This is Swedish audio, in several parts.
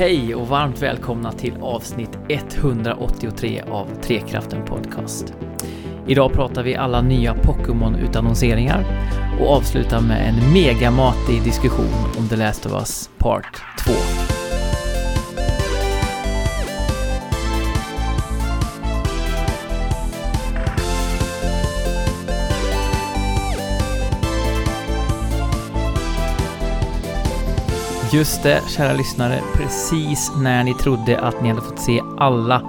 Hej och varmt välkomna till avsnitt 183 av Trekraften Podcast. Idag pratar vi alla nya Pokémon-utannonseringar och avslutar med en megamatig diskussion om The Last of Us Part 2. Just det, kära lyssnare. Precis när ni trodde att ni hade fått se alla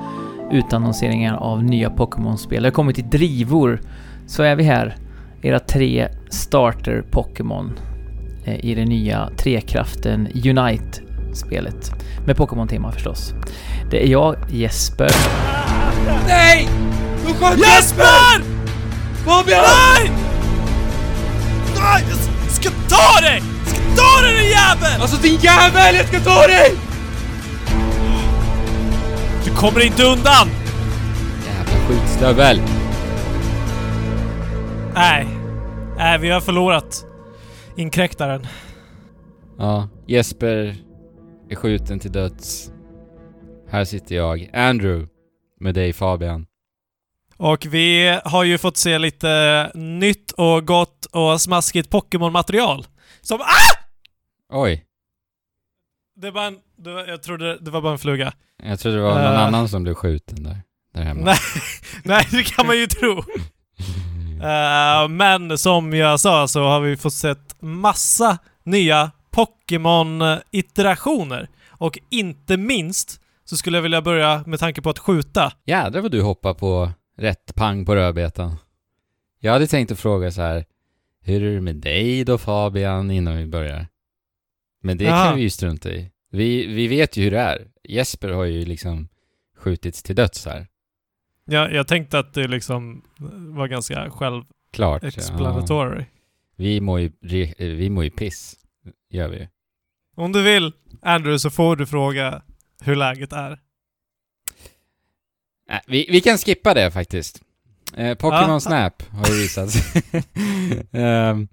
utannonseringar av nya Pokémon-spel, det har kommit i drivor, så är vi här. Era tre starter Pokémon eh, i det nya Trekraften Unite-spelet. Med Pokémon-tema förstås. Det är jag, Jesper. Nej! De sköt Jesper! Fabian! Nej! Nej! Jag ska ta dig! Ta dig din jävel! Alltså din jävel, jag ska ta dig! Du kommer inte undan! Jävla skitstövel. Nej. Nej, vi har förlorat inkräktaren. Ja, Jesper är skjuten till döds. Här sitter jag, Andrew, med dig Fabian. Och vi har ju fått se lite nytt och gott och smaskigt Pokémon-material. Som... Ah! Oj, Det var en... Det var, jag trodde det var bara en fluga. jag trodde det var någon Eh. annan som blev skjuten där, där hemma. Nej, nej, det kan man ju tro. Eh, men som jag sa så har vi fått sett massa nya Pokémon-iterationer. Och inte minst så skulle jag vilja börja med tanke på att skjuta. Jädrar vad du hoppar på rätt pang på rödbetan. Jag hade tänkt att fråga så här. Hur är det med dig då Fabian innan vi börjar? Men det Jaha. kan vi ju strunta i. Vi, vi vet ju hur det är. Jesper har ju liksom skjutits till döds här. Jag, jag tänkte att det liksom var ganska självexplanatory. Ja. Vi mår ju, eh, vi mår ju piss. Gör vi ju. Om du vill, Andrew, så får du fråga hur läget är. Nej, vi, vi kan skippa det faktiskt. Eh, Pokémon Ja. Snap har ju visats. Ehm,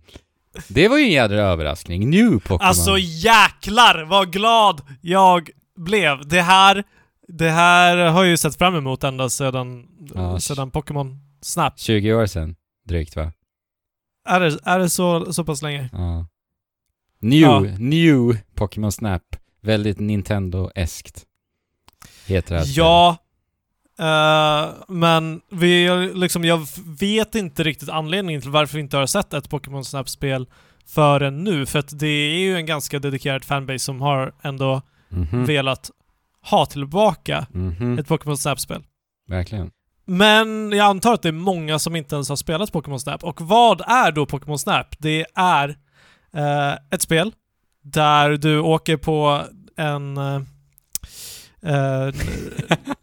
det var ju en jädra överraskning. New Pokémon. Alltså jäklar vad glad jag blev! Det här, det här har jag ju sett fram emot ända sedan, Ja, sedan Pokémon Snap. 20 år sedan, drygt va? Är det, är det så, så pass länge? Ja. New, Ja. new Pokémon Snap. Väldigt Nintendo-eskt. Heter det här Ja, eh, men vi, liksom, jag vet inte riktigt anledningen till varför vi inte har sett ett Pokémon Snap-spel förrän nu, för att det är ju en ganska dedikerad fanbase som har ändå spelet. Mhm. velat ha tillbaka Mhm. ett Pokémon Snap-spel. Verkligen. Men jag antar att det är många som inte ens har spelat Pokémon Snap. Och vad är då Pokémon Snap? Det är eh, ett spel där du åker på en eh, eh,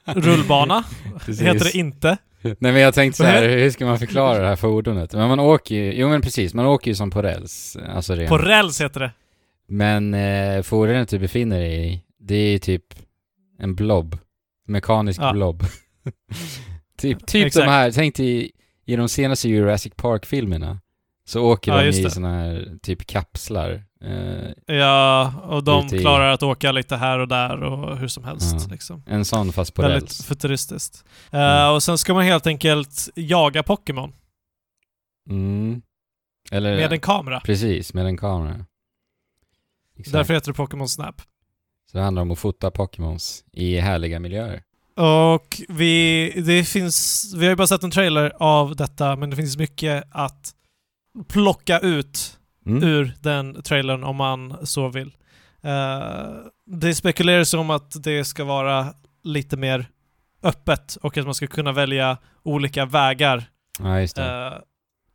rullbana. Heter det inte. Nej men jag tänkte så här, hur ska man förklara det här fordonet? Men man åker ju, jo men precis, man åker ju som på räls. Alltså rent. På räls heter det. Men eh, fordonet du befinner dig i, det är typ en blob. Mekanisk Ja. blob. typ typ Exakt. de här, tänk dig i de senaste Jurassic Park-filmerna. Så åker Ja, de i såna här typ kapslar. Eh, Ja, och de i- klarar att åka lite här och där och hur som helst. Ja. Liksom. en sån fast på Väldigt räls. futuristiskt. Eh, Mm. Och sen ska man helt enkelt jaga Pokémon Mm. Eller, med en kamera. precis, med en kamera. Exakt. Därför heter det Pokémon Snap. Så det handlar om att fota Pokémons i härliga miljöer. Och vi, det finns, vi har ju bara sett en trailer av detta, men det finns mycket att plocka ut Mm. ur den trailern om man så vill. Eh, det spekuleras om att det ska vara lite mer öppet och att man ska kunna välja olika vägar Ja, eh,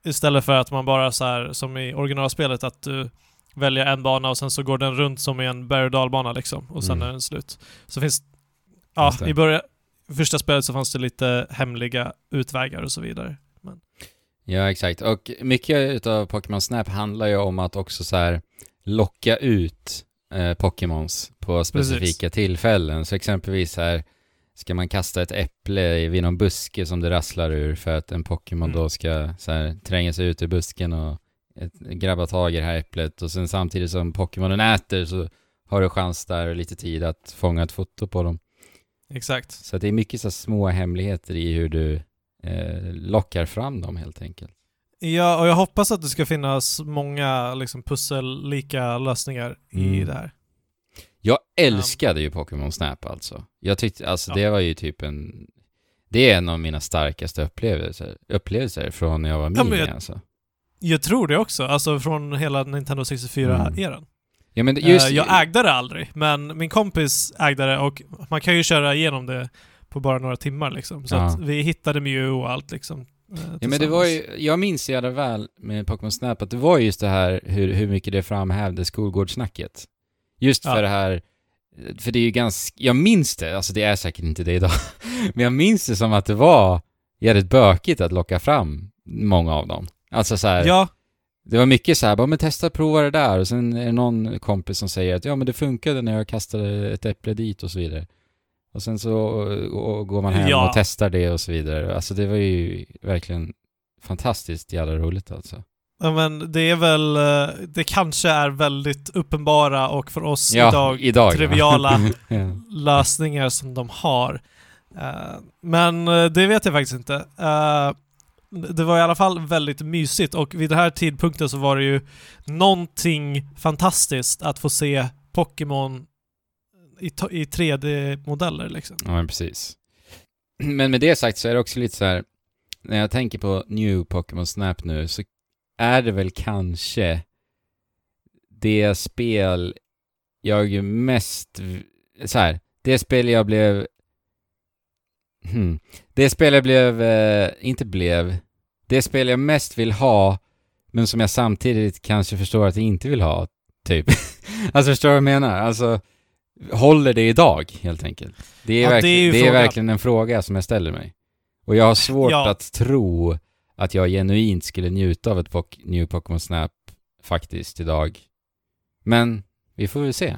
istället för att man bara så här som i originalspelet att du väljer en bana och sen så går den runt som i en berg och dalbana liksom och sen Mm. är den slut. Så finns Ja, i början, första spelet så fanns det lite hemliga utvägar och så vidare. Ja, exakt. Och mycket utav Pokémon Snap handlar ju om att också så här locka ut eh, Pokémons på specifika tillfällen. Så exempelvis här ska man kasta ett äpple vid någon buske som det rasslar ur för att en Pokémon Mm. då ska så här, tränga sig ut ur busken och ett, grabba tag i det här äpplet och sen samtidigt som Pokémonen äter så har du chans där och lite tid att fånga ett foto på dem. Exakt. Så det är mycket så små hemligheter i hur du eh, lockar fram dem helt enkelt. Ja, och jag hoppas att det ska finnas många liksom, pussellika lösningar i Mm. det här. Jag älskade ju Pokémon Snap alltså. Jag tyckte, alltså Ja. det var ju typ en... Det är en av mina starkaste upplevelser, upplevelser från när jag var Ja, mini jag- alltså. Jag tror det också, alltså från hela Nintendo 64-eran. Ja men det- just... Eh, jag ägde det aldrig, men min kompis ägde det och man kan ju köra igenom det på bara några timmar liksom. Så Ja. att vi hittade Mew och allt liksom. eh, Ja men det var ju, jag minns så jävla väl med Pokémon Snap att det var just det här hur, hur mycket det framhävde skolgårdssnacket. Just för Ja. det här, för det är ju ganska, jag minns det, alltså det är säkert inte det idag, men jag minns det som att det var jävligt bökigt att locka fram många av dem. Alltså så här, Ja, det var mycket så här, bara men testa prova det där och sen är det någon kompis som säger att ja men det funkade när jag kastade ett äpple dit och så vidare. Och sen så och, och går man hem Ja. och testar det och så vidare. Alltså det var ju verkligen fantastiskt jävla roligt alltså. ja, men det är väl, eh, det kanske är väldigt uppenbara och för oss Ja, idag idag, triviala ja. lösningar som de har. Eh, men eh, det vet jag faktiskt inte. Eh, det var i alla fall väldigt mysigt och vid den här tidpunkten så var det ju någonting fantastiskt att få se Pokémon i, i 3D-modeller liksom. ja men precis. Men med det sagt så är det också lite så här, när jag tänker på New Pokémon Snap nu så är det väl kanske det spel jag ju mest, så här, det spel jag blev hmm, det spel jag blev, eh, inte blev, det spel jag mest vill ha men som jag samtidigt kanske förstår att jag inte vill ha, typ. alltså förstår du vad jag menar? Alltså, håller det idag, helt enkelt? Det är, Ja, det är det är verkligen en fråga som jag ställer mig. Och jag har svårt Ja. att tro att jag genuint skulle njuta av ett pok- New Pokémon Snap faktiskt idag. Men vi får väl se.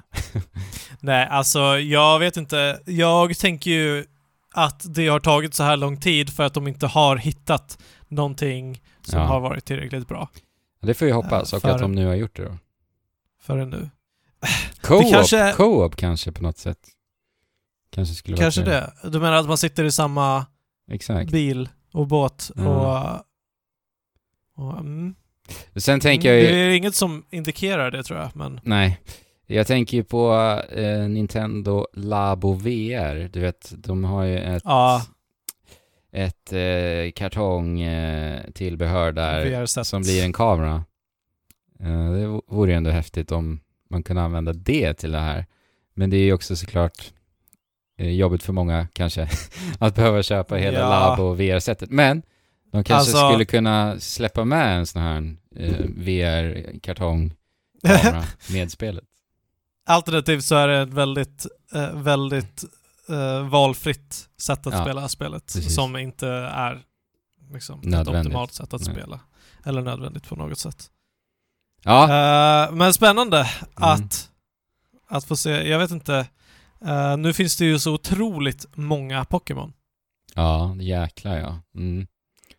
Nej, alltså jag vet inte. Jag tänker ju att det har tagit så här lång tid för att de inte har hittat någonting som Ja. har varit tillräckligt bra Det får vi hoppas, Ja, och för- att de nu har gjort det då. förrän nu. Co-op kanske- co-op kanske på något sätt. Kanske skulle vara Kanske det. Du menar att man sitter i samma Exakt. bil och båt Ja. och... och mm. Sen tänker jag Det ju... är inget som indikerar det tror jag, men... Nej. Jag tänker ju på eh, Nintendo Labo VR. Du vet, de har ju ett... Ja, Ett eh, kartong eh, tillbehör där som blir en kamera. Eh, det vore ju ändå häftigt om man kunde använda det till det här. Men det är ju också såklart eh, jobbigt för många kanske att behöva köpa hela Ja. Labo VR-sättet. Men de kanske Alltså- skulle kunna släppa med en sån här eh, VR-kartong-kamera med spelet. Alternativt så är det ett väldigt, eh, väldigt eh, valfritt sätt att Ja, spela spelet. precis. Som inte är liksom, ett optimalt sätt att Nej. spela. Eller nödvändigt på något sätt. Ja, Eh, men spännande Mm. att, att få se. Jag vet inte. Eh, nu finns det ju så otroligt många Pokémon. ja, jäklar ja. Mm.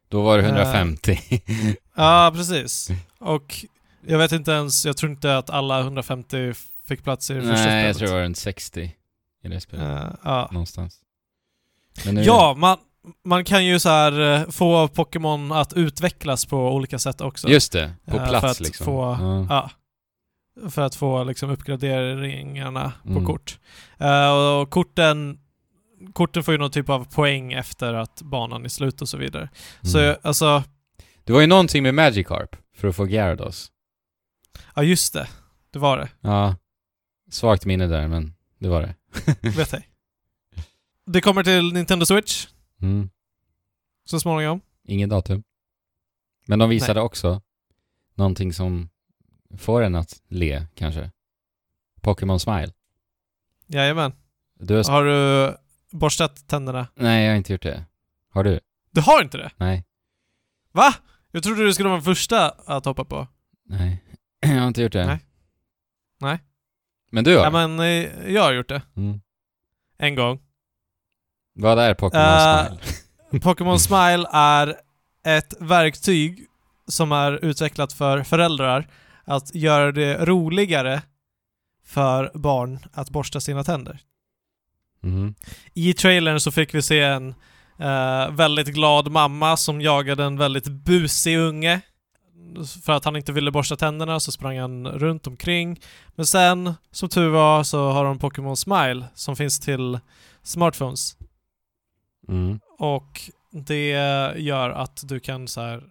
Då var det Eh, 150. Ja, precis. Och jag vet inte ens, jag tror inte att alla 150 fick plats i det första Nej, jag spelet. tror det var runt 60 i det spelet. Eh, ja. Någonstans. Ja, man, man kan ju så här eh, få Pokémon att utvecklas på olika sätt också. Just det, på Eh, för plats att liksom. få- ja. Ja. För att få liksom uppgraderingarna Mm. på kort. Eh, och korten, korten får ju någon typ av poäng efter att banan är slut och så vidare. Så Mm. jag- alltså, Det var ju någonting med Magikarp för att få Gyarados. ja just det. Det var det. Ja, svagt minne där, men det var det. Vet jag. Det kommer till Nintendo Switch Mm. så småningom. Ingen datum. Men de visade också någonting som får en att le, kanske. Pokémon Smile. Jajamän. Du har... Har du borstat tänderna? Nej, jag har inte gjort det. Har du? Du har inte det? Nej. Va? Jag trodde du skulle vara den första att hoppa på. Nej. jag har inte gjort det. Nej. Nej. Men du har? Ja men eh, jag har gjort det. Mm. En gång. Vad är Pokémon Eh, Smile? Pokémon Smile är ett verktyg som är utvecklat för föräldrar att göra det roligare för barn att borsta sina tänder. Mm. I trailern så fick vi se en eh, väldigt glad mamma som jagade en väldigt busig unge. För att han inte ville borsta tänderna så sprang han runt omkring. Men sen, som tur var, så har de Pokémon Smile som finns till smartphones. Mm. Och det gör att du kan så här.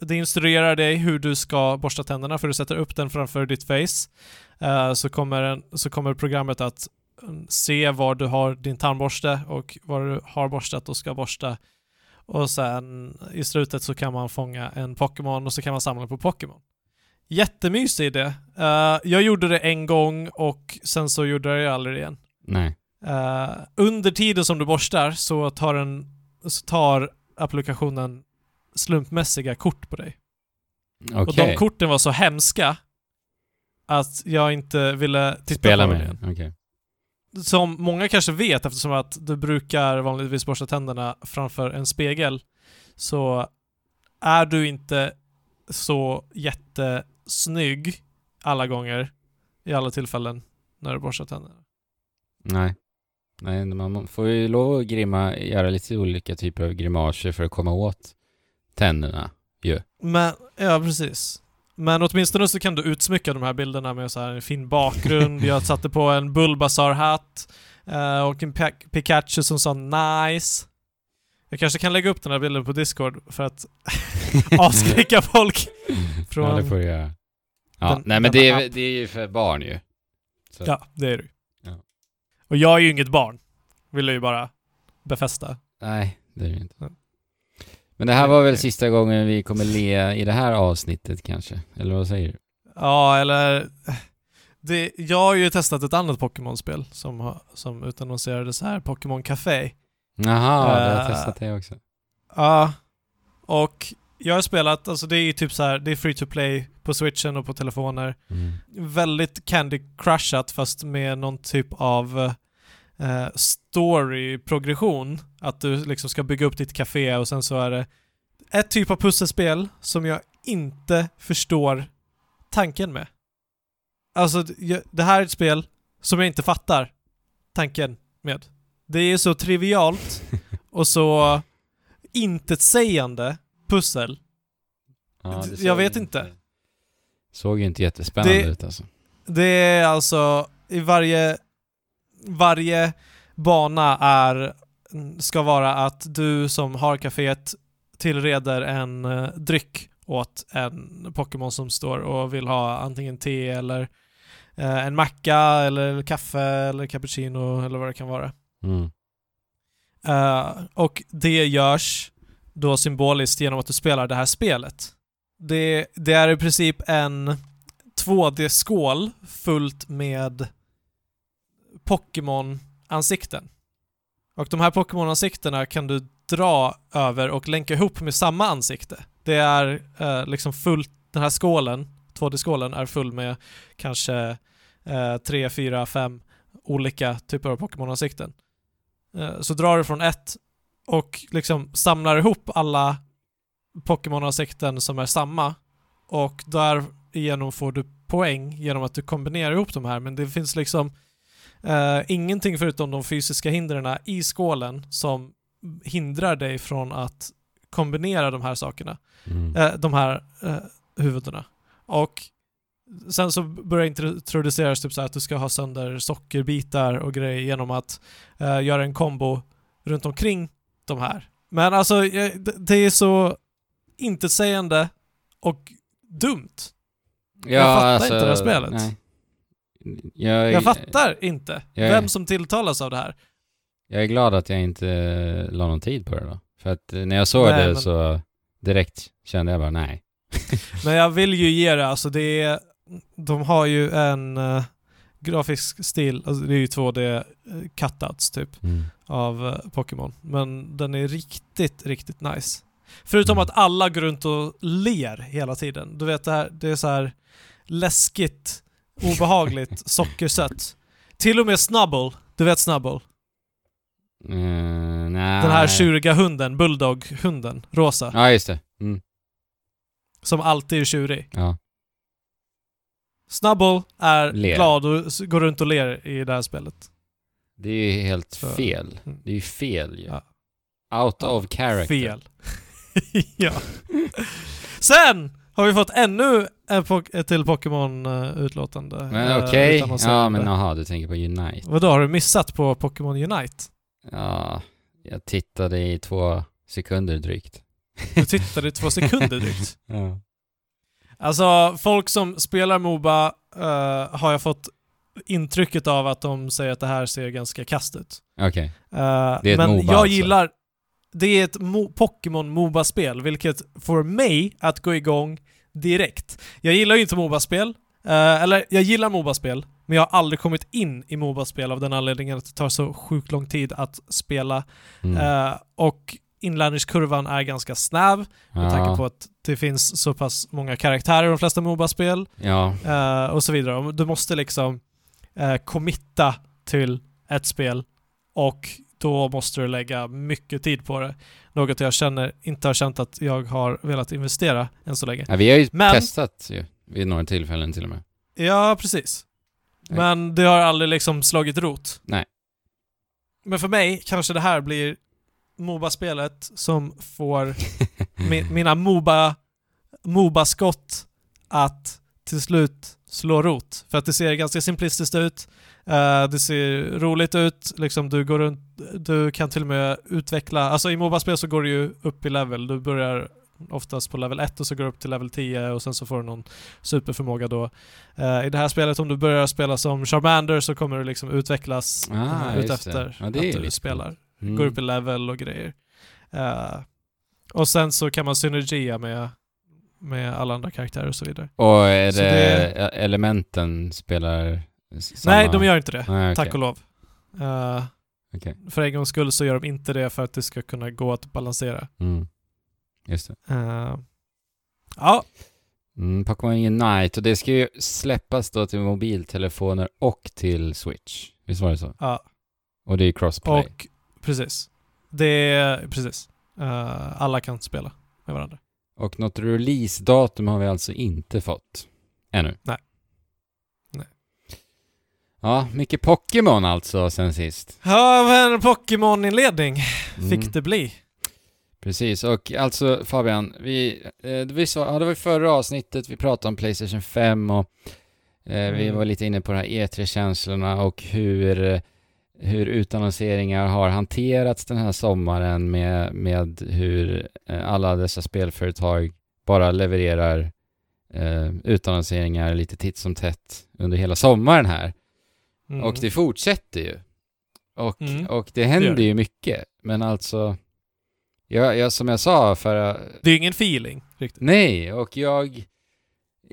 Det instruerar dig hur du ska borsta tänderna för du sätter upp den framför ditt face. Eh, så, kommer en, så kommer programmet att mm, se var du har din tandborste och var du har borstat och ska borsta. Och sen i slutet så kan man fånga en Pokémon och så kan man samla på Pokémon. Jättemysig idé. Eh, jag gjorde det en gång och sen så gjorde jag det aldrig igen. Nej. Eh, under tiden som du borstar så tar, den, så tar applikationen slumpmässiga kort på dig. Okej. Och de korten var så hemska att jag inte ville titta Spela på dem med. igen. Okej. Som många kanske vet eftersom att du brukar vanligtvis borsta tänderna framför en spegel så är du inte så jättesnygg alla gånger i alla tillfällen när du borstar tänderna. Nej. Nej, man får ju lov att grimma, göra lite olika typer av grimaser för att komma åt tänderna ju. Men, ja precis. Men åtminstone så kan du utsmycka de här bilderna med så här en fin bakgrund. Jag satte på en Bulbasaur-hatt eh, och en Pi- Pikachu som sa nice. Jag kanske kan lägga upp den här bilden på Discord för att avskräcka folk. Från ja, det får du göra. Ja, den- nej men det är, det är ju för barn ju. Så. Ja, det är du. Och jag är ju inget barn. Vill jag ju bara befästa. Nej, det är det ju inte. Men det här var väl sista gången vi kommer le i det här avsnittet kanske? Eller vad säger du? Ja, eller... Det, jag har ju testat ett annat Pokémon-spel som, som utannonserades här, Pokémon Café. Jaha, du har Eh, testat det också. Ja, och jag har spelat, alltså det är ju typ så här, det är free to play på switchen och på telefoner. Mm. Väldigt Candy Crushat fast med någon typ av eh, story-progression. Att du liksom ska bygga upp ditt café och sen så är det ett typ av pusselspel som jag inte förstår tanken med. Alltså, det här är ett spel som jag inte fattar tanken med. Det är så trivialt och så intetsägande pussel. Ja, Jag vet inte. Såg ju inte jättespännande Det- ut alltså. Det är alltså i varje varje bana är ska vara att du som har kaféet tillreder en eh, dryck åt en Pokémon som står och vill ha antingen te eller eh, en macka eller kaffe eller cappuccino eller vad det kan vara. Mm. Eh, och det görs då symboliskt genom att du spelar det här spelet. Det, det är i princip en 2D-skål fullt med Pokémon-ansikten. Och de här Pokémon-ansiktena kan du dra över och länka ihop med samma ansikte. Det är eh, liksom fullt, den här skålen, 2D-skålen, är full med kanske eh, 3, 4, 5 olika typer av Pokémon-ansikten. Eh, så drar du från ett och liksom samlar ihop alla Pokémon-ansikten som är samma och därigenom får du poäng genom att du kombinerar ihop de här men det finns liksom eh, ingenting förutom de fysiska hindren i skålen som hindrar dig från att kombinera de här sakerna, Mm. eh, de här eh, huvudena. Och sen så börjar introduceras typ så här att du ska ha sönder sockerbitar och grejer genom att eh, göra en kombo runt omkring de här. Men alltså, eh, det, det är så intetsägande och dumt. Ja, alltså, fattar inte det här spelet. Nej. Jag, Jag fattar inte jag- vem som tilltalas av det här. Jag är glad att jag inte eh, la någon tid på det då. För att eh, när jag såg Nej, det men- så direkt kände jag bara nej. Men jag vill ju ge det, alltså det är... De har ju en eh, grafisk stil, alltså det är ju 2D eh, cutouts typ. Mm. av eh, Pokémon. Men den är riktigt, riktigt nice. Förutom att alla går runt och ler hela tiden. Du vet, det, här, det är så här läskigt, obehagligt, sockersött. Till och med Snubble, du vet Snubble? Mm, nej. Den här tjuriga hunden, Bulldog-hunden, rosa. Ja, just det. Mm. Som alltid är tjurig. Ja. Snubble är Ler. glad och går runt och ler i det här spelet. Det är ju helt Så- fel. Mm. Det är ju fel ju. Ja. Out Ja, of character. Fel. ja. Sen har vi fått ännu en po- till Pokémon-utlåtande. Men okej. Ja, men aha, du tänker på Unite. Vadå, har du missat på Pokémon Unite? Ja, jag tittade i två sekunder drygt. Du tittade i två sekunder drygt. Ja. Alltså, folk som spelar Moba eh, har jag fått intrycket av att de säger att det här ser ganska kast ut. Okej. Eh, Det är ett men Moba jag alltså. gillar... Det är ett Mo- Pokémon Moba-spel, vilket får mig att gå igång direkt. Jag gillar ju inte Moba-spel. eh, eller, jag gillar Moba-spel, men jag har aldrig kommit in i Moba-spel av den anledningen att det tar så sjukt lång tid att spela. Mm. Eh, och inlärningskurvan är ganska snäv, med tanke ja. på att det finns så pass många karaktärer i de flesta Moba-spel. ja. Eh, och så vidare. Du måste liksom uh, committa till ett spel och då måste du lägga mycket tid på det. Något jag känner, inte har känt att jag har velat investera än så länge. ja. Vi har ju Men- testat ju. Vid några tillfällen till och med. Ja, precis. Nej. Men det har aldrig liksom slagit rot. Nej. Men för mig kanske det här blir Moba-spelet som får mi- mina Moba, Moba-skott att till slut slå rot. För att det ser ganska simplistiskt ut. Eh, det ser roligt ut, liksom du går runt, du kan till och med utveckla, alltså i Moba-spel så går du ju upp i level. Du börjar oftast på level 1 och så går du upp till level 10 och sen så får du någon superförmåga då. Eh, I det här spelet, om du börjar spela som Charmander så kommer du liksom utvecklas Ah, uh, utefter. Ja, att du spelar. Mm. Går upp i level och grejer. Eh, och sen så kan man synergia med, med alla andra karaktärer och så vidare. Och är det, det- elementen spelar samma? Nej, de gör inte det. Nej, okej. Tack och lov. Eh, Okej. För en gångs skull så gör de inte det för att det ska kunna gå att balansera. Mm. Just det. Eh, ja, Mm, Pokémon Unite, och det ska ju släppas då till mobiltelefoner och till Switch. Visst var det så? ja. Och det är crossplay. Och precis. Det är precis. Eh, alla kan spela med varandra. Och något releasedatum har vi alltså inte fått. Ännu. Nej. Ja, mycket Pokémon alltså sen sist. Ja, en Pokémon-inledning Mm. fick det bli. Precis, och alltså Fabian, vi, eh, vi sa, ja, det var i förra avsnittet, vi pratade om Playstation 5 och eh, vi Mm. var lite inne på de här E3-känslorna och hur, eh, hur utannonseringar har hanterats den här sommaren med, med hur eh, alla dessa spelföretag bara levererar eh, utannonseringar lite titt som tätt under hela sommaren här. Mm. Och det fortsätter ju. Och, Mm. och det händer det. ju mycket, men alltså jag, jag, som jag sa förra... Det är ingen feeling riktigt. Nej, och jag...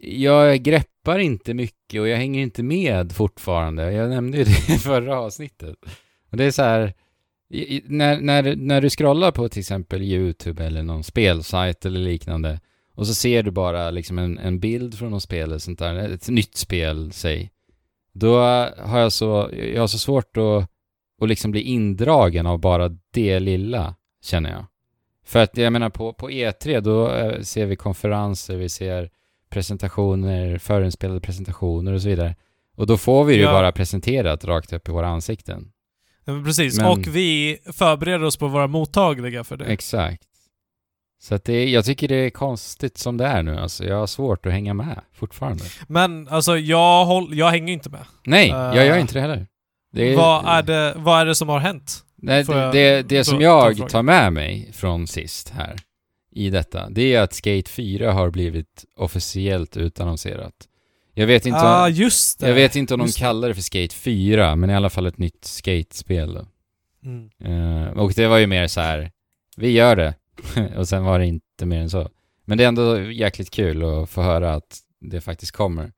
Jag greppar inte mycket och jag hänger inte med fortfarande. Jag nämnde ju det i förra avsnittet. Och det är så här... i- När, när, när du scrollar på till exempel YouTube eller någon spelsajt eller liknande och så ser du bara liksom en, en bild från något spel eller sånt där, ett nytt spel, säg. Då har jag så, jag har så svårt att, att liksom bli indragen av bara det lilla, känner jag. För att jag menar på, på E3 då eh, ser vi konferenser, vi ser presentationer, förinspelade presentationer och så vidare. Och då får vi det ju Ja. bara presenterat rakt upp i våra ansikten. Ja, men precis. Men- Och vi förbereder oss på att vara mottagliga för det. Exakt. Så att det, jag tycker det är konstigt som det är nu alltså. Jag har svårt att hänga med fortfarande. Men alltså, jag, håll, jag hänger inte med. Nej, Eh, jag gör inte det heller. Det vad, är det, vad är det som har hänt? Nej, det, det, det som jag tar med mig från sist här i detta, det är att Skate 4 har blivit officiellt utannonserat. Jag vet inte, ah, om, just det. jag vet inte om de Just det. kallar det för Skate 4, men i alla fall ett nytt skatespel. Mm. Eh, och det var ju mer så här, vi gör det. och sen var det inte mer än så. Men det är ändå jäkligt kul att få höra att det faktiskt kommer.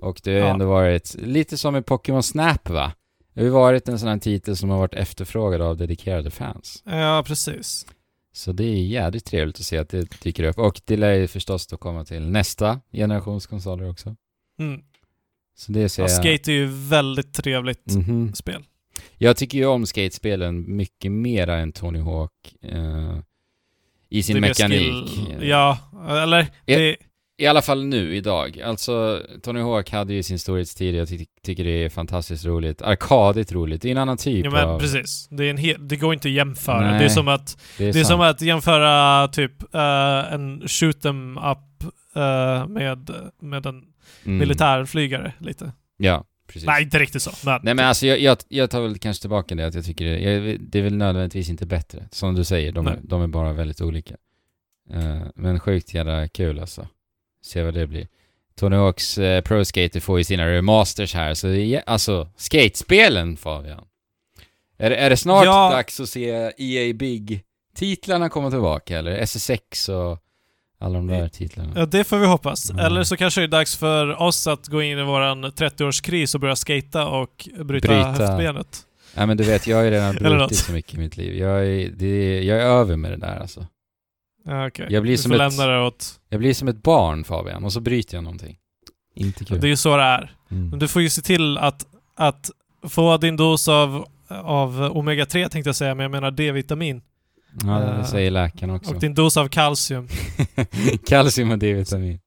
Och det har Ja. ändå varit lite som med Pokémon Snap va? Det har ju varit en sån här titel som har varit efterfrågad av dedikerade fans. Ja, precis. Så det är jävligt trevligt att se att det dyker upp. Och det lär ju förstås då komma till nästa generations konsoler också. Mm. Så det ser Ja, jag... Skate är ju väldigt trevligt Mhm. spel. Jag tycker ju om skatespelen mycket mera än Tony Hawk eh, i sin mekanik. skill- Ja, eller det, I alla fall nu, idag. Alltså, Tony Hawk hade ju sin storhetstid, jag ty tycker det är fantastiskt roligt. Arkadigt roligt, det är en annan typ Ja men av... precis. Det, är en hel, det går inte att jämföra. Nej, det är som att, Det är, det är som att jämföra typ eh, en shoot em up eh, med, med en Mm. militärflygare lite. Ja, precis. Nej, inte riktigt så. Men, Nej men alltså jag, jag, jag tar väl kanske tillbaka det att jag tycker det, jag, det är väl nödvändigtvis inte bättre. Som du säger, de, de är bara väldigt olika. Eh, men sjukt jävla kul alltså. Se vad det blir. Tony Hawks uh, Pro Skater får ju sina remasters här, så det är, alltså, skatespelen Fabian. Är, är det snart Ja. dags att se EA Big-titlarna komma tillbaka eller? SSX och alla de där titlarna. Ja, det får vi hoppas. Mm. Eller så kanske det är dags för oss att gå in i våran 30-årskris och börja skata och bryta, Bryta. höftbenet. Nej men du vet, jag har ju redan brutit så mycket i mitt liv. Jag är, det, jag är över med det där alltså. Ja, okej. Jag blir som ett- det åt... Jag blir som ett barn Fabian, och så bryter jag någonting. Inte kul. Det är ju så det är. Mm. Men du får ju se till att, att få din dos av, av Omega-3 tänkte jag säga, men jag menar D-vitamin. Ja, det Eh, säger läkaren också. Och din dos av kalcium. Kalcium och D-vitamin.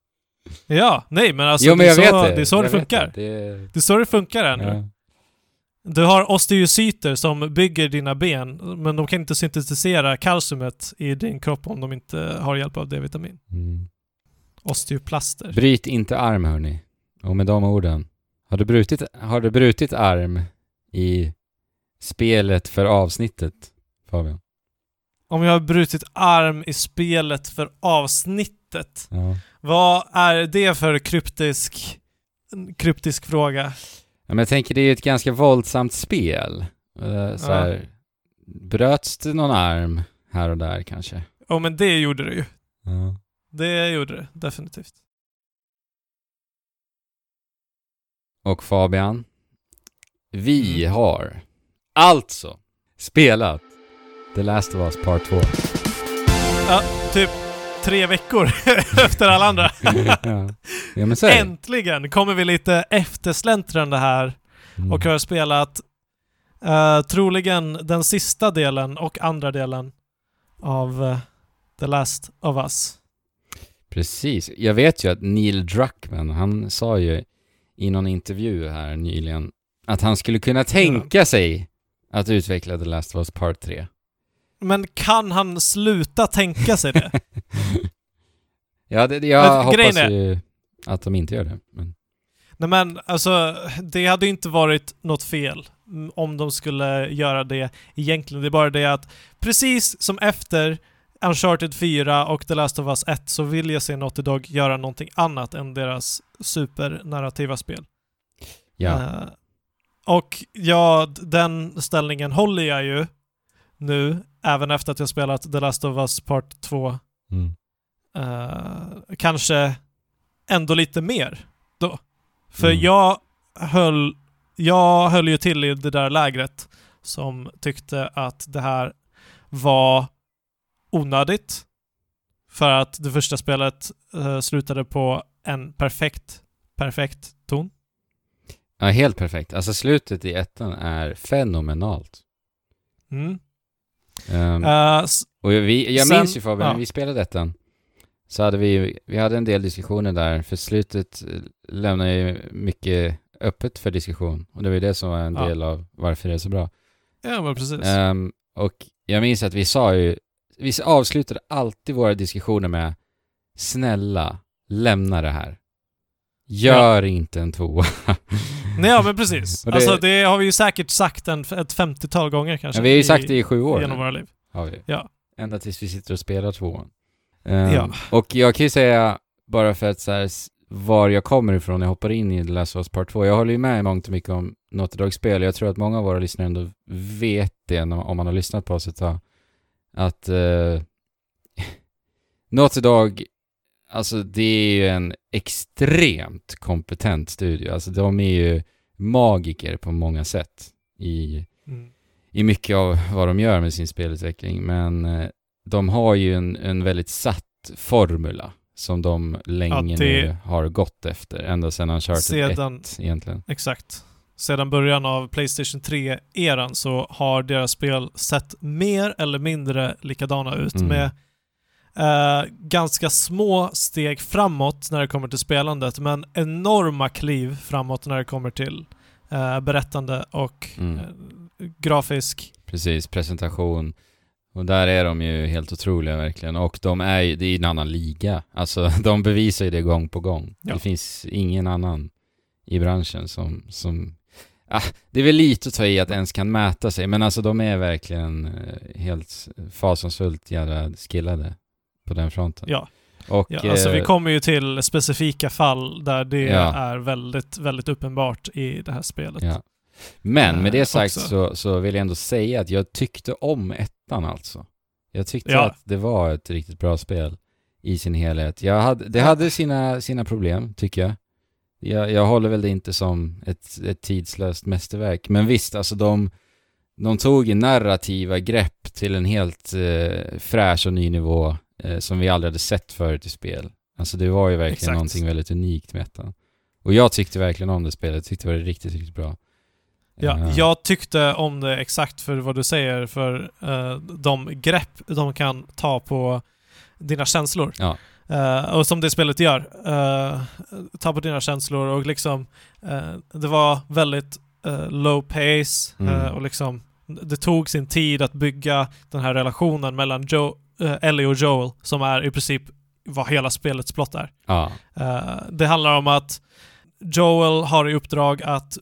Ja, nej men alltså jo men det, är vet så, det. det är så jag det funkar. Det. Det Det är så det funkar här nu. ja. Du har osteocyter som bygger dina ben, men de kan inte syntetisera kalciumet i din kropp om de inte har hjälp av D-vitamin. mm. Osteoplaster. Bryt inte arm hörni. Och med de orden. Har du brutit, har du brutit arm i spelet för avsnittet Fabian? Om jag har brutit arm i spelet för avsnittet, Ja. vad är det för kryptisk, kryptisk fråga? ja men jag tänker det är ju ett ganska våldsamt spel. Uh, så Ja. här, bröts det någon arm här och där kanske? Ja men det gjorde det ju. Ja. Det gjorde det, definitivt. Och Fabian, vi Mm. har alltså spelat The Last of Us Part 2. Typ tre veckor efter alla andra. ja. ja. Äntligen kommer vi lite eftersläntrande här Mm. och har spelat eh, troligen den sista delen och andra delen av eh, The Last of Us. Precis. Jag vet ju att Neil Druckmann, han sa ju i någon intervju här nyligen att han skulle kunna tänka sig att utveckla The Last of Us Part 3. Men kan han sluta tänka sig det? ja, det, jag Men hoppas är- ju att de inte gör det. Men, Nej men alltså, det hade ju inte varit något fel om de skulle göra det egentligen. Det är bara det att precis som efter Uncharted 4 och The Last of Us 1 så vill jag se Naughty Dog göra någonting annat än deras supernarrativa spel. ja. Eh, och ja, den ställningen håller jag ju nu, även efter att jag spelat The Last of Us Part 2. Mm. Eh, kanske ändå lite mer då. För Mm. jag höll, jag höll ju till i det där lägret som tyckte att det här var onödigt. För att det första spelet eh, slutade på en perfekt, perfekt ton. ja, helt perfekt. Alltså slutet i ettan är fenomenalt. Mm. Eh, s- Och vi, jag Sen- minns ju Fabian, ja. vi spelade ettan så hade vi, vi hade en del diskussioner där, för slutet eh, lämnar ju mycket öppet för diskussion. Och det var ju det som var en Ja. del av varför det är så bra. ja, men precis. Ehm, och jag minns att vi sa ju, vi avslutade alltid våra diskussioner med Snälla, lämna det här. Gör inte en tvåa. Nej, ja, men precis. Det- Alltså det har vi ju säkert sagt en, ett 50-tal gånger kanske. Ja, vi har ju i- sagt det i sju år Genom nu, våra liv. har vi. Ja. Ända tills vi sitter och spelar tvåan. Ehm, Ja. Och jag kan ju säga, bara för att så här, var jag kommer ifrån när jag hoppar in i The Last of Us Part 2. Jag håller ju med i mångt och mycket om Naughty Dog-spel. Jag tror att många av våra lyssnare ändå vet det om man har lyssnat på oss ett tag. Att uh, Naughty Dog, alltså det är ju en extremt kompetent studio. Alltså de är ju magiker på många sätt i Mm. i mycket av vad de gör med sin spelutveckling, men eh, de har ju en, en väldigt satt formula som de länge det- nu har gått efter, ända sedan Uncharted Sedan- 1 egentligen. Exakt. Sedan början av Playstation 3-eran så har deras spel sett mer eller mindre likadana ut Mm. med eh, ganska små steg framåt när det kommer till spelandet, men enorma kliv framåt när det kommer till eh, berättande och Mm. eh, grafisk. Precis, presentation. Och där är de ju helt otroliga verkligen. Och de är ju, det är ju en annan liga. Alltså de bevisar ju det gång på gång. Ja. Det finns ingen annan i branschen som, som ah, det är väl lite att ta i att ens kan mäta sig, men alltså de är verkligen eh, helt fasansfullt jävla skillade på den fronten. Ja, Och, ja alltså vi eh, kommer ju till specifika fall där det Ja. är väldigt, väldigt uppenbart i det här spelet. Ja. Men med Eh, det sagt också. så, så vill jag ändå säga att jag tyckte om ettan alltså. Jag tyckte Ja. att det var ett riktigt bra spel i sin helhet. Jag hade, det hade sina, sina problem, tycker jag. jag. Jag håller väl det inte som ett, ett tidslöst mästerverk. Men visst, alltså de, de tog narrativa grepp till en helt eh, fräsch och ny nivå eh, som vi aldrig hade sett förut i spel. Alltså det var ju verkligen Exakt. någonting väldigt unikt med ettan. Och jag tyckte verkligen om det spelet, jag tyckte det var riktigt, riktigt bra. Ja, Eh, jag tyckte om det exakt för vad du säger, för eh, de grepp de kan ta på dina känslor. Ja. Eh, och som det spelet gör. ta på dina känslor och liksom det var väldigt low pace Mm. och liksom det tog sin tid att bygga den här relationen mellan Joe, eh, Ellie och Joel som är i princip vad hela spelets plott är. Ja, Eh, det handlar om att Joel har i uppdrag att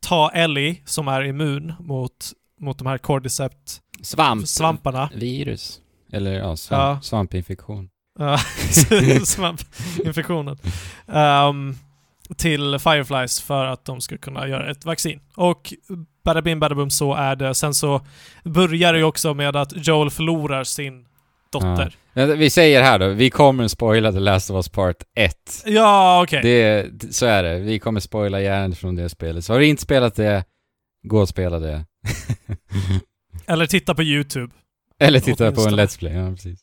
ta Ellie, som är immun mot, mot de här cordycept svamp. svamparna. Virus. Eller ja, svamp, Ja. svampinfektion. Svampinfektionen. Ehm, till Fireflies för att de ska kunna göra ett vaccin. Och bada bim bada bum så är det. Sen så börjar det ju också med att Joel förlorar sin dotter. Ja, Vi säger här då, vi kommer spoila The Last of Us Part 1. Ja, okej. Det, så är det. Vi kommer spoila järnet från det spelet. Så har du inte spelat det, gå och spela det. Eller titta på YouTube. Eller titta på en. Let's Play, ja precis.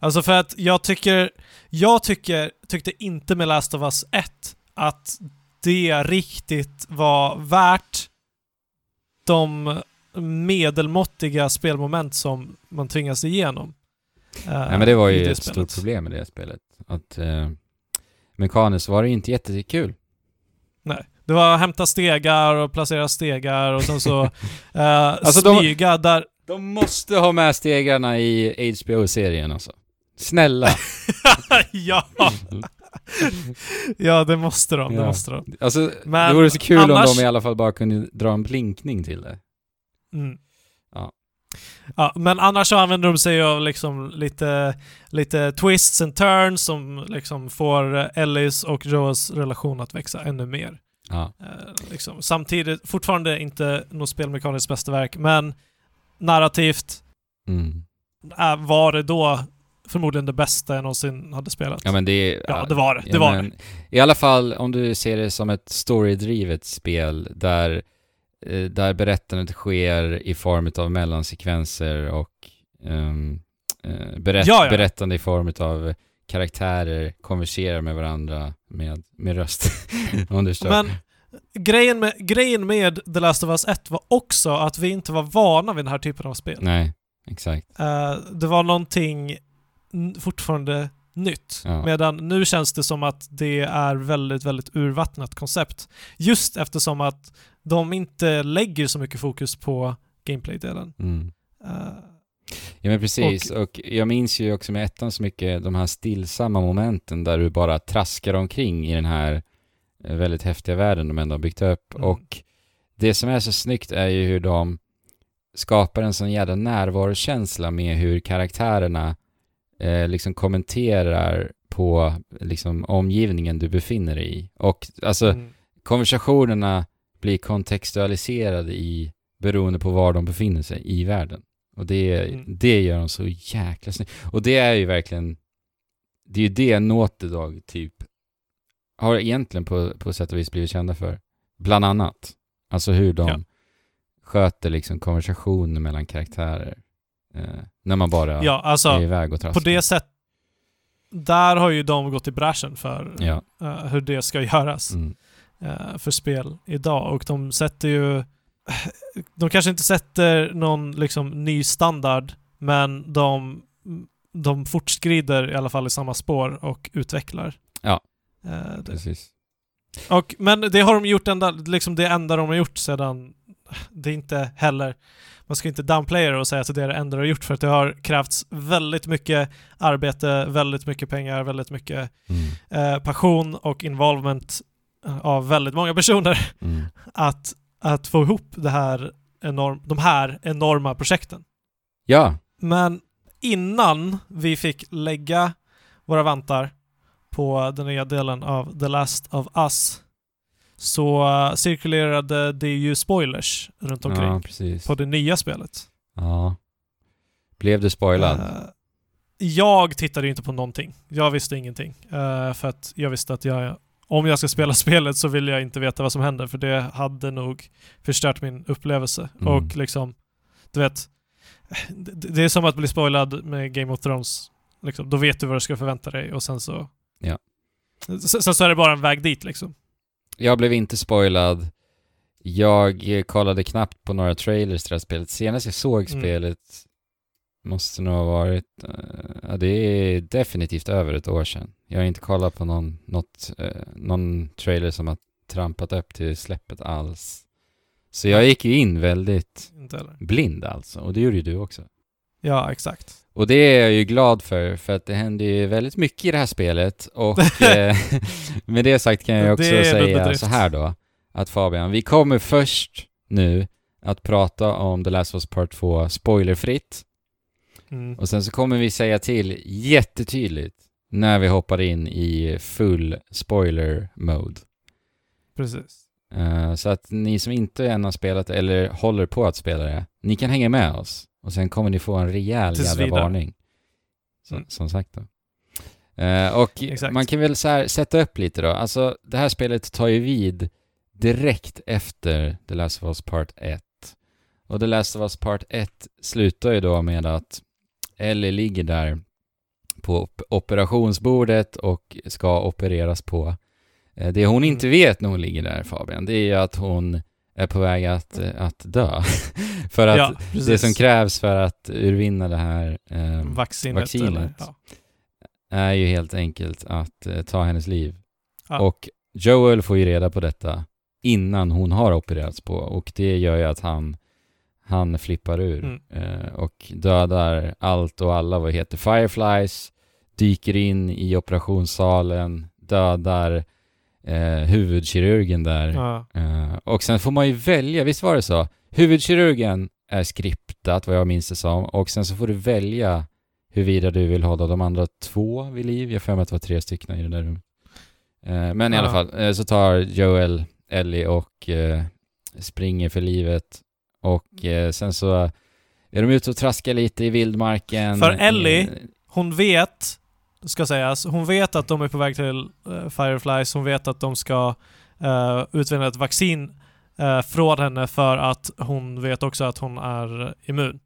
Alltså för att jag tycker, jag tycker, tyckte inte med Last of Us 1 att det riktigt var värt de medelmåttiga spelmoment som man tvingas igenom. Eh, Nej men det var ju ett spelet. stort problem med det spelet. Att eh, mekaniskt var det inte jättekul. Nej. Det var att hämta stegar och placera stegar och sen så eh, Alltså de- smyga där... De måste ha med stegarna i HBO-serien alltså. Snälla. ja! ja, det måste de. Det Ja. måste de. Alltså, Men det vore så kul annars- om de i alla fall bara kunde dra en blinkning till det. Mm. Ja. Men annars så använder de sig av liksom lite, lite twists and turns som liksom får eh, Ellis och Joels relation att växa ännu mer. Ja. Eh, liksom. Samtidigt, fortfarande inte något spelmekaniskt mästerverk, men narrativt Mm. äh, var det då förmodligen det bästa jag någonsin hade spelat. Ja men det. Ja, det var det. Ja, Det var men I alla fall om du ser det som ett storydrivet spel där, eh, där berättandet sker i form av mellansekvenser och eh, berätt, Ja, ja. berättande i form av karaktärer konverserar med varandra med, med röst. om du. Men grejen med, grejen med The Last of Us 1 var också att vi inte var vana vid den här typen av spel. Nej, exakt. Eh, det var någonting fortfarande nytt. Ja. Medan nu känns det som att det är väldigt, väldigt urvattnat koncept. Just eftersom att de inte lägger så mycket fokus på gameplay-delen. Mm. Eh, Ja men precis, och, jag minns ju också med ettan så mycket de här stillsamma momenten där du bara traskar omkring i den här eh, väldigt häftiga världen de ändå har byggt upp. Mm. Och det som är så snyggt är ju hur de skapar en sån jävla närvarokänsla med hur karaktärerna eh, liksom kommenterar på liksom omgivningen du befinner dig i. Och alltså mm. konversationerna blir kontextualiserade i beroende på var de befinner sig i världen. Och det, Mm. det gör de så jäkla snyggt. Och det är ju verkligen, det är ju det Naughty typ har egentligen på, på sätt och vis blivit kända för. Bland annat. Alltså hur de Ja. sköter liksom konversationer mellan karaktärer. Eh, när man bara Ja, är alltså iväg och på traskar. det sättet där har ju de gått i bräschen för Ja. eh, hur det ska göras Mm. Eh, för spel idag. Och de sätter ju... De kanske inte sätter någon liksom ny standard, men de de fortskrider i alla fall i samma spår och utvecklar. Ja. Eh, det. Precis. Och, men det har de gjort enda, liksom det enda de har gjort sedan, det är inte heller, man ska inte downplaya det och säga att det är det enda de har gjort för att det har krävts väldigt mycket arbete, väldigt mycket pengar, väldigt mycket Mm. eh, passion och involvement av väldigt många personer Mm. att, att få ihop det här enorm, de här enorma projekten. Ja, Men innan vi fick lägga våra vantar på den nya delen av The Last of Us så eh, cirkulerade det ju spoilers runt omkring ja på det nya spelet. Ja. Blev du spoilad? Eh, jag tittade ju inte på någonting. Jag visste ingenting. Eh, för att jag visste att jag, om jag ska spela spelet så vill jag inte veta vad som händer för det hade nog förstört min upplevelse. Mm. Och liksom, du vet, det, är som att bli spoilad med Game of Thrones. Liksom, då vet du vad du ska förvänta dig och sen så... Ja. Sen, sen så är det bara en väg dit liksom. Jag blev inte spoilad. Jag kollade knappt på några trailers till det här spelet. Senast jag såg Mm. spelet måste nog ha varit, eh, ja det är definitivt över ett år sedan. Jag har inte kollat på någon, något, eh, någon trailer som har trampat upp till släppet alls. Så jag gick ju in väldigt blind alltså, och det gjorde ju du också. Ja, exakt. Och det är jag ju glad för, för att det händer ju väldigt mycket i det här spelet och eh, med det sagt kan jag också säga så här då, att Fabian, vi kommer först nu att prata om The Last of Us Part 2 spoilerfritt Mm. och sen så kommer vi säga till jättetydligt när vi hoppar in i full spoiler mode. Precis. Eh, så att ni som inte än har spelat eller håller på att spela det, ni kan hänga med oss. Och sen kommer ni få en rejäl Tills jävla vidare. varning. Som, Mm. som sagt då. Eh, och Exakt. man kan väl så sätta upp lite då. Alltså det här spelet tar ju vid direkt efter The Last of Us Part 1. Och The Last of Us Part 1 slutar ju då med att Ellie ligger där på op- operationsbordet och ska opereras på. Eh, Det hon inte vet när hon ligger där Fabian, det är ju att hon är på väg att, eh, att dö. för att ja, det som krävs för att urvinna det här eh, Vaccinet. vaccinet. Eller, ja. är ju helt enkelt att eh, ta hennes liv. Ja. Och Joel får ju reda på detta innan hon har opererats på och det gör ju att han, han flippar ur Mm. eh, och dödar allt och alla vad heter Fireflies, dyker in i operationssalen, dödar eh, huvudkirurgen där. Ja. Eh, och sen får man ju välja, visst var det så? Huvudkirurgen är skriptat vad jag minns det som och sen så får du välja huruvida du vill hålla de andra två vid liv. Jag för mig att det var tre stycken i det där rummet. Eh, men i Ja. alla fall eh, så tar Joel Ellie och eh, springer för livet och eh, sen så är de ute och traskar lite i vildmarken. För Ellie- Eh, Hon vet, ska sägas, hon vet att de är på väg till eh, Fireflies, hon vet att de ska uh, utvinna ett vaccin eh, från henne för att hon vet också att hon är immun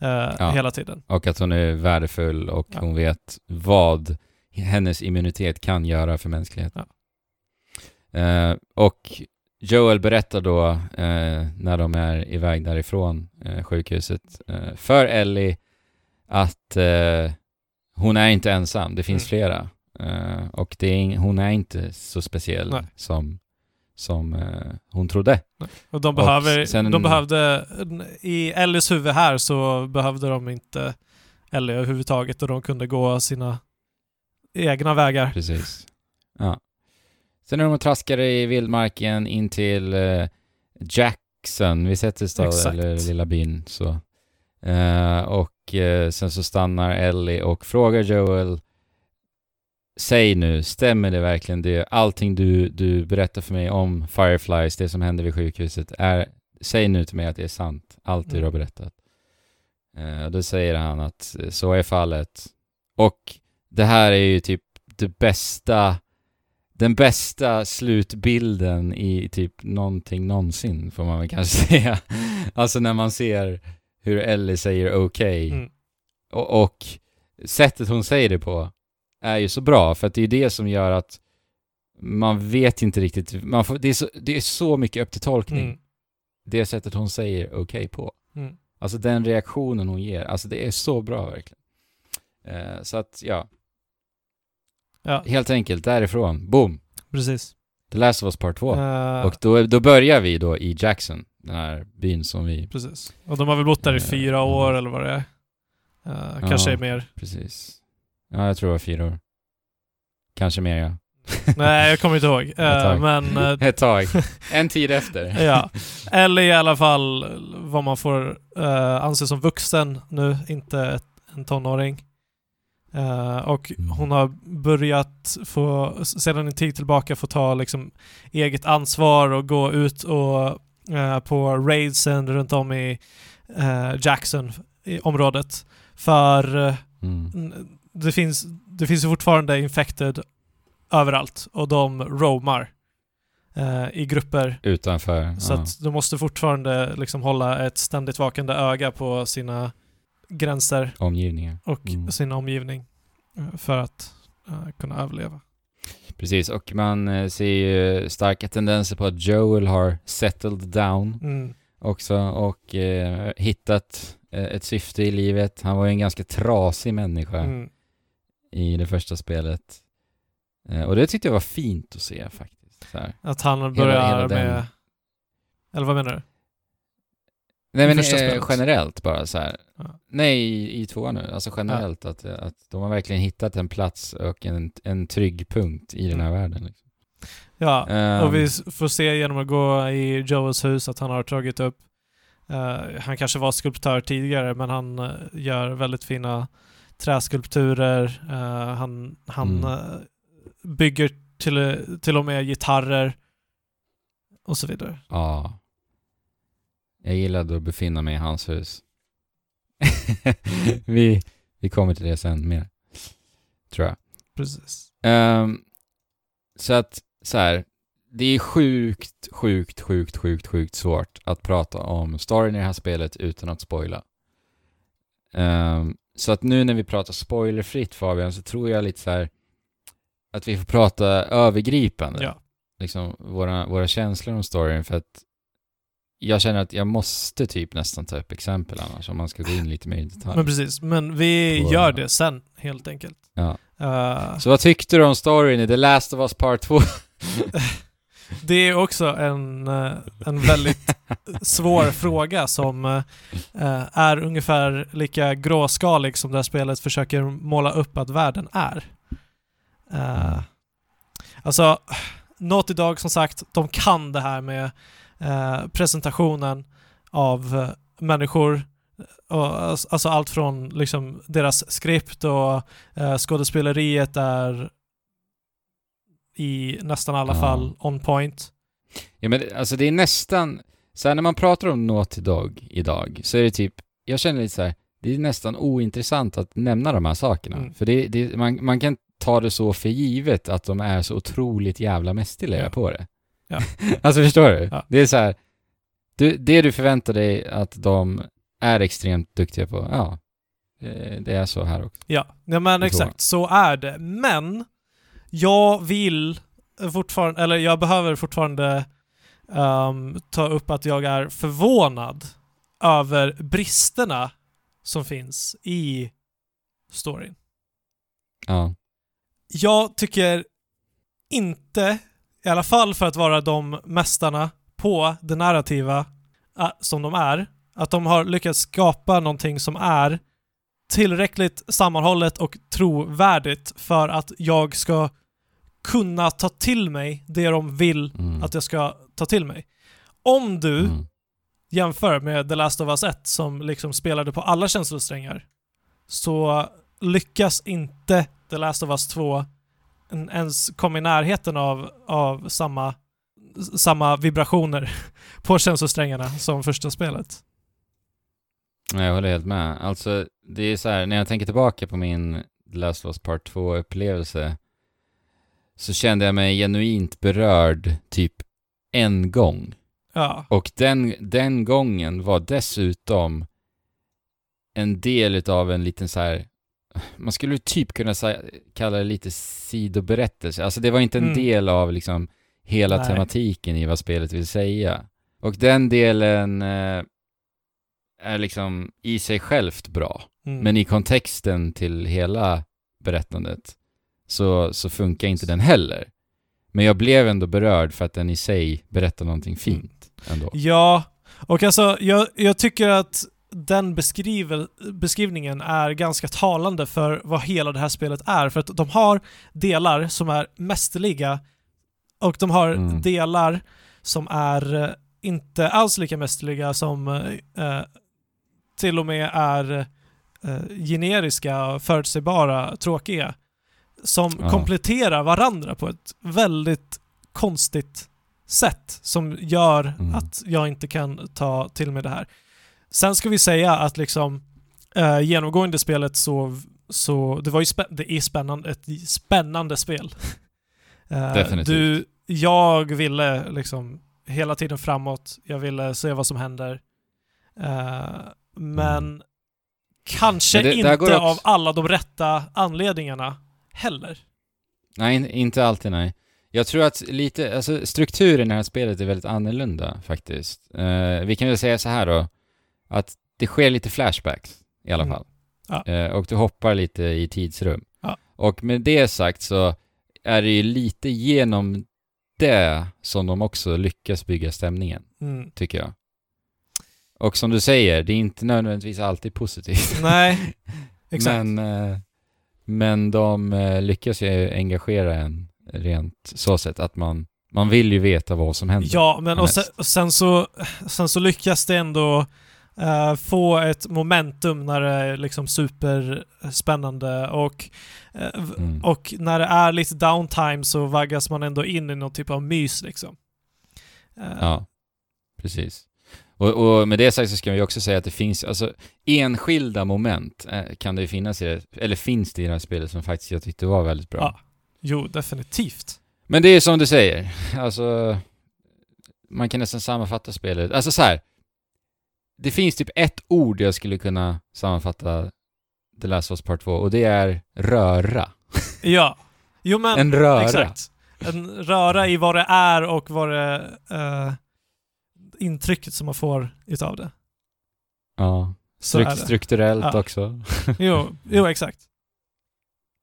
eh, Ja. hela tiden. Och att hon är värdefull och Ja. hon vet vad hennes immunitet kan göra för mänskligheten. Eh, och Joel berättar då eh, när de är iväg därifrån eh, sjukhuset eh, för Ellie att eh, hon är inte ensam, det finns Mm. flera. Eh, och det är, hon är inte så speciell Nej. som, som eh, hon trodde. Och de Och behöver, sen- de behövde, i Ellies huvud här så behövde de inte Ellie överhuvudtaget och de kunde gå sina egna vägar. Precis. Ja. Sen är de och traskar i vildmarken in till eh, Jackson, vi sätter stad, Exakt. eller lilla byn så. Eh, och eh, sen så stannar Ellie och frågar Joel Säg nu, stämmer det verkligen det? Allting du, du berättar för mig om Fireflies, det som hände vid sjukhuset, är, säg nu till mig att det är sant, allt du har Mm. berättat. Eh, då säger han att så är fallet. Och det här är ju typ det bästa, den bästa slutbilden i typ någonting någonsin, får man väl kanske säga. Alltså när man ser hur Ellie säger okej. Mm. Och, och sättet hon säger det på är ju så bra, för att det är det som gör att man vet inte riktigt, man får, det, är så, det är så mycket upp till tolkning, Mm. det sättet hon säger okej på. Mm. Alltså den reaktionen hon ger, alltså det är så bra verkligen. Eh, så att, ja. Ja, Helt enkelt, därifrån, boom! precis. The Last of Us Part 2. Eh, Och då, då börjar vi då i Jackson, den här byn som vi... Precis. Och de har väl bott där i Eh, fyra ja. år eller vad det är. Eh, kanske är mer. Precis. Ja, jag tror det var fyra år. Kanske mer ja. Nej, jag kommer inte ihåg. Tag. men Ett tag. En tid efter. ja. Eller i alla fall vad man får uh, anse som vuxen nu, inte ett, en tonåring. Eh, och Mm. hon har börjat få, sedan en tid tillbaka, få ta liksom eget ansvar och gå ut och eh, på raidsen runt om i eh, Jackson, i området. För eh, Mm. det finns, det finns fortfarande infected överallt och de roamar eh, i grupper. Utanför. Så ja. att de måste fortfarande liksom hålla ett ständigt vakande öga på sina gränser Omgivningen. och Mm. sin omgivning eh, för att eh, kunna överleva. Precis, och man eh, ser ju starka tendenser på att Joel har settled down Mm. också och eh, hittat ett syfte i livet. Han var ju en ganska trasig människa Mm. i det första spelet. Och det tyckte jag var fint att se faktiskt. Att han börjar hela den- med... Eller vad menar du? Nej men eh, generellt bara så här. Ja. Nej, i, i tvåan nu. Alltså generellt att, att de har verkligen hittat en plats och en, en trygg punkt i den här Mm. världen. Liksom. Ja, Ehm, och vi s- får se genom att gå i Joels hus att han har tagit upp eh, han kanske var skulptör tidigare men han eh, gör väldigt fina träskulpturer. Eh, han han Mm. bygger till, till och med gitarrer och så vidare. Ja. Jag gillade att befinna mig i hans hus. vi, vi kommer till det sen mer. Tror jag. Precis. Ehm, så att, så här. Det är sjukt, sjukt, sjukt, sjukt, sjukt svårt att prata om storyn i det här spelet utan att spoila. Ehm, så att nu när vi pratar spoilerfritt Fabian, så tror jag lite så här att vi får prata övergripande. Ja. Liksom våra, våra känslor om storyn för att jag känner att jag måste typ nästan ta upp exempel annars om man ska gå in lite mer i detalj. Men precis, men vi På- gör det sen helt enkelt. Ja. Eh, Så vad tyckte du om storyn i The Last of Us Part 2? det är också en, eh, en väldigt svår fråga som eh, är ungefär lika gråskalig som det här spelet försöker måla upp att världen är. Uh, alltså, Naughty Dog som sagt, de kan det här med eh, presentationen av eh, människor. Och, ass- alltså allt från liksom deras skript och uh, skådespeleriet är i nästan alla Ja. fall on point. Ja men alltså det är nästan, så här när man pratar om Naughty Dog idag så är det typ, jag känner lite så här, det är nästan ointressant att nämna de här sakerna. Mm. För det, det, man, man kan ta det så för givet att de är så otroligt jävla mästerliga Ja. på det. Ja. alltså förstår du? Ja. Det är så här, du, det du förväntar dig att de är extremt duktiga på, ja, det, det är så här också. Ja, ja men exakt så är det. Men jag vill fortfarande, eller jag behöver fortfarande ehm, ta upp att jag är förvånad över bristerna som finns i storyn. Ja. Jag tycker inte, i alla fall för att vara de mästarna på det narrativa äh, som de är, att de har lyckats skapa någonting som är tillräckligt sammanhållet och trovärdigt för att jag ska kunna ta till mig det de vill Mm. att jag ska ta till mig. Om du Mm. jämför med The Last of Us 1 som liksom spelade på alla känslosträngar så lyckas inte The Last of Us 2 en- ens komma i närheten av, av samma, samma vibrationer på känslosträngarna som första spelet. Jag håller helt med. Alltså, det är så här, när jag tänker tillbaka på min The Last of Us Part 2-upplevelse så kände jag mig genuint berörd typ en gång. Ja, Och den, den gången var dessutom en del utav en liten så här man skulle typ kunna kalla det lite sidoberättelse. Alltså det var inte en Mm. del av liksom hela Nej. tematiken i vad spelet vill säga. Och den delen eh, är liksom i sig självt bra. Mm. Men i kontexten till hela berättandet så, så funkar inte den heller. Men jag blev ändå berörd för att den i sig berättar någonting fint ändå. Ja, och alltså jag, jag tycker att den beskriver, beskrivningen är ganska talande för vad hela det här spelet är. För att de har delar som är mästerliga och de har Mm. delar som är eh, inte alls lika mästerliga som eh, till och med är eh, generiska, förutsägbara, tråkiga. Som Ja. kompletterar varandra på ett väldigt konstigt sätt som gör Mm. att jag inte kan ta till mig det här. Sen ska vi säga att liksom eh, genomgående spelet så, så det var ju det är spännande, ett spännande spel. Eh, Definitivt. Du, jag ville liksom hela tiden framåt, jag ville se vad som händer. Eh, men kanske Men det- inte också- av alla de rätta anledningarna heller. Nej, in- inte alltid nej. Jag tror att lite, alltså strukturen i det här spelet är väldigt annorlunda faktiskt. Eh, vi kan väl säga så här då, att det sker lite flashbacks i alla Mm. fall. Ja. Eh, och du hoppar lite i tidsrum. Ja. Och med det sagt så är det ju lite genom det som de också lyckas bygga stämningen, Mm. tycker jag. Och som du säger, det är inte nödvändigtvis alltid positivt. Nej, exakt. Men, eh, men de eh, lyckas ju engagera en rent så sätt att man, man vill ju veta vad som händer. Ja, men och sen, och sen, så, sen så lyckas det ändå eh, få ett momentum när det är liksom superspännande och, v- Mm. och när det är lite downtime så vaggas man ändå in i någon typ av mys liksom. Eh, Ja, precis. Och, och med det sagt så ska vi också säga att det finns, alltså enskilda moment kan det ju finnas i det, eller finns det i det här spelet som faktiskt jag tyckte var väldigt bra. Ja. Jo, definitivt. Men det är som du säger, alltså man kan nästan sammanfatta spelet, alltså så här. Det finns typ ett ord jag skulle kunna sammanfatta The Last of Us Part 2 och det är röra. Ja. Jo men, en röra. exakt. En röra i vad det är och vad det... eh, intrycket som man får utav det. Ja. Det. strukturellt Ja. också. Jo, jo, exakt.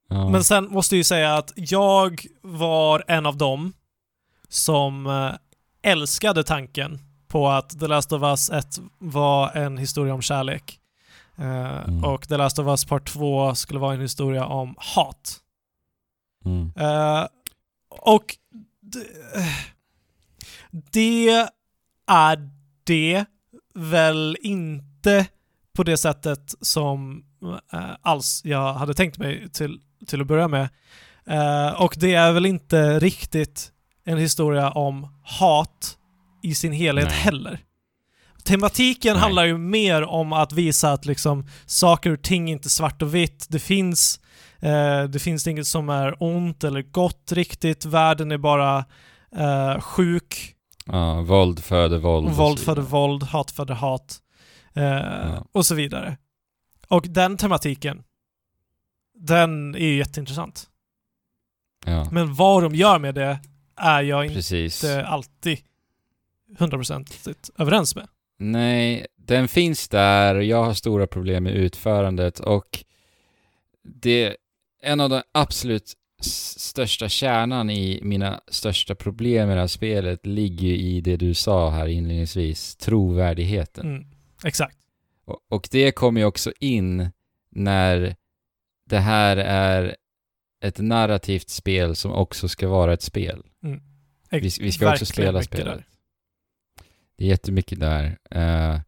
Ja. Men sen måste jag ju säga att jag var en av dem som eh, älskade tanken på att The Last of Us 1 var en historia om kärlek. Eh, Mm. Och The Last of Us Part 2 skulle vara en historia om hat. mm. Eh, och det, det är det väl inte på det sättet som eh, alls jag hade tänkt mig till, till att börja med. Eh, och det är väl inte riktigt en historia om hat i sin helhet Nej. heller. Tematiken Nej. handlar ju mer om att visa att liksom saker och ting inte är svart och vitt. Det finns Eh, det finns inget som är ont eller gott riktigt. Världen är bara eh, sjuk. ja, våld föder våld. Våld föder våld, hat föder hat. Eh, Och så vidare. Och den tematiken, den är ju jätteintressant. Ja, Men vad de gör med det är jag precis. inte alltid hundraprocentigt överens med. Nej, den finns där och jag har stora problem med utförandet och det en av de absolut största kärnan i mina största problem med det här spelet ligger i det du sa här inledningsvis, trovärdigheten. Mm, exakt. Och, och det kommer ju också in när det här är ett narrativt spel som också ska vara ett spel. Vi, vi ska också spela spelet. där. Det är jättemycket där. Eh,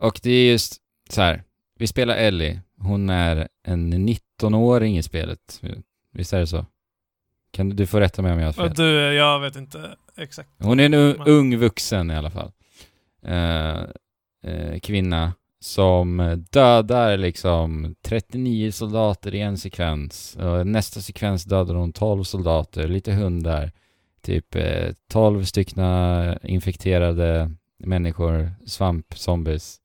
och det är just så här. Vi spelar Ellie. Hon är en 19-åring i spelet. Visst är det så? Kan du, du får rätta mig om jag har fel. Du, jag vet inte exakt. Hon är en ung vuxen i alla fall. Eh, eh, kvinna som dödar liksom 39 soldater i en sekvens. Nästa sekvens dödar hon 12 soldater, lite hundar. Typ eh, 12 styckna infekterade människor, svampzombies.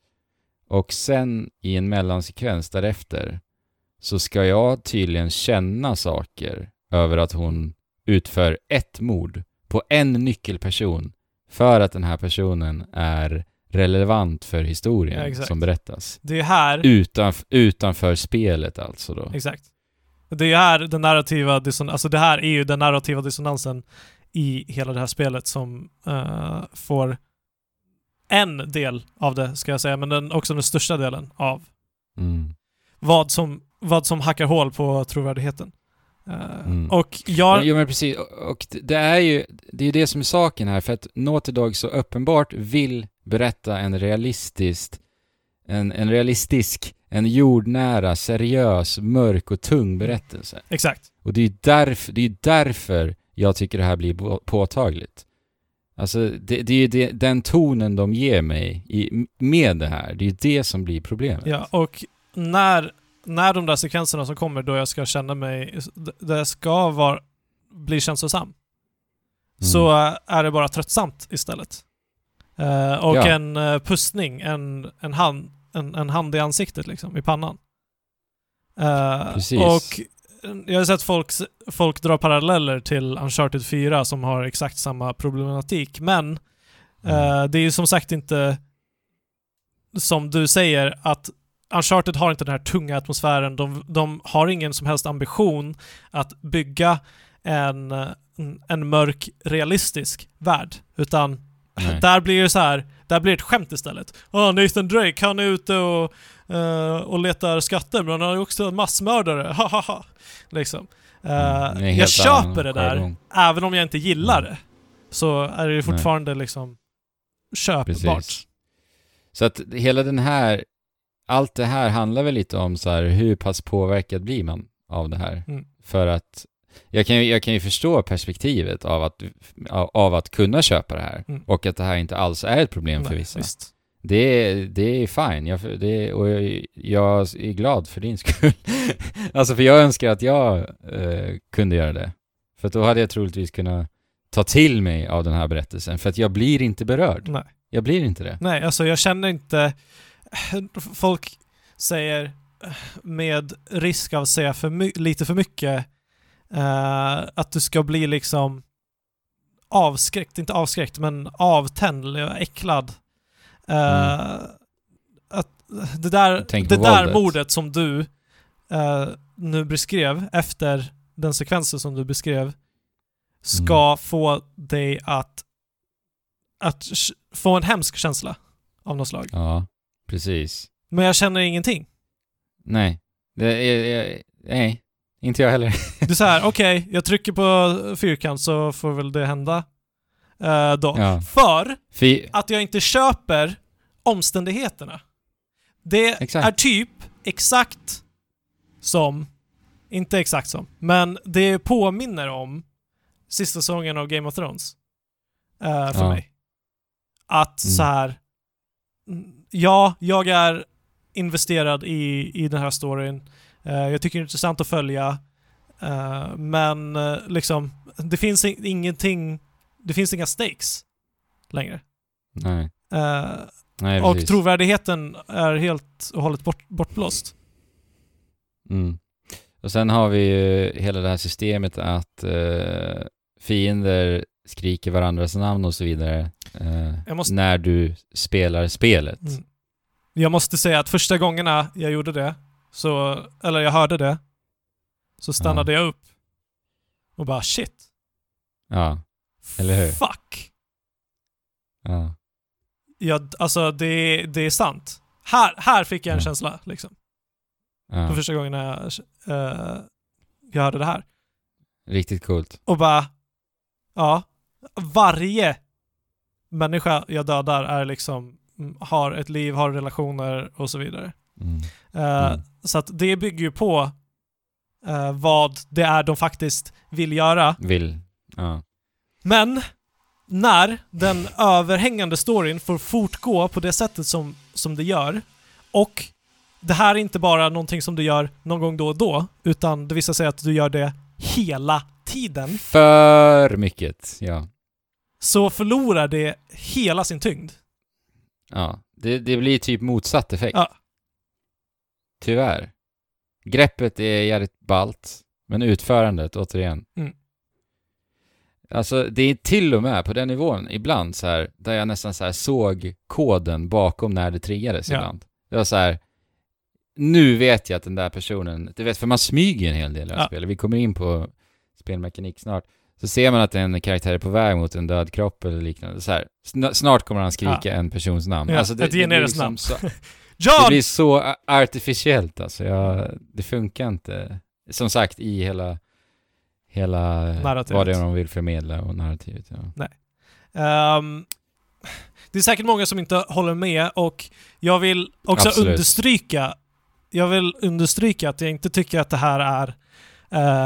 Och sen i en mellansekvens därefter så ska jag tydligen känna saker över att hon utför ett mord på en nyckelperson för att den här personen är relevant för Ja, historien exakt. som berättas. Det är här... Utanf, utanför spelet alltså då. Exakt. Det är här den narrativa dissonansen, alltså det här är ju den narrativa dissonansen i hela det här spelet som eh, får en del av det, ska jag säga, men den, också den största delen av Mm. vad som, vad som hackar hål på trovärdigheten. Eh, Mm. Och jag... Jo men precis, och det är ju det, är ju det som är saken här, för att Naughty Dog så uppenbart vill berätta en realistisk, en, en realistisk, en jordnära, seriös, mörk och tung berättelse. Exakt. Och det är ju därför, det är ju därför jag tycker det här blir på- påtagligt. Alltså, det, det är ju det, den tonen de ger mig i, med det här, det är ju det som blir problemet. Ja, och när, när de där sekvenserna som kommer då jag ska känna mig, där jag ska vara, bli känslosam, så är det bara tröttsamt istället. Eh, och Ja. en uh, pustning, en, en, hand, en, en hand i ansiktet liksom, i pannan. Eh, Precis. och jag har sett folk, folk dra paralleller till Uncharted 4 som har exakt samma problematik, men eh, det är ju som sagt inte som du säger att Uncharted har inte den här tunga atmosfären. De, de har ingen som helst ambition att bygga en, en, mörk, realistisk värld. Utan Nej. där blir det så här, där blir det ett skämt istället. Oh, Nathan Drake, han är ute och, och letar skatter, men han är också en massmördare. Ha ha ha. Liksom. Eh, Mm, jag köper det där, även om jag inte gillar Mm. det. Så är det fortfarande liksom köpbart. Precis. Så att hela den här, allt det här handlar väl lite om så här, hur pass påverkad blir man av det här? Mm. För att jag kan, ju, jag kan ju förstå perspektivet av att, av, att kunna köpa det här Mm. och att det här inte alls är ett problem för Nej, vissa. Visst. Det är, det är fine, jag, det, och jag, jag är glad för din skull. alltså för jag önskar att jag eh, kunde göra det. För då hade jag troligtvis kunnat ta till mig av den här berättelsen, för att jag blir inte berörd. Nej. Jag blir inte det. Nej, alltså jag känner inte... Folk säger med risk av att säga för my- lite för mycket eh, att du ska bli liksom avskräckt, inte avskräckt, men avtänd eller Eh, att det där, Tänk det där våldet. mordet som du eh, nu beskrev, efter den sekvensen som du beskrev, ska få dig att, att få en hemsk känsla av något slag. Ja, precis. Men jag känner ingenting. Nej. Det är, nej, inte jag heller. Det är så här, okej, jag trycker på fyrkant så får väl det hända. Eh, då. Ja. För För, att jag inte köper omständigheterna. Det Exakt. är typ exakt som, inte exakt som, men det påminner om sista säsongen av Game of Thrones. eh, för Ja. mig. Att Mm. så här. mm, ja, jag är investerad i, i den här storyn. Eh, jag tycker det är intressant att följa. Eh, men eh, liksom, det finns in- ingenting, det finns inga stakes längre. nej. Eh, Nej, och trovärdigheten är helt och hållet bort, bortblåst. Mm. Och sen har vi ju hela det här systemet att eh, fiender skriker varandras namn och så vidare eh, måste- när du spelar spelet. Mm. Jag måste säga att första gångerna jag gjorde det, så, eller jag hörde det, så stannade jag upp och bara shit. Ja, Eller hur? Fuck. ja. Ja, alltså det, det är sant. Här, här fick jag en Ja. känsla liksom. För ja. första gången jag, eh, jag hörde det här. Riktigt coolt. Och bara, ja, varje människa jag dödar är liksom, mm, har ett liv, har relationer och så vidare. Mm. Eh, Mm. Så att det bygger ju på eh, vad det är de faktiskt vill göra. Vill. Ja. Men när den överhängande storyn får fortgå på det sättet som, som det gör och det här är inte bara någonting som du gör någon gång då och då, utan det visar sig att du gör det hela tiden, För mycket, ja. så förlorar det hela sin tyngd. Ja. Det, det blir typ motsatt effekt. Ja. Tyvärr. Greppet är jävligt ballt, men utförandet, återigen. Mm. Alltså det är till och med på den nivån ibland så här, där jag nästan så här såg koden bakom när det triggades Ja. ibland. Det var så här. nu vet jag att den där personen, du vet för man smyger en hel del i det Ja. spelet, vi kommer in på spelmekanik snart. Så ser man att en karaktär är på väg mot en död kropp eller liknande, så här, sn- snart kommer han skrika en persons namn. Ja, alltså det, ett det generiskt liksom namn. Så, det John! blir så artificiellt alltså, jag, det funkar inte. Som sagt, i hela, hela Narrativet. vad det är de vill förmedla och narrativet. Ja. Ehm, det är säkert många som inte håller med och jag vill också Absolut. understryka jag vill understryka att jag inte tycker att det här är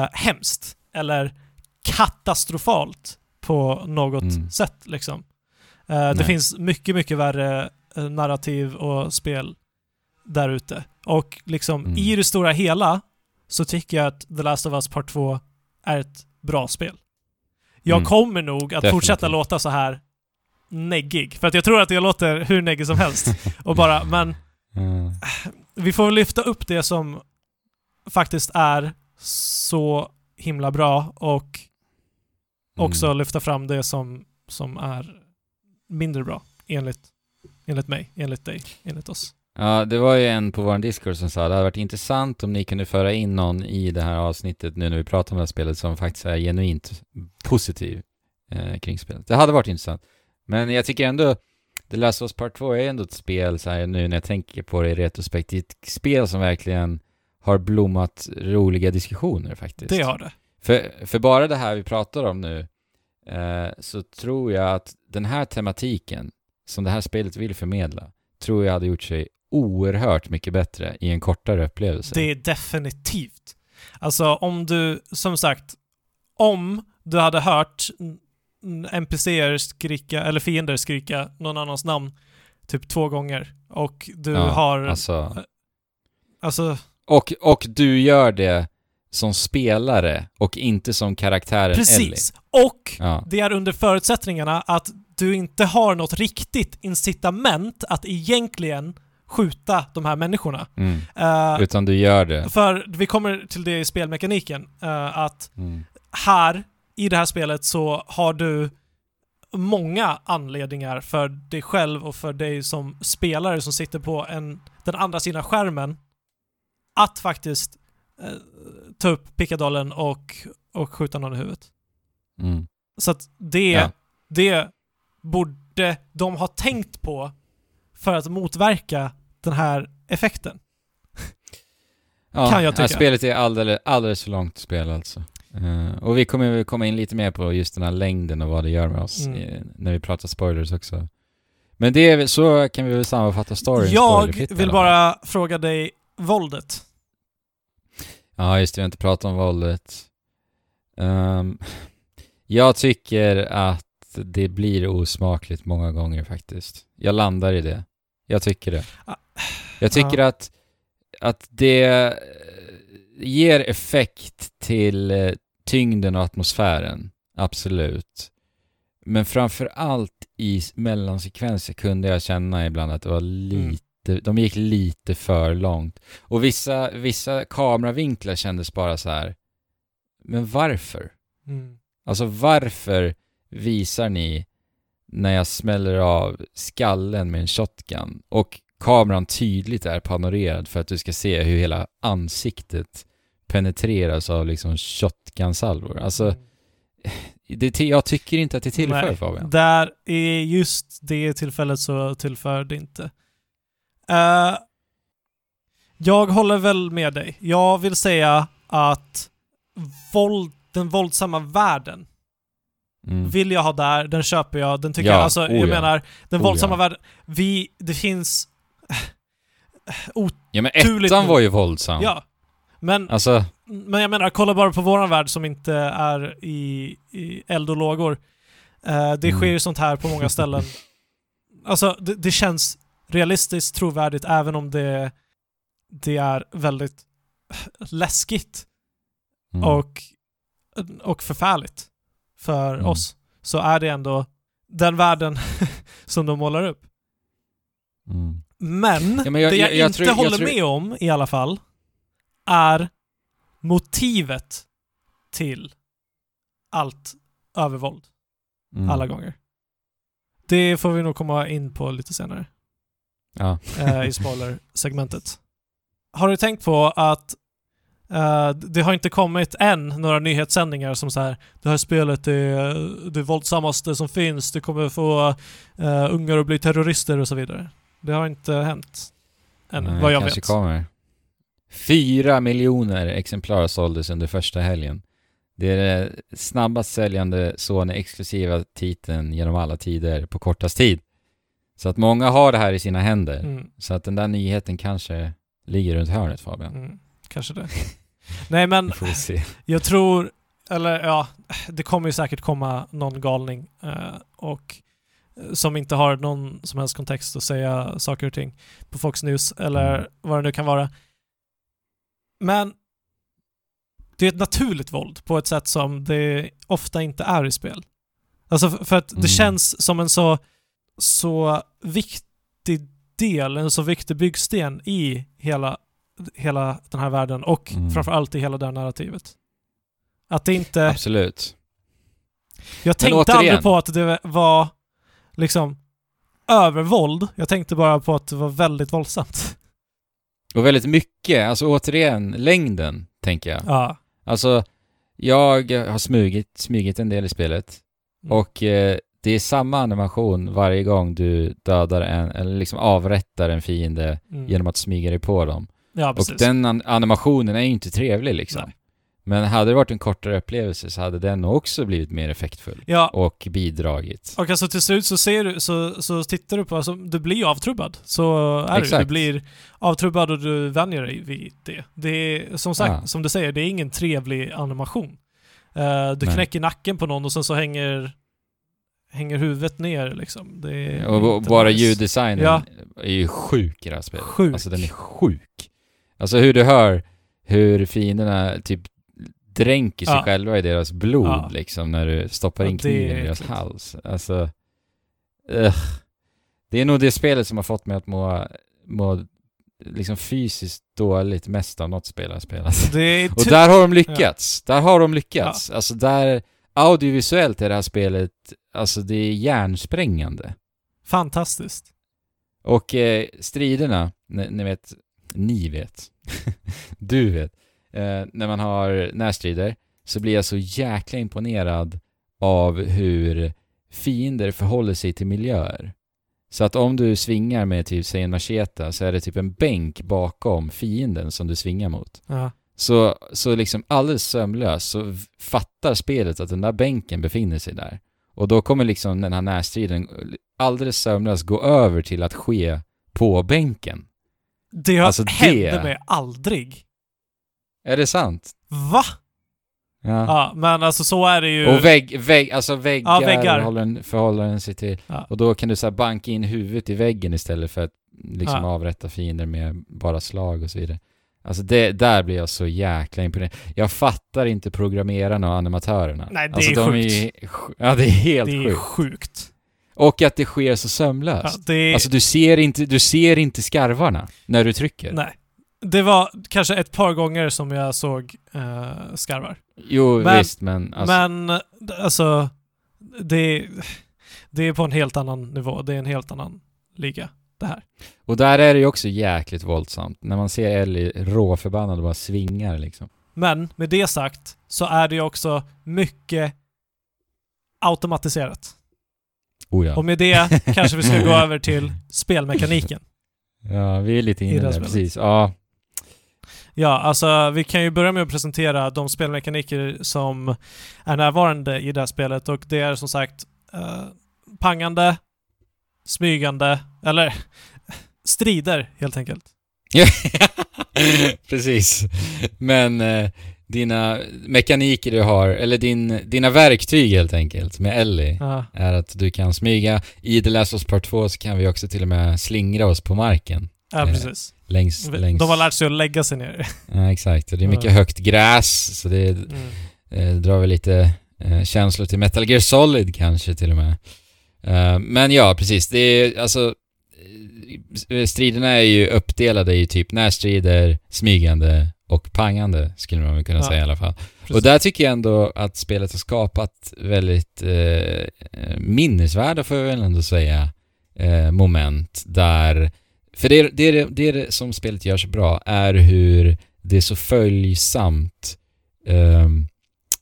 uh, hemskt eller katastrofalt på något Mm. sätt liksom. Eh, det Nej. finns mycket, mycket värre eh, narrativ och spel där ute. Och liksom Mm. i det stora hela så tycker jag att The Last of Us Part 2 är ett bra spel. Jag Mm. kommer nog att Definitivt. fortsätta låta så här neggig. För att jag tror att jag låter hur neggig som helst. och bara, men Ja. vi får lyfta upp det som faktiskt är så himla bra och också Mm. lyfta fram det som, som är mindre bra. Enligt, enligt mig, enligt dig, enligt oss. Ja, det var ju en på vår Discord som sa det hade varit intressant om ni kunde föra in någon i det här avsnittet nu när vi pratar om det här spelet som faktiskt är genuint positiv eh, kring spelet. Det hade varit intressant. Men jag tycker ändå The Last of Us Part 2 är ändå ett spel så här nu när jag tänker på det i retrospekt, det är ett spel som verkligen har blommat roliga diskussioner faktiskt. Det har det. För, för bara det här vi pratar om nu, eh, så tror jag att den här tematiken som det här spelet vill förmedla, tror jag hade gjort sig oerhört mycket bättre i en kortare upplevelse. Det är definitivt. Alltså om du, som sagt, om du hade hört NPCer skrika, eller fiender skrika någon annans namn typ två gånger och du Ja, har, Alltså, alltså och, och du gör det som spelare och inte som karaktären Ellie. precis. Och Ja. det är under förutsättningarna att du inte har något riktigt incitament att egentligen skjuta de här människorna. Mm. Eh, Utan du gör det. för vi kommer till det i spelmekaniken, eh, att Mm. här, i det här spelet, så har du många anledningar för dig själv och för dig som spelare som sitter på en, den andra sidan skärmen att faktiskt eh, ta upp pickadollen och, och skjuta någon i huvudet. Mm. Så att det, Ja. det borde de ha tänkt på för att motverka den här effekten. Ja, Kan jag tycka. spelet är alldeles, alldeles för långt spel alltså. Eh, och vi kommer komma in lite mer på just den här längden och vad det gör med oss Mm. eh, när vi pratar spoilers också. Men det är så kan vi väl sammanfatta storyn Jag i vill bara fråga dig, våldet. Ja, just det, vi har inte pratat om våldet. Ehm, jag tycker att det blir osmakligt många gånger faktiskt. Jag landar i det. Jag tycker det. Ah. Jag tycker att, att det eh, ger effekt till eh, tyngden och atmosfären. Absolut. Men framför allt i mellansekvenser kunde jag känna ibland att det var lite, de gick lite för långt. Och vissa, vissa kameravinklar kändes bara så här. men varför? Mm. Alltså varför visar ni när jag smäller av skallen med en shotgun och kameran tydligt är panorerad för att du ska se hur hela ansiktet penetreras av liksom shotgun-salvor. Alltså, det, jag tycker inte att det tillför Nej, Fabian. Där i just det tillfället så tillför det inte. Eh, jag håller väl med dig. Jag vill säga att våld, den våldsamma världen Mm. vill jag ha där, den köper jag, den tycker Ja, jag, alltså oh jag ja. menar, den Oh våldsamma ja. världen, vi, det finns, Ja men ettan var ju våldsam. ja, men, Alltså, men jag menar, kolla bara på våran värld som inte är i, i eld och lågor. Eh, det Mm. sker ju sånt här på många ställen. Alltså, det, det känns realistiskt, trovärdigt, även om det, det är väldigt läskigt mm. och, och förfärligt för Mm. oss. Så är det ändå den världen som de målar upp. Mm. Men, Ja, men jag- det jag, jag- jag inte tror- jag håller tror- med om i alla fall är motivet till allt övervåld Mm. alla gånger. Det får vi nog komma in på lite senare Ja. eh, i spoiler-segmentet. Har du tänkt på att eh, det har inte kommit än några nyhetssändningar som så här det här spelet är det våldsammaste som finns, det kommer få uh, ungar att bli terrorister och så vidare. Det har inte hänt än, Nej, vad jag kanske vet. kommer. Fyra miljoner exemplar såldes under första helgen. Det är den snabbast säljande Sony-exklusiva titeln genom alla tider på kortast tid. Så att många har det här i sina händer. Mm, Så att den där nyheten kanske ligger runt hörnet Fabian. mm, kanske det. Nej men. Jag tror, eller ja, det kommer ju säkert komma någon galning eh, och eh, som inte har någon som helst kontext att säga saker och ting på Fox News eller Mm. vad det nu kan vara. Men det är ett naturligt våld på ett sätt som det ofta inte är i spel. Alltså för, att Mm. det känns som en så, så viktig del, en så viktig byggsten i hela, hela den här världen och Mm. framförallt i hela det här narrativet. Att det inte... Absolut. Jag tänkte återigen- aldrig på att det var liksom övervåld. Jag tänkte bara på att det var väldigt våldsamt. Och väldigt mycket, alltså återigen, längden, tänker jag. Ja. Alltså, jag har smugit, smugit en del i spelet. Mm. Och eh, det är samma animation varje gång du dödar en, eller liksom avrättar en fiende Mm. genom att smyga dig på dem. Ja, Och precis. den an- animationen är ju inte trevlig liksom. Nej. Men hade det varit en kortare upplevelse så hade den också blivit mer effektfull. Ja, Och bidragit. och alltså till slut så ser du, så, så tittar du på, alltså du blir avtrubbad. Så är du. Du Exakt. blir avtrubbad och du vänjer dig vid det. Det är, som sagt, Ja. som du säger, det är ingen trevlig animation. Eh, du Nej. knäcker nacken på någon och sen så hänger, hänger huvudet ner liksom. Det är Och, och bara nice. ljuddesignen Ja. är ju sjuk i det här spelet. Sjuk. Alltså den är sjuk. Alltså hur du hör hur fienderna typ dränker sig Ja. själva i deras blod Ja. liksom när du stoppar Ja, in kniven i deras äckligt. hals. Alltså, ugh. Det är nog det spelet som har fått mig att må, må liksom fysiskt dåligt mest av något spel jag spelat. Och ty- där har de lyckats. Där har de lyckats. Alltså där, audiovisuellt är det här spelet, alltså det är hjärnsprängande. fantastiskt. Och eh, striderna, ni, ni vet, ni vet, du vet, eh, när man har närstrider så blir jag så jäkla imponerad av hur fiender förhåller sig till miljöer. Så att om du svingar med typ, säg en macheta så är det typ en bänk bakom fienden som du svingar mot. Ja. Så, så liksom alldeles sömlöst så fattar spelet att den där bänken befinner sig där. Och då kommer liksom den här närstriden alldeles sömlöst gå över till att ske på bänken. Det Alltså det- hände mig aldrig. Är det sant? Va? Ja. Ja, men alltså så är det ju. Och vägg, vägg, alltså väggar, Ja, väggar. Håller den, förhåller den sig till. Ja. Och då kan du så banka in huvudet i väggen istället för att liksom Ja. avrätta fiender med bara slag och så vidare. Alltså det, där blir jag så jäkla imponerad. Jag fattar inte programmerarna och animatörerna. Nej, det alltså är de sjukt. Är, ja, det är helt det är sjukt. sjukt. Och att det sker så Ja, sömlöst. det är, Alltså du ser, inte, du ser inte skarvarna när du trycker. nej. Det var kanske ett par gånger som jag såg uh, skarvar. Jo, Men- visst, men alltså, Men eh, alltså, det, det är på en helt annan nivå. Det är en helt annan liga, det här. Och där är det ju också jäkligt våldsamt. När man ser Ellie råförbannad och bara svingar liksom. Men med det sagt så är det ju också mycket automatiserat. Oh ja. Och med det kanske vi ska gå över till spelmekaniken. Ja, vi är lite inne där, spelet. precis. Ja. Ja, alltså vi kan ju börja med att presentera de spelmekaniker som är närvarande i det här spelet och det är som sagt eh, pangande, smygande, eller strider helt enkelt. precis. Men eh, dina mekaniker du har, eller din, dina verktyg helt enkelt med Ellie, Ja, är att du kan smyga. I The Last of Us Part 2 så kan vi också till och med slingra oss på marken. ja Eh, precis. Längs, längs... De har lärt sig att lägga sig ner. Ja, exakt. Och det är mycket Ja. högt gräs, så det Mm. eh, drar väl lite eh, känslor till Metal Gear Solid kanske till och med. Eh, men ja, precis. Det är alltså... eh, Striderna är ju uppdelade i typ närstrider, smygande och pangande, skulle man väl kunna Ja. säga i alla fall. Precis. Och där tycker jag ändå att spelet har skapat väldigt eh, minnesvärda, får jag väl ändå säga, eh, moment där... För det, är- det, är det, det är det som spelet gör så bra, är hur det så följsamt ehm,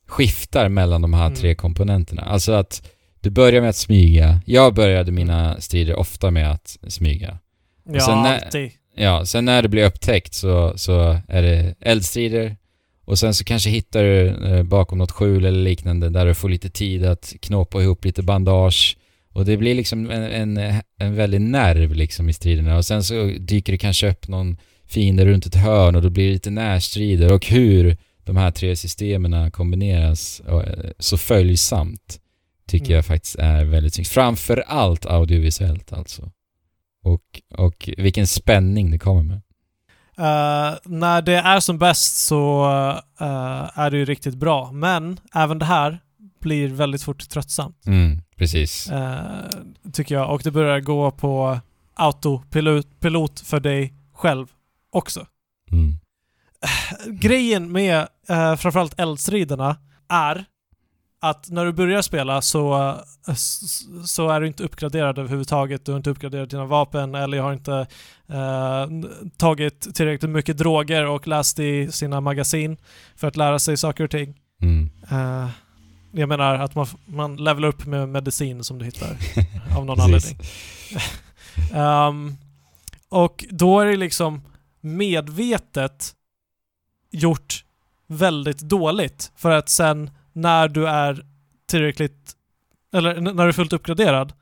skiftar mellan de här Mm. tre komponenterna. Alltså att du börjar med att smyga. Jag började mina strider ofta med att smyga. Ja, sen när- alltid. Ja, sen när det blir upptäckt så, så är det eldstrider och sen så kanske hittar du eh, bakom något skjul eller liknande där du får lite tid att knåpa ihop lite bandage och det blir liksom en, en, en väldig nerv liksom i striderna och sen så dyker det kanske upp någon fiende runt ett hörn och då blir det lite närstrider och hur de här tre systemen kombineras så följsamt tycker Mm. jag faktiskt är väldigt snyggt. Framför allt audiovisuellt alltså. Och, och vilken spänning det kommer med. Eh, när det är som bäst så eh, är det ju riktigt bra, men även det här blir väldigt fort tröttsamt. Mm, precis. eh, tycker jag. Och det börjar gå på autopilot pilot för dig själv också. Mm. Grejen med uh, framförallt eldstriderna är att när du börjar spela så, så är du inte uppgraderad överhuvudtaget. Du har inte uppgraderat dina vapen eller jag har inte eh, tagit tillräckligt mycket droger och läst i sina magasin för att lära sig saker och ting. Mm. Eh, jag menar att man, man levelar upp med medicin som du hittar av någon anledning. Ehm, och då är det liksom medvetet gjort väldigt dåligt för att sen när du är tillräckligt, eller när du är fullt uppgraderad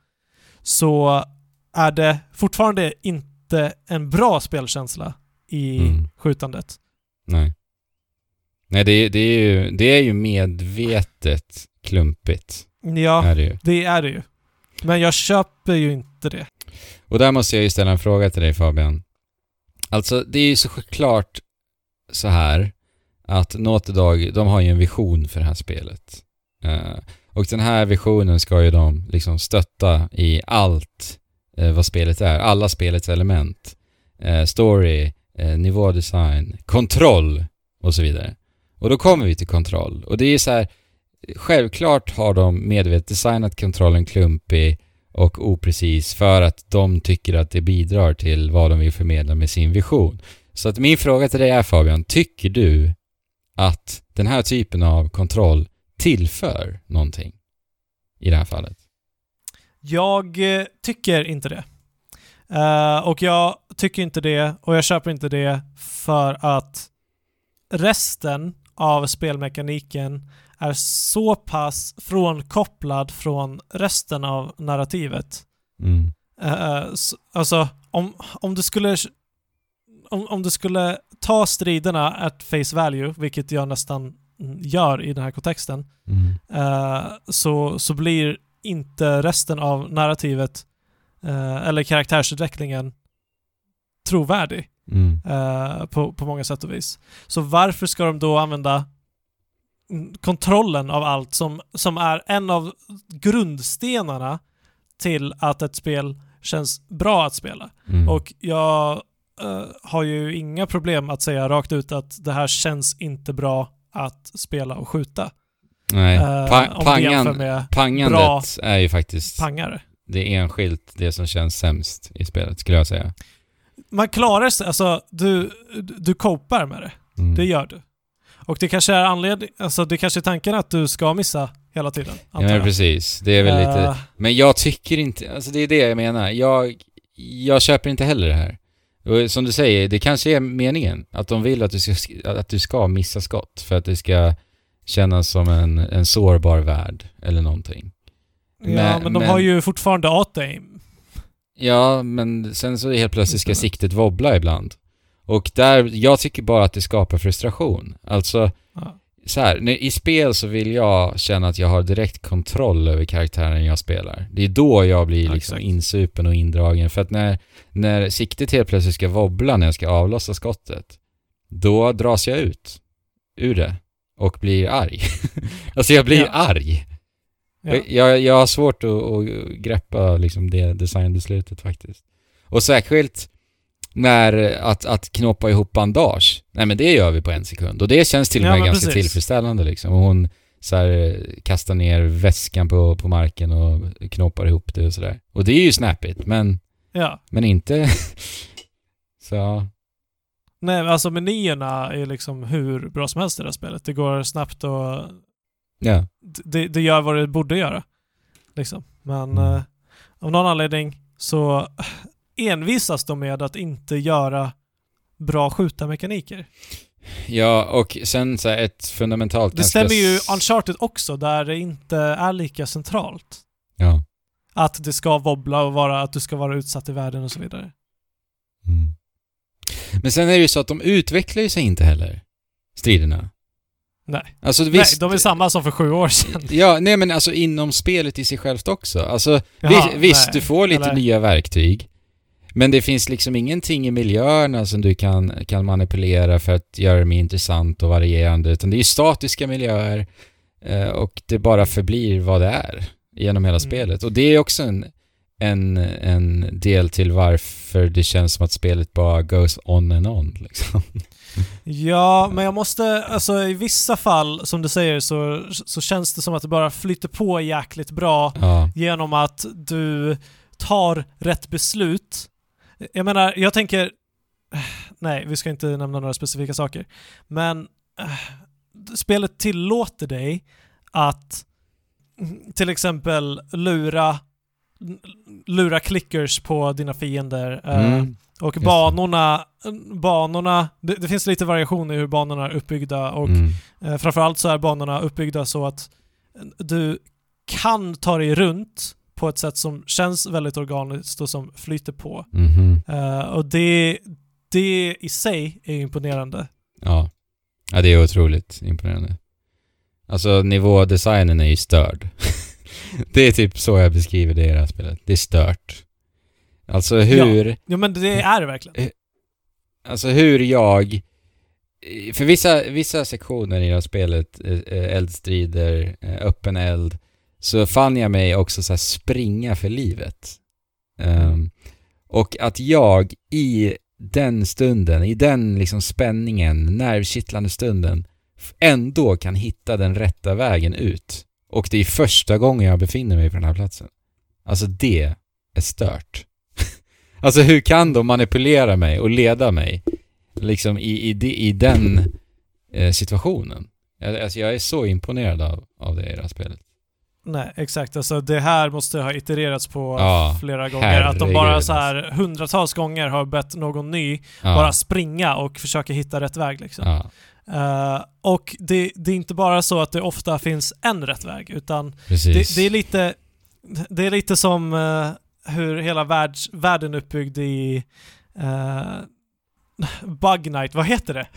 så är det fortfarande inte en bra spelkänsla i Mm. skjutandet. Nej. Nej, det, är- det, är ju, det är ju medvetet klumpigt. Ja, Är det det är det ju. Men jag köper ju inte det. Och där måste jag ju ställa en fråga till dig Fabian. Alltså, det är ju så klart så här att Naughty Dog, de har ju en vision för det här spelet. Eh, och den här visionen ska ju de liksom stötta i allt eh, vad spelet är. Alla spelets element. Eh, story, nivådesign, kontroll och så vidare. Och då kommer vi till kontroll. Och det är så här, självklart har de medvetet designat kontrollen klumpig och oprecis för att de tycker att det bidrar till vad de vill förmedla med sin vision. Så att min fråga till dig är Fabian, tycker du att den här typen av kontroll tillför någonting i det här fallet? Jag eh, tycker inte det. Eh, och jag tycker inte det och jag köper inte det för att resten av spelmekaniken är så pass frånkopplad från resten av narrativet. Mm. S- alltså, om, om du skulle om, om du skulle ta striderna at face value, vilket jag nästan gör i den här kontexten, Mm. eh, så, så blir inte resten av narrativet eh, eller karaktärsutvecklingen trovärdig Mm. eh, på, på många sätt och vis. Så varför ska de då använda kontrollen av allt som, som är en av grundstenarna till att ett spel känns bra att spela? Mm. Och jag eh, har ju inga problem att säga rakt ut att det här känns inte bra att spela och skjuta. Nej, pa- jämför pangan, pangandet är ju faktiskt pangare. det enskilt det som känns sämst i spelet, skulle jag säga. Man klarar sig, alltså du, du copar med det. Mm. Det gör du. Och det kanske är anledning, alltså det kanske är tanken att du ska missa hela tiden. Ja, men precis. Det är väl lite... Eh, Men jag tycker inte, alltså det är det jag menar. Jag, jag köper inte heller det här. Och som du säger, det kanske är meningen. Att de vill att du ska, att du ska missa skott för att det ska kännas som en, en sårbar värld eller någonting. ja, men- men, de men- har ju fortfarande auto-aim. Ja, men sen så helt plötsligt ska siktet wobbla ibland. Och där, jag tycker bara att det skapar frustration. Alltså. Så här, när, i spel så vill jag känna att jag har direkt kontroll över karaktären jag spelar. Det är då jag blir liksom exakt. insupen och indragen. För att när, när siktet helt plötsligt ska wobbla när jag ska avlossa skottet, då dras jag ut ur det och blir arg. alltså jag blir Ja. arg. Ja. Jag, jag, jag har svårt att, att greppa liksom det designbeslutet faktiskt. Och särskilt när att, att knoppa ihop bandage, nej men det gör vi på en sekund. Och det känns till och Ja, med men ganska precis. tillfredsställande liksom. Och hon så här, kastar ner väskan på, på marken och knoppar ihop det och sådär. Och det är ju snappigt, men, Ja. men inte... så ja. Nej, alltså menyerna är liksom hur bra som helst i det här spelet. Det går snabbt och Ja. det, det gör vad det borde göra. Liksom. Men Mm. eh, av någon anledning så envisas de med att inte göra bra skjutarmekaniker. Ja, och sen så ett fundamentalt Det stämmer ju Uncharted också, där det inte är lika centralt. Ja. Att det ska wobbla och vara att du ska vara utsatt i världen och så vidare. Mm. Men sen är det ju så att de utvecklar ju sig inte heller, striderna. Nej. Alltså Nej, visst... de är samma som för sju år sedan. Ja, nej men alltså inom spelet i sig självt också. Alltså Jaha, visst, visst nej. du får lite Eller- nya verktyg. Men det finns liksom ingenting i miljöerna som du kan, kan manipulera för att göra det mer intressant och varierande. Utan det är ju statiska miljöer eh, och det bara förblir vad det är genom hela Mm. spelet. Och det är också en, en, en del till varför det känns som att spelet bara goes on and on liksom. Ja, men jag måste, alltså i vissa fall, som du säger, så, så känns det som att det bara flyter på jäkligt bra Ja. genom att du tar rätt beslut. Jag menar, jag tänker... Nej, vi ska inte nämna några specifika saker. Men eh, spelet tillåter dig att mm, till exempel lura lura clickers på dina fiender. eh, Mm. och banorna, banorna det, det finns lite variation i hur banorna är uppbyggda och Mm. Eh, framförallt så är banorna uppbyggda så att du kan ta dig runt på ett sätt som känns väldigt organiskt och som flyter på. Mhm. Eh, och det, det i sig är imponerande. Ja. Ja, det är otroligt imponerande. Alltså nivådesignen är ju störd. det är typ så jag beskriver det i det här spelet. Det är stört. Alltså hur, Ja, men det är det verkligen. alltså hur jag... För vissa, vissa sektioner i det här spelet, eh, eh, eldstrider, eh, öppen eld, så fann jag mig också så här springa för livet. Um, och att jag i den stunden, i den liksom spänningen, nervkittlande stunden, ändå kan hitta den rätta vägen ut. Och det är första gången jag befinner mig på den här platsen. Alltså det är stört. alltså hur kan de manipulera mig och leda mig liksom i, i, de- i den eh, situationen? Jag- Alltså jag är så imponerad av, av det i det här spelet. Nej, exakt. Alltså det här måste ha itererats på Ja, flera gånger. Att de bara herregud, så här hundratals gånger har bett någon ny Ja, bara springa och försöka hitta rätt väg liksom. ja, Eh, och det, det är inte bara så att det ofta finns en rätt väg, utan. Det, det är lite Det är lite som eh, hur hela världs, världen är uppbyggd i uh, Bug Night, vad heter det?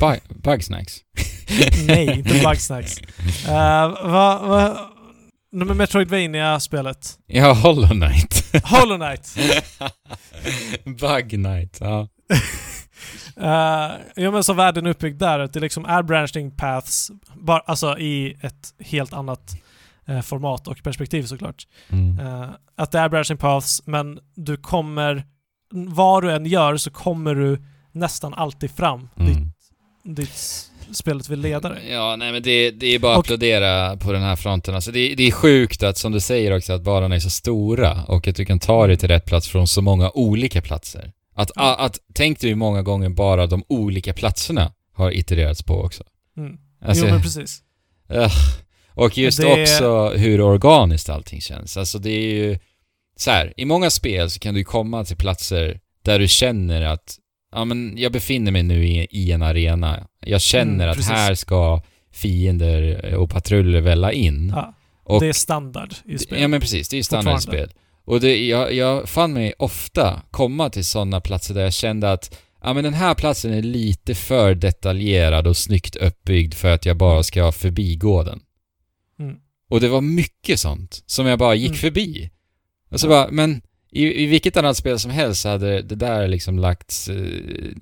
Bu- Bugsnacks. Nej, inte Bugsnacks. Uh, vad... Va, Nej, men Metroidvania-spelet. Ja, Hollow Knight. Hollow Knight. Bug Knight, ja. Uh, ja men så världen är uppbyggd där, att det liksom är branching paths, bara, alltså i ett helt annat eh, format och perspektiv såklart. Mm. Eh, att det är branching paths, men du kommer, vad du än gör så kommer du nästan alltid fram Mm. dit spelet vill leda dig. Ja, nej men det, det är bara att Och- applådera på den här fronten. Alltså det, det är sjukt att, som du säger också, att banorna är så stora och att du kan ta dig till rätt plats från så många olika platser. Att, a, att tänk dig hur många gånger bara de olika platserna har itererats på också. Mm. Alltså, jo men precis. Ugh. Och just Det- också hur organiskt allting känns. Alltså det är ju så här, i många spel så kan du komma till platser där du känner att ja men jag befinner mig nu i, i en arena. Jag känner Mm, att här ska fiender och patruller välla in. Ja, och, det är standard i spel. Ja men precis, det är ju standardspel. Och det, jag, jag fann mig ofta komma till sådana platser där jag kände att ja men den här platsen är lite för detaljerad och snyggt uppbyggd för att jag bara ska förbigå den. Mm. Och det var mycket sånt som jag bara gick Mm. förbi. Och så bara, men i, i vilket annat spel som helst så hade det där liksom lagts, eh,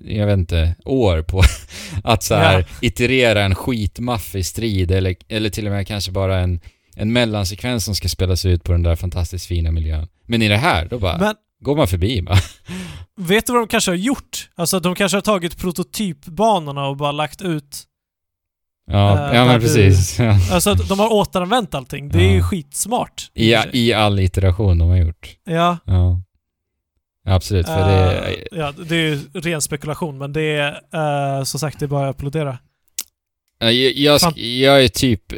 jag vet inte, år på att så här Ja. iterera en skitmaffig strid eller, eller till och med kanske bara en, en mellansekvens som ska spelas ut på den där fantastiskt fina miljön. Men i det här, då bara, Men går man förbi bara. Vet du vad de kanske har gjort? Alltså de kanske har tagit prototypbanorna och bara lagt ut... Ja, Eh, ja men du- precis. Ja. Alltså de har återanvänt allting. Det är ju Ja. skitsmart. I. I all iteration de har gjort. Ja. Ja. Absolut, för det... eh, ja, det är ju ren spekulation, men det är uh, som sagt, det är bara att applådera. Ja, Jag, jag, sk- jag är typ...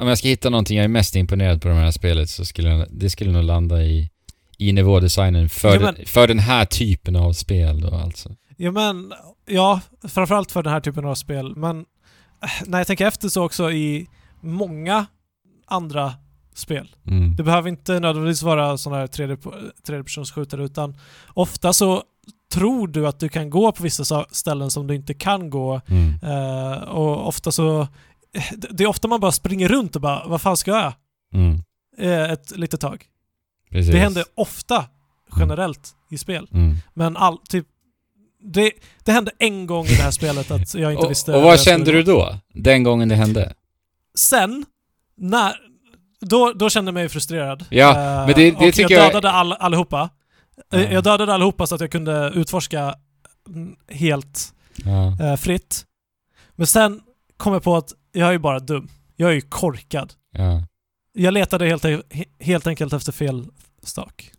Om jag ska hitta någonting jag är mest imponerad på det här spelet så skulle jag- det skulle nog landa i, i nivådesignen för, Ja, men- den, för den här typen av spel då alltså. Ja men, ja, framförallt för den här typen av spel. Men när jag tänker efter så också i många andra spel. Mm. Det behöver inte nödvändigtvis vara sådana här tredje, tredjepersonsskjutare utan ofta så tror du att du kan gå på vissa sa- ställen som du inte kan gå. Mm. Eh, och ofta så... det- är ofta man bara springer runt och bara vad fan ska jag? Mm. Eh, ett litet tag. Precis. Det händer ofta generellt i spel. Mm. Men all, typ... Det, det hände en gång i det här spelet att jag inte visste... och vad kände du då? Den gången det hände? Sen, när... Då, då kände jag mig frustrerad. Ja, Eh, men det- det och tycker jag jag- dödade all, allihopa. Eh, Ja. Jag dödade allihopa så att jag kunde utforska mm, helt eh, fritt. Men sen kom jag på att jag är ju bara dum. Jag är ju korkad. Ja. Jag letade helt, he- helt enkelt efter fel stak.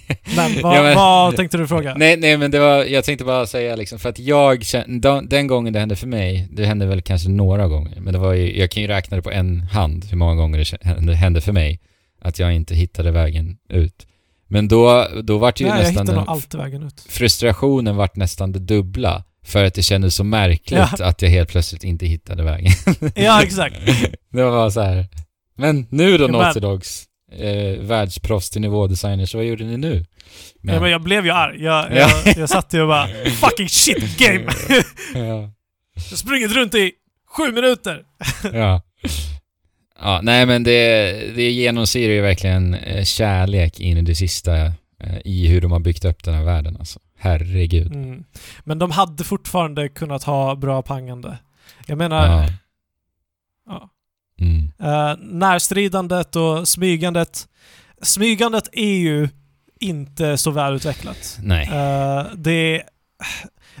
Men vad, Ja, men- vad tänkte du fråga? Nej, nej men det var, jag tänkte bara säga liksom, för att jag kände, den, den gången det hände för mig, det hände väl kanske några gånger, men det var ju, jag kan ju räkna det på en hand hur många gånger det hände, för mig, att jag inte hittade vägen ut. Men då, då vart ju Nej, jag nästan hittade den, nog alltid vägen ut. frustrationen vart nästan det dubbla, för att det kändes så märkligt Ja. att jag helt plötsligt inte hittade vägen. Ja, exakt. det var så här. men nu då Ja, Naughty Dogs, eh, världsproffs till nivådesigners, vad gjorde ni nu? Ja, men jag blev ju arg. Jag, Ja. jag, jag satt ju och bara Fucking shit game! ja. Jag sprungit runt i sju minuter! ja. Ja, nej men det, det genomsyrar ju verkligen eh, kärlek in i det sista eh, i hur de har byggt upp den här världen alltså. Herregud. Mm. Men de hade fortfarande kunnat ha bra pangande. Jag menar, ja. Mm. Eh, närstridandet och smygandet. Smygandet är ju inte så välutvecklat. Nej. Eh, det,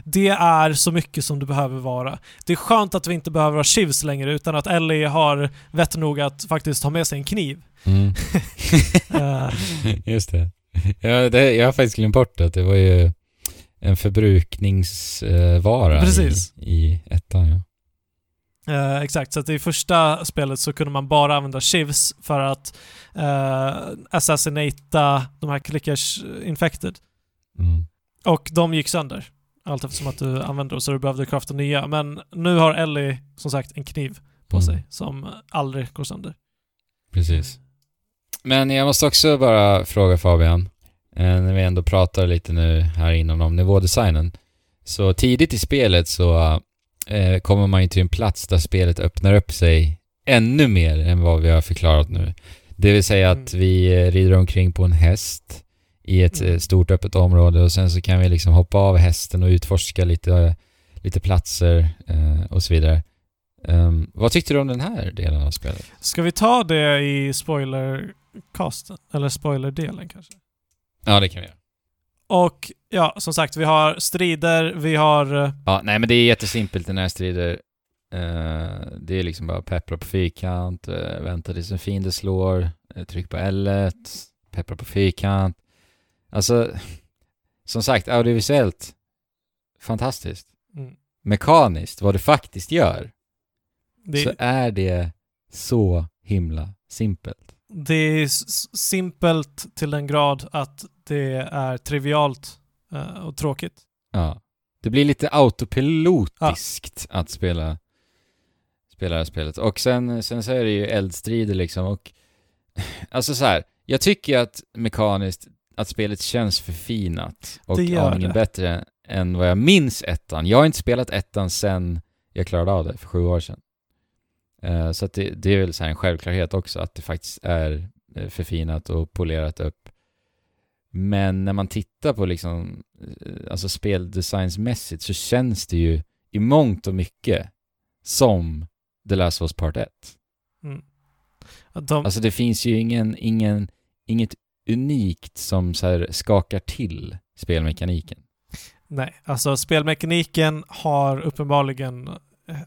det är så mycket som det behöver vara. Det är skönt att vi inte behöver ha chivs längre utan att Ellie har vett nog att faktiskt ha med sig en kniv. Mm. Eh, Just det. Ja, det. Jag har faktiskt glömt bort att det var ju en förbrukningsvara Precis. i, i ettan. Ja. Eh, exakt, så att i första spelet så kunde man bara använda chivs för att uh, assassinata de här clickers infected. Mm. Och de gick sönder. Allt eftersom att du använde dem så du behövde crafta nya. Men nu har Ellie som sagt en kniv på Mm. sig som aldrig går sönder. Precis. Men jag måste också bara fråga Fabian, eh, när vi ändå pratar lite nu här innan om nivådesignen. Så tidigt i spelet så eh, kommer man ju till en plats där spelet öppnar upp sig ännu mer än vad vi har förklarat nu. Det vill säga att Mm. vi eh, rider omkring på en häst i ett Mm. eh, stort öppet område och sen så kan vi liksom hoppa av hästen och utforska lite, lite platser eh, och så vidare. Ehm, vad tyckte du om den här delen av spelet? Ska vi ta det i spoilercasten? Eller spoilerdelen kanske? Ja, det kan vi göra. Och ja, som sagt, vi har strider, vi har... eh, Ja, nej men det är jättesimpelt den här strider. Eh, det är liksom bara peppra på fyrkant, uh, vänta tills en fiende slår, uh, tryck på L1, peppra på fyrkant. Alltså, som sagt, audiovisuellt, fantastiskt. Mm, Mekaniskt, vad det faktiskt gör, det, så är det så himla simpelt. det är simpelt till den grad att det är trivialt och tråkigt. Ja. Det blir lite autopilotiskt att spela, spela det här spelet. Och sen, sen så är det ju eldstrider liksom och alltså så här, jag tycker att mekaniskt att spelet känns förfinat och aningen bättre än vad jag minns ettan. Jag har inte spelat ettan sen jag klarade av det för sju år sedan. Eh, så att det, det är väl så här en självklarhet också att det faktiskt är eh, förfinat och polerat upp. Men när man tittar på liksom, eh, alltså speldesignsmässigt så känns det ju i mångt och mycket som The Last of Us Part 1. Mm. De, Alltså det finns ju ingen, ingen, inget unikt som så skakar till spelmekaniken. Nej, alltså spelmekaniken har uppenbarligen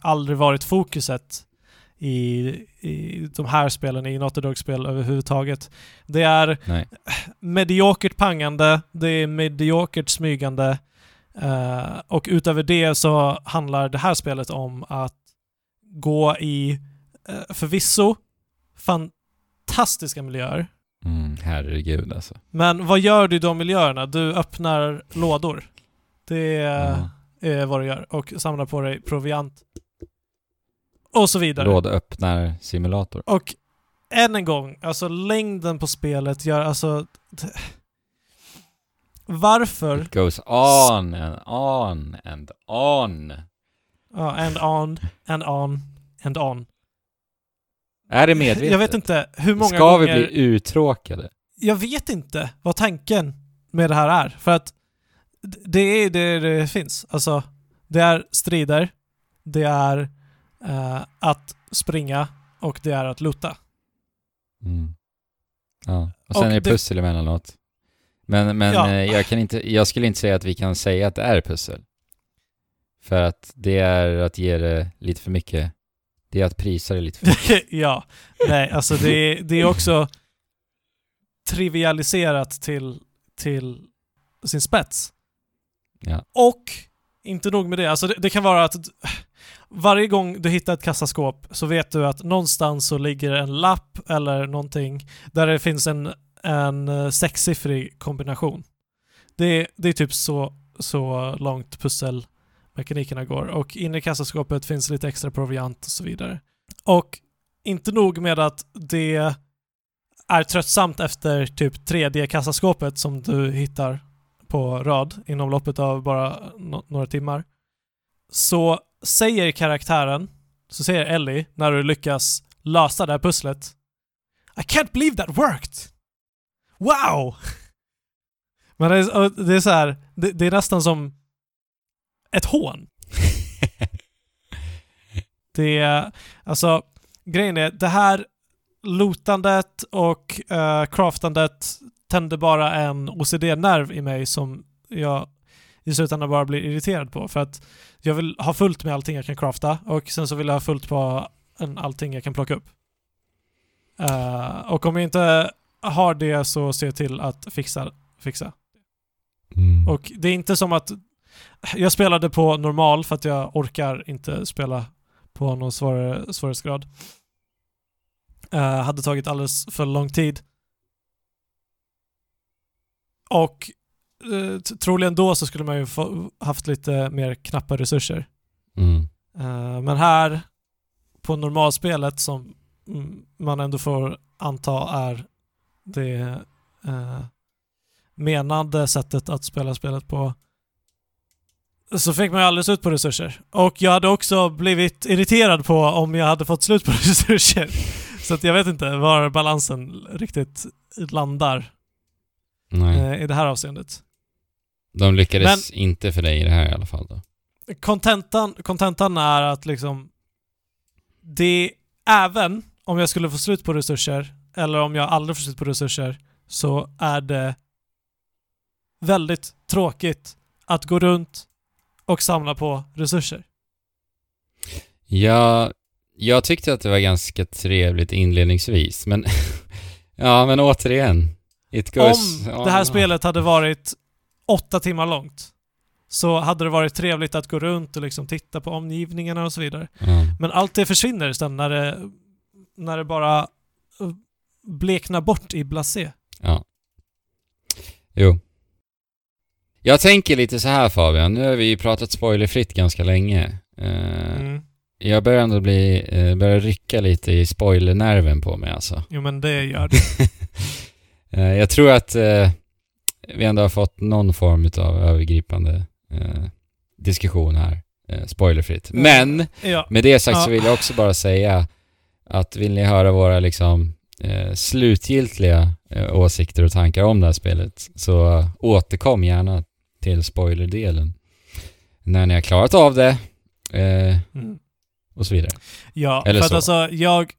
aldrig varit fokuset i, i de här spelen, i Naughty Dog-spel överhuvudtaget. Det är Nej. mediokert pangande, det är mediokert smygande eh, och utöver det så handlar det här spelet om att gå i eh, förvisso fantastiska miljöer. Mm, herregud alltså. Men vad gör du i de miljöerna? Du öppnar lådor. Det Ja. är vad du gör. Och samlar på dig proviant. Och så vidare. Lådöppnar-simulator. Och än en gång, alltså längden på spelet gör alltså... Varför? It goes on and on and on. Ja, and on, and on, and on. Är det medvetet? Jag vet inte hur många Ska gånger... vi bli uttråkade? Jag vet inte vad tanken med det här är. För att det är det det finns. Alltså, det är strider, det är eh, att springa och det är att lutta. Mm. Ja, och sen Och är det pussel emellanåt. Men, men Ja. eh, jag, kan inte, jag skulle inte säga att vi kan säga att det är pussel. För att det är att ge det lite för mycket. Det är att prisa det lite för mycket. ja, nej, alltså det är, det är också trivialiserat till, till sin spets. Ja. Och inte nog med det, alltså det, det kan vara att varje gång du hittar ett kassaskåp så vet du att någonstans så ligger en lapp eller någonting där det finns en, en eh, sexsiffrig kombination. Det, det är typ så, så långt pusselmekanikerna går och inne i kassaskåpet finns lite extra proviant och så vidare. Och inte nog med att det är tröttsamt efter typ tredje kassaskåpet som du hittar på rad inom loppet av bara no- några timmar. Så säger karaktären, så säger Ellie, när du lyckas lösa det här pusslet I can't believe that worked! Wow! Men det är, det är så här, det, det är nästan som ett hån. Det är, alltså, grejen är, det här lootandet och uh, craftandet tände bara en OCD-nerv i mig som jag i slutändan bara blir irriterad på. För att jag vill ha fullt med allting jag kan crafta och sen så vill jag ha fullt på allting jag kan plocka upp. Eh, och om jag inte har det så ser jag till att fixa. fixa. Mm. Och det är inte som att jag spelade på normal för att jag orkar inte spela på någon svårare, svårighetsgrad. Uh, hade tagit alldeles för lång tid. Och eh, troligen då så skulle man ju få, haft lite mer knappa resurser. Mm. Eh, men här på normalspelet som mm, man ändå får anta är det uh, menade sättet att spela spelet på så fick man ju alldeles ut på resurser. Och jag hade också blivit irriterad på om jag hade fått slut på resurser. Så att jag vet inte var balansen riktigt landar eh, i det här avseendet. De lyckades inte för dig i det här i alla fall då. kontentan, kontentan är att liksom det, även om jag skulle få slut på resurser, eller om jag aldrig får slut på resurser, så är det väldigt tråkigt att gå runt och samla på resurser. Ja, jag tyckte att det var ganska trevligt inledningsvis, men ja, men återigen. It goes Om det här on. spelet hade varit åtta timmar långt så hade det varit trevligt att gå runt och liksom titta på omgivningarna och så vidare. Ja. Men allt det försvinner sen när det, när det bara eh, bleknar bort i blasé. Ja. Jo. Jag tänker lite så här Fabian, nu har vi ju pratat spoilerfritt ganska länge. Eh, Mm. Jag börjar ändå bli, eh, börjar rycka lite i spoilernerven på mig alltså. Jo men det gör det. Jag tror att vi ändå har fått någon form av övergripande eh, diskussion här, eh, spoilerfritt. Men Ja. med det sagt så Ja. vill jag också bara säga att vill ni höra våra liksom eh, slutgiltiga eh, åsikter och tankar om det här spelet så återkom gärna till spoilerdelen när ni har klarat av det eh, Mm. och så vidare. Ja, Eller för att så. alltså jag,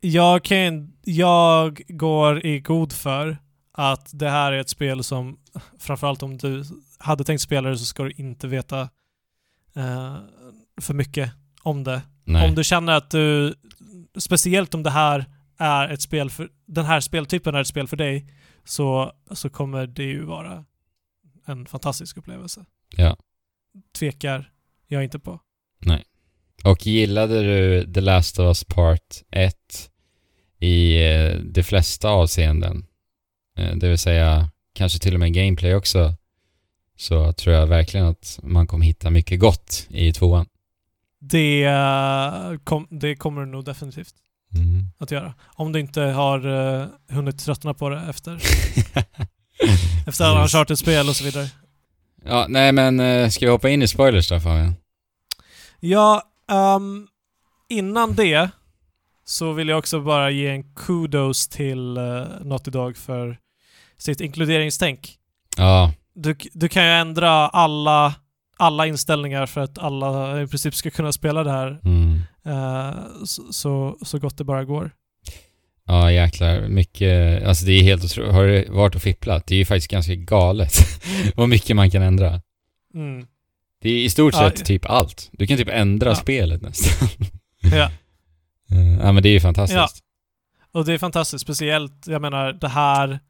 jag kan, jag går i god för att det här är ett spel som, framförallt om du hade tänkt spela det så ska du inte veta eh, för mycket om det. Nej. Om du känner att du, speciellt om det här är ett spel för, den här speltypen är ett spel för dig, så, så kommer det ju vara en fantastisk upplevelse. Ja. Tvekar jag inte på. Och gillade du The Last of Us Part 1 i eh, de flesta avseenden, det vill säga kanske till och med gameplay också, så tror jag verkligen att man kommer hitta mycket gott i tvåan. Det, eh, kom, det kommer du nog definitivt Mm. att göra. Om du inte har uh, hunnit tröttna på det efter, efter alla. Uncharted-spel och så vidare. Ja, nej men eh, ska vi hoppa in i spoilers då Fabian? Ja, ehm, innan det så vill jag också bara ge en kudos till uh, Naughty Dog för sitt inkluderingstänk. Ja, Du, du kan ju ändra alla, alla inställningar för att alla i princip ska kunna spela det här mm. eh, så, så, så gott det bara går. Ja jäklar, mycket, alltså det är helt otroligt. Har du varit och fipplat? Det är ju faktiskt ganska galet vad mycket man kan ändra. Mm. Det är i stort Ja, sett typ allt. Du kan typ ändra Ja. spelet nästan. Ja. Eh, ja men det är ju fantastiskt. Ja. Och det är fantastiskt, speciellt, jag menar, det här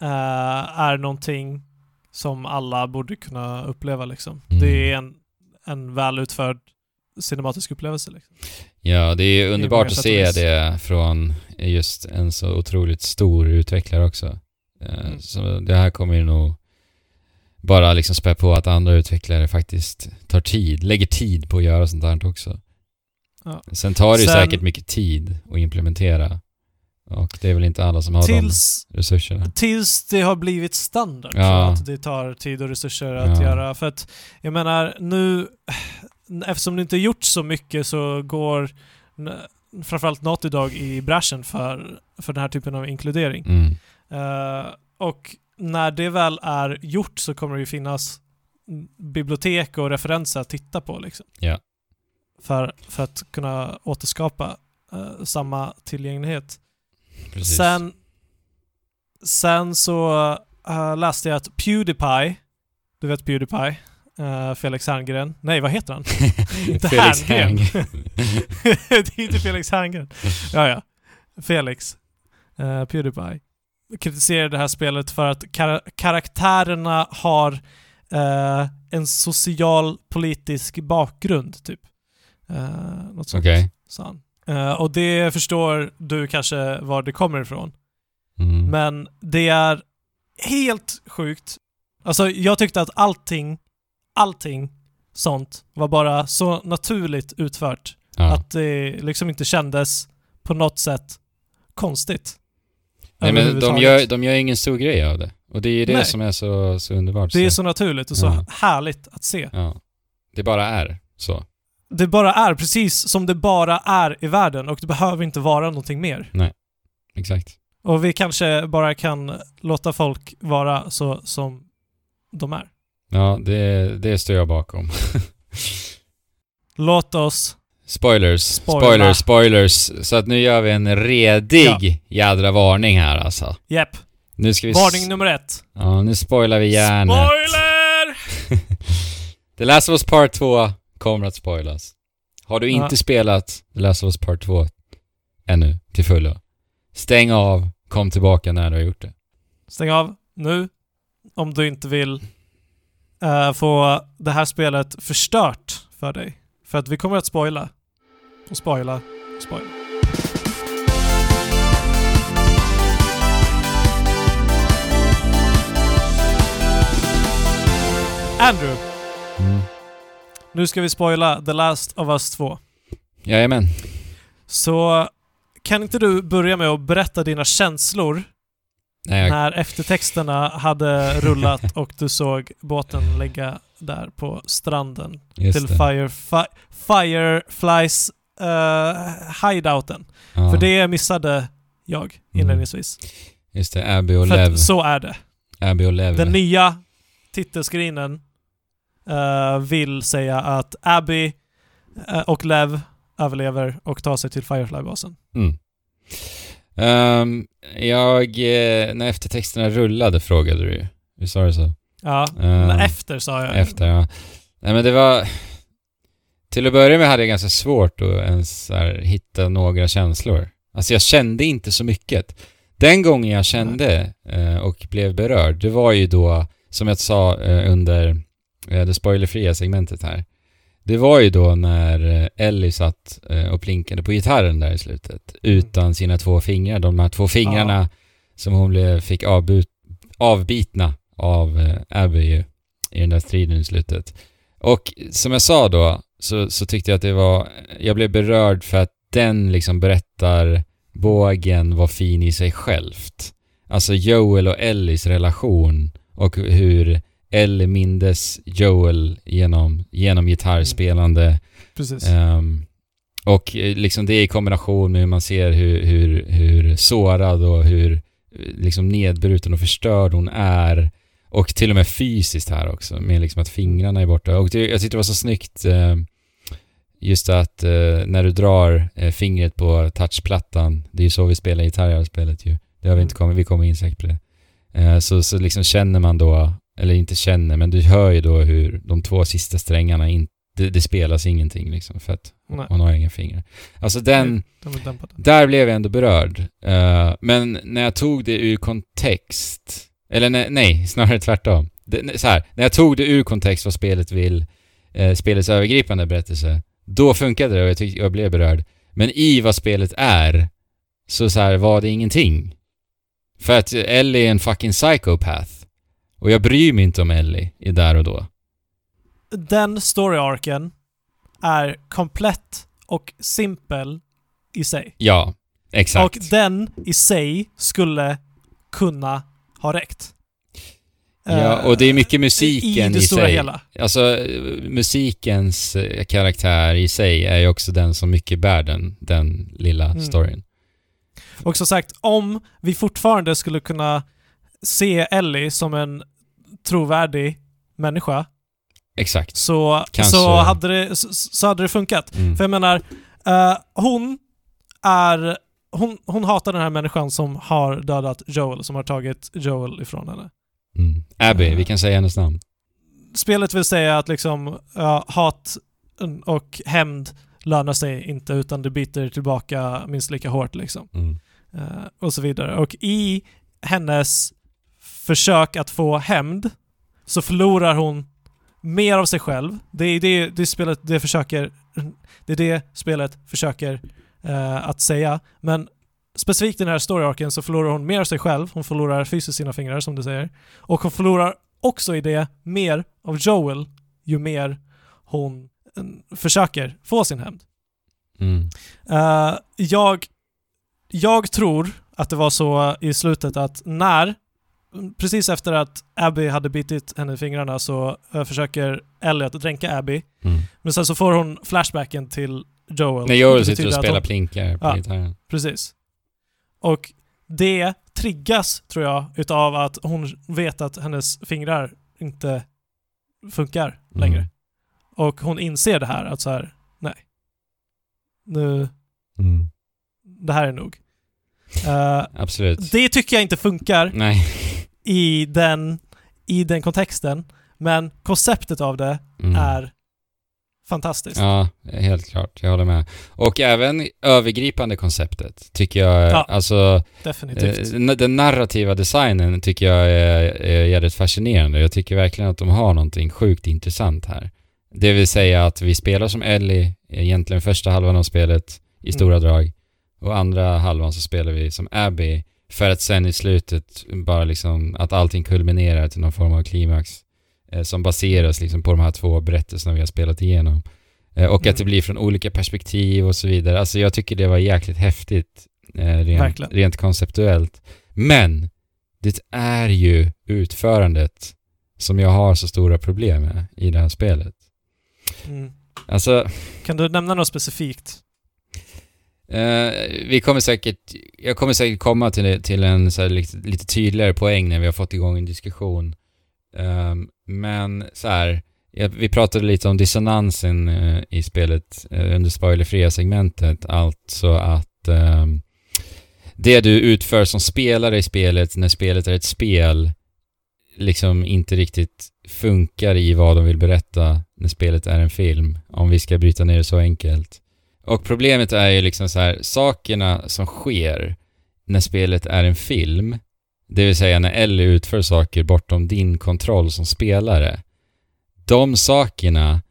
är någonting som alla borde kunna uppleva liksom. Mm. Det är en, en väl utförd cinematisk upplevelse liksom. Ja, det är underbart att se vis. det från just en så otroligt stor utvecklare också. Eh, Mm. Så det här kommer ju nog bara liksom spä på att andra utvecklare faktiskt tar tid, lägger tid på att göra sånt här också. Ja. Sen tar det ju Sen- säkert mycket tid att implementera. Och det är väl inte alla som har Tills, de resurserna. tills det har blivit standard Ja. att det tar tid och resurser att Ja. göra. För att, jag menar, nu... Eftersom det inte gjort så mycket så går framförallt Naughty Dog i bräschen för, för den här typen av inkludering. Mm. Eh, och när det väl är gjort så kommer det ju finnas bibliotek och referenser att titta på liksom. Ja. För, för att kunna återskapa eh, samma tillgänglighet. Precis. Sen, sen så eh, läste jag att Pewdiepie, du vet Pewdiepie, eh, Felix Herngren, nej vad heter han? Inte Felix Herngren. Det är inte Felix Herngren. Ja, ja. Felix. Uh, Pewdiepie. Kritiserar det här spelet för att kar- karaktärerna har eh, en social politisk bakgrund, typ. Uh, något sånt, Okej. sa han. Eh, och det förstår du kanske var det kommer ifrån. Mm. Men det är helt sjukt. Alltså, jag tyckte att allting, allting sånt var bara så naturligt utfört ja. att det liksom inte kändes på något sätt konstigt. Nej men de gör, de gör ingen stor grej av det. Och det är ju det Nej. som är så, så underbart. Det är så naturligt och så Ja. härligt att se. Ja. Det bara är så. Det bara är precis som det bara är i världen och det behöver inte vara någonting mer. Exakt. Och vi kanske bara kan låta folk vara så som de är. Ja, det, det står jag bakom. Låt oss... Spoilers, Spoila. spoilers, spoilers. Så att nu gör vi en redig jädra varning här alltså. Jepp. Nu ska vi... s- Varning nummer ett. Ja, nu spoilar vi järnet. Spoiler! The Last of Us Part 2 kommer att spoilas. Har du inte Ja. spelat The Last of Us Part 2 ännu till fullo, stäng av, kom tillbaka när du har gjort det. Stäng av nu. Om du inte vill eh, få det här spelet förstört för dig. För att vi kommer att spoila. Och spoila. Och spoila. Andrew. Nu ska vi spoila The Last of Us 2. Jajamän. Så kan inte du börja med att berätta dina känslor Nej, jag, när eftertexterna hade rullat och du såg båten ligga där på stranden just till det. Fire, fi, Fireflies uh, hideouten. Ja, För det missade jag inledningsvis. Just det, Abby och För Lev. så är det. Abby och Lev. Den nya titelscreenen eh, vill säga att Abby eh, och Lev överlever och tar sig till Firefly-basen. Mm. Um, jag, eh, när eftertexterna rullade frågade du ju. Visst sa du så? Ja, Ehm, efter sa jag. Efter, ja. Nej men det var... Till att börja med hade jag ganska svårt att ens här, hitta några känslor. Alltså jag kände inte så mycket. Den gången jag kände eh, och blev berörd, det var ju då, som jag sa eh, under det spoilerfria segmentet här. Det var ju då när eh, Ellie satt eh, och plinkade på gitarren där i slutet. Utan sina två fingrar. De här två fingrarna som hon blev, fick avbut, avbitna av eh, Abby ju, i den där striden i slutet. Och som jag sa då, så, så tyckte jag att det var, jag blev berörd för att den liksom berättar bågen var fin i sig självt. Alltså Joel och Ellies relation och hur Ellie mindes Joel genom, genom gitarrspelande. Precis. Ehm, och eh, liksom det i kombination med hur man ser hur, hur, hur sårad och hur eh, liksom nedbruten och förstörd hon är. Och till och med fysiskt här också, med liksom att fingrarna är borta. Och det, jag tyckte det var så snyggt eh, just att eh, när du drar eh, fingret på touchplattan, det är ju så vi spelar gitarr i det här spelet ju. Det har vi inte kommit, vi kommer in säkert på det. Eh, så, så liksom känner man då, eller inte känner, men du hör ju då hur de två sista strängarna inte, det, det spelas ingenting liksom för att Nej. hon har inga fingrar. Alltså den, De där blev jag ändå berörd. Eh, men när jag tog det ur kontext, eller nej, nej snarare tvärtom. Det, så här, när jag tog det ur kontext vad spelet vill, eh, spelets övergripande berättelse, då funkade det och jag tyckte jag blev berörd. Men i vad spelet är, så, så här var det ingenting. För att Ellie är en fucking psychopath. Och jag bryr mig inte om Ellie i där och då. Den story-arken är komplett och simpel i sig. Ja, exakt. Och den i sig skulle kunna ha räckt. Ja, Eh, och det är mycket I musiken i stora sig. hela. Alltså, musikens eh, karaktär i sig är ju också den som mycket bär den, den lilla Mm. storyn. Och som sagt, om vi fortfarande skulle kunna se Ellie som en trovärdig människa Exakt. så, Kanske- så, hade, det, så, så hade det funkat. Mm. För jag menar, eh, hon är... Hon, hon hatar den här människan som har dödat Joel, som har tagit Joel ifrån henne. Mm. Abby, Eh. vi kan säga hennes namn. Spelet vill säga att liksom ja, hat och hämnd lönar sig inte utan det biter tillbaka minst lika hårt liksom. Mm. Och så vidare. Och i hennes försök att få hämnd så förlorar hon mer av sig själv. Det är det, det spelet det försöker det är det spelet försöker eh, att säga. Men specifikt i den här story-arken så förlorar hon mer av sig själv. Hon förlorar fysiskt sina fingrar som du säger. Och hon förlorar också i det mer av Joel ju mer hon eh, försöker få sin hämnd. Mm. Eh, jag, jag tror att det var så i slutet att när, precis efter att Abby hade bitit henne i fingrarna så försöker Elliot dränka Abby. Mm. Men sen så får hon flashbacken till Joel. När Joel sitter och att spelar hon- plinkar på Ja. gitarren. Precis. Och det triggas, tror jag, utav att hon vet att hennes fingrar inte funkar längre. Mm. Och hon inser det här, att så här, nej. Nu, Mm. det här är nog. Eh, Absolut. det tycker jag inte funkar Nej. I den, i den kontexten, men konceptet av det Mm. är fantastiskt. Ja, helt klart. Jag håller med. Och även övergripande konceptet tycker jag, Ja, alltså Definitivt. Eh, Den narrativa designen tycker jag är, är jävligt fascinerande. Jag tycker verkligen att de har någonting sjukt intressant här. Det vill säga att vi spelar som Ellie, egentligen första halvan av spelet i stora Mm. drag. Och andra halvan så spelar vi som Abby. För att sen i slutet bara liksom att allting kulminerar till någon form av klimax. Eh, som baseras liksom på de här två berättelserna vi har spelat igenom. Eh, och Mm. att det blir från olika perspektiv och så vidare. Alltså jag tycker det var jäkligt häftigt. Eh, rent, rent konceptuellt. Men det är ju utförandet som jag har så stora problem med i det här spelet. Mm. Alltså, Kan du nämna något specifikt? Uh, vi kommer säkert, jag kommer säkert komma till, till en så här lite, lite tydligare poäng när vi har fått igång en diskussion. Um, men så här, jag, vi pratade lite om dissonansen uh, i spelet uh, under spoilerfria segmentet, alltså att um, det du utför som spelare i spelet när spelet är ett spel liksom inte riktigt funkar i vad de vill berätta när spelet är en film. Om vi ska bryta ner det så enkelt. Och problemet är ju liksom så här, sakerna som sker när spelet är en film, det vill säga när Ellie utför saker bortom din kontroll som spelare. De sakerna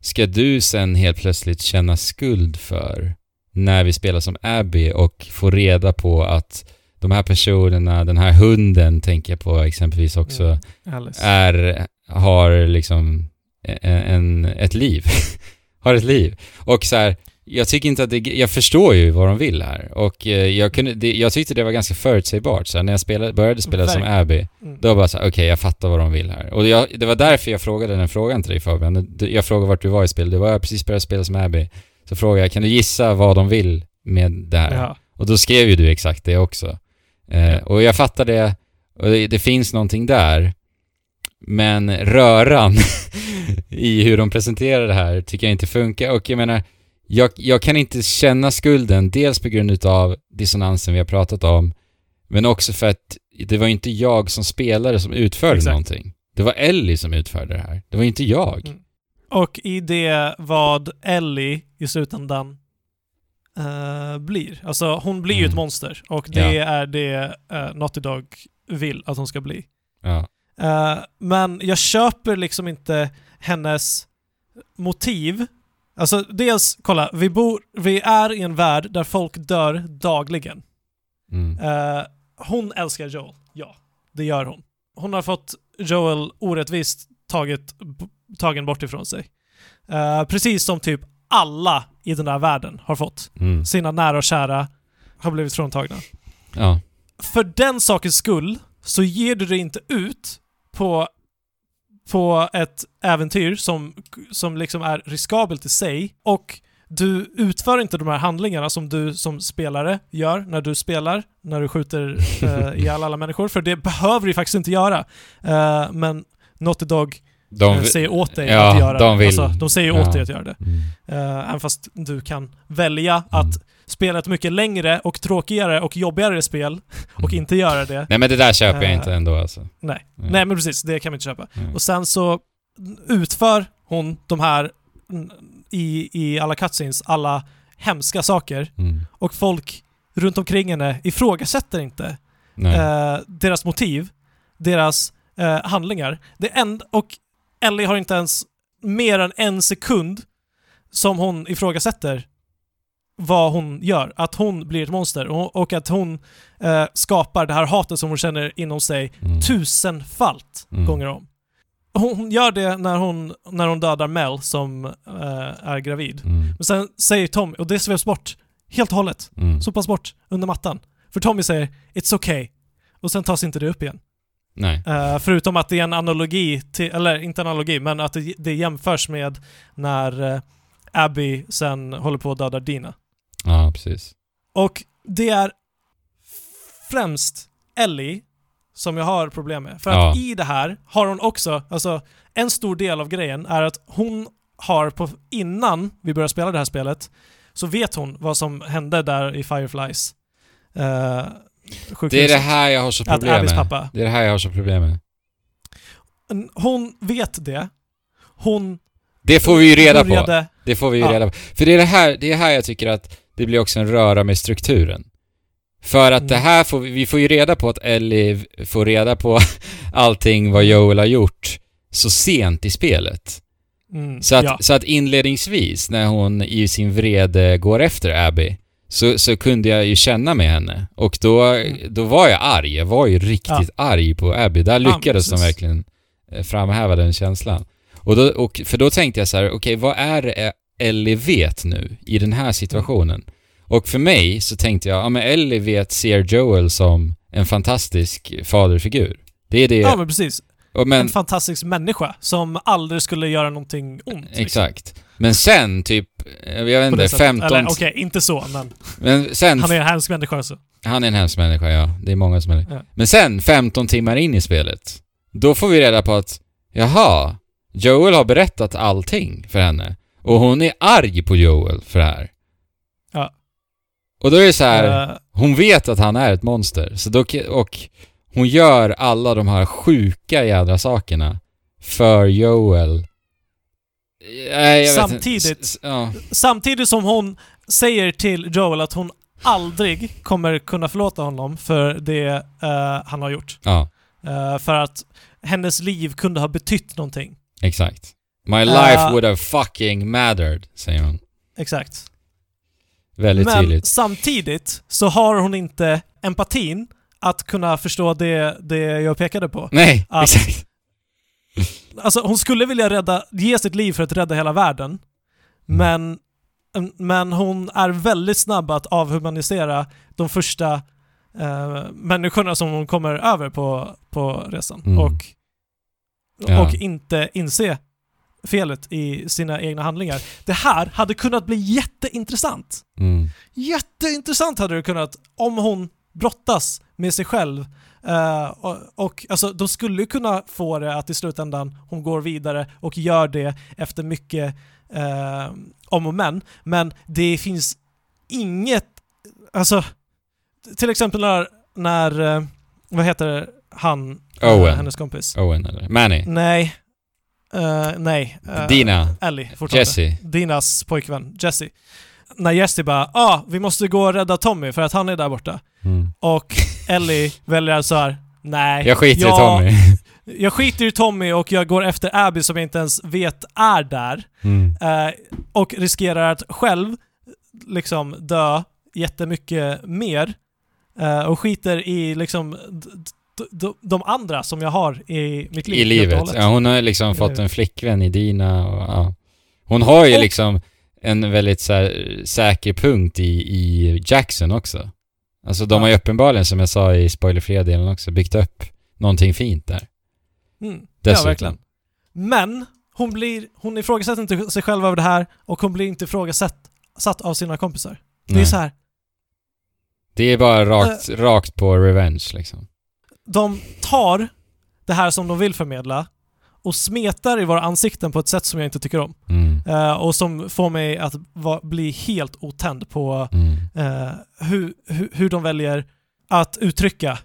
ska du sen helt plötsligt känna skuld för när vi spelar som Abby och får reda på att de här personerna, den här hunden tänker jag på exempelvis också, Mm. Är, har liksom en, ett liv. har ett liv. Och så här, jag tycker inte att det, jag förstår ju vad de vill här. Och eh, jag kunde, det, jag tyckte det var ganska förutsägbart. Så när jag spelade, började spela som Verkligen. Abby, Mm. då var jag så okej jag fattar vad de vill här. Och jag, det var därför jag frågade den frågan till dig Fabian. Du- Jag frågade vart du var i spelet. Det var jag precis började spela som Abby. Så frågade jag, kan du gissa vad de vill med det här? Ja. Och då skrev ju du exakt det också. Eh, och jag fattar det, och det, det finns någonting där. Men röran i hur de presenterar det här tycker jag inte funkar. Och jag menar, jag, jag kan inte känna skulden, dels på grund utav dissonansen vi har pratat om, men också för att det var inte jag som spelare som utförde Exakt. någonting. Det var Ellie som utförde det här. Det var inte jag. Mm. Och i det vad Ellie i slutändan eh, blir. Alltså hon blir ju Mm. ett monster och det Ja. är det uh, Naughty Dog vill att hon ska bli. Ja. Eh, men jag köper liksom inte hennes motiv. Alltså dels, kolla, vi, bor, vi är i en värld där folk dör dagligen. Mm. Eh, hon älskar Joel, ja. Det gör hon. Hon har fått Joel orättvist taget, b- tagen bort ifrån sig. Eh, precis som typ alla i den där världen har fått. Mm. Sina nära och kära har blivit fråntagna. Ja. För den sakens skull så ger du dig inte ut på, på ett äventyr som, som liksom är riskabelt i sig och du utför inte de här handlingarna som du som spelare gör när du spelar, när du skjuter eh, ihjäl alla människor, för det behöver du faktiskt inte göra. Eh, men Naughty Dog De, eh, säger åt dig ja, att göra de det. vill- Alltså, de säger ja. åt dig att göra det. Mm. Uh, även fast du kan välja att Mm. spela ett mycket längre och tråkigare och jobbigare spel och Mm. inte göra det. Nej men det där köper jag Eh, inte ändå alltså. Nej. Nej. Nej, men precis. Det kan vi inte köpa. Mm. Och sen så utför hon de här mm, i, i alla cutscenes, alla hemska saker Mm. och folk runt omkring henne ifrågasätter inte eh, deras motiv, deras handlingar. Det en, och Ellie har inte ens mer än en sekund som hon ifrågasätter vad hon gör. Att hon blir ett monster och, och att hon eh, skapar det här hatet som hon känner inom sig Mm. tusenfalt Mm. gånger om. Hon, gör det när hon, när hon dödar Mel som eh, är gravid. Mm. Men sen säger Tommy, och det svevs bort helt och hållet, Mm. sopas bort under mattan. För Tommy säger “It's okay” och sen tas inte det upp igen. Nej. Eh, förutom att det är en analogi till, eller inte analogi, men att det, det jämförs med när eh, Abby sen håller på att döda Dina. Ja, precis. Och det är främst Ellie som jag har problem med. För Ja. att i det här har hon också, alltså en stor del av grejen är att hon har på, innan vi börjar spela det här spelet, så vet hon vad som hände där i Fireflies. Uh, Det är det här jag har så problem Abbys med. pappa. Det är det här jag har så problem med. Hon vet det. Hon Det får vi ju reda på. började, Det får vi ju Ja. reda på. För det är det här, det är här jag tycker att det blir också en röra med strukturen. För att Mm. det här får vi, vi får ju reda på att Ellie får reda på allting vad Joel har gjort så sent i spelet. Mm, Så att, ja. så att inledningsvis när hon i sin vrede går efter Abby så, så kunde jag ju känna med henne. Och då, Mm. då var jag arg. Jag var ju riktigt arg på Abby. Där Ja, lyckades de precis. verkligen eh, framhäva den känslan. Och då, och, för då tänkte jag så här: okej vad är det Ellie vet nu i den här situationen? Och för mig så tänkte jag, ja men Ellie vet, ser Joel som en fantastisk faderfigur. Det är det, ja, men precis. men, en fantastisk människa som aldrig skulle göra någonting ont. liksom. Men sen typ, jag vet inte, sättet. 15... Eller okej, inte så, men Men sen, han är en hemsk människa alltså. han är en hemsk människa, ja. Det är många som är det. Ja. Men sen, 15 timmar in i spelet, då får vi reda på att, jaha, Joel har berättat allting för henne. Och hon är arg på Joel för det här. Ja. Och då är det så här, Eh, Hon vet att han är ett monster, så då, och hon gör alla de här sjuka jädra sakerna för Joel. Nej, Samtidigt- ja. Samtidigt som hon säger till Joel att hon aldrig kommer kunna förlåta honom för det eh, han har gjort. ja, Eh, för att hennes liv kunde ha betytt någonting. exakt. My life Eh. would have fucking mattered, säger hon. Exakt. Väldigt Men tydligt. samtidigt så har hon inte empatin att kunna förstå det, det jag pekade på. Nej, att- exakt. Alltså hon skulle vilja rädda, ge sitt liv för att rädda hela världen. Men, men hon är väldigt snabb att avhumanisera de första eh, människorna som hon kommer över på, på resan. Mm. Och, Ja. och inte inse felet i sina egna handlingar. Det här hade kunnat bli jätteintressant. Mm. Jätteintressant hade det kunnat om hon brottas med sig själv. Eh, och, och alltså, de skulle ju kunna få det att i slutändan hon går vidare och gör det efter mycket eh, om och men. Men det finns inget, alltså till exempel när, när eh, vad heter det, han, Owen. hennes kompis? Owen eller? Manny? Nej. Eh, nej. Eh, Dina? Ellie, fortfarande. Jesse? Dinas pojkvän, Jesse. När Jesse bara ah, vi måste gå och rädda Tommy för att han är där borta. Mm. Och Ellie väljer så här. nej. Jag skiter jag, i Tommy. Jag skiter i Tommy och jag går efter Abby som jag inte ens vet är där. Mm. Eh, och riskerar att själv liksom dö jättemycket mer. Eh, och skiter i liksom de andra som jag har i mitt liv. I livet. Ja, hon har liksom I fått livet. en flickvän i Dina och ja. Hon har ju Och- liksom en väldigt så här, säker punkt i, i Jackson också. Alltså de Ja. har ju uppenbarligen, som jag sa i spoilerfria delen också, byggt upp någonting fint där. Mm. Ja, verkligen. Men hon, blir, hon ifrågasätter inte sig själv över det här och hon blir inte ifrågasatt satt av sina kompisar. Det är Nej. så här. Det är bara rakt, Eh. rakt på revenge liksom. de tar det här som de vill förmedla och smetar i våra ansikten på ett sätt som jag inte tycker om. Mm. Eh, och som får mig att va, bli helt otänd på Mm. eh, hur, hur, hur de väljer att uttrycka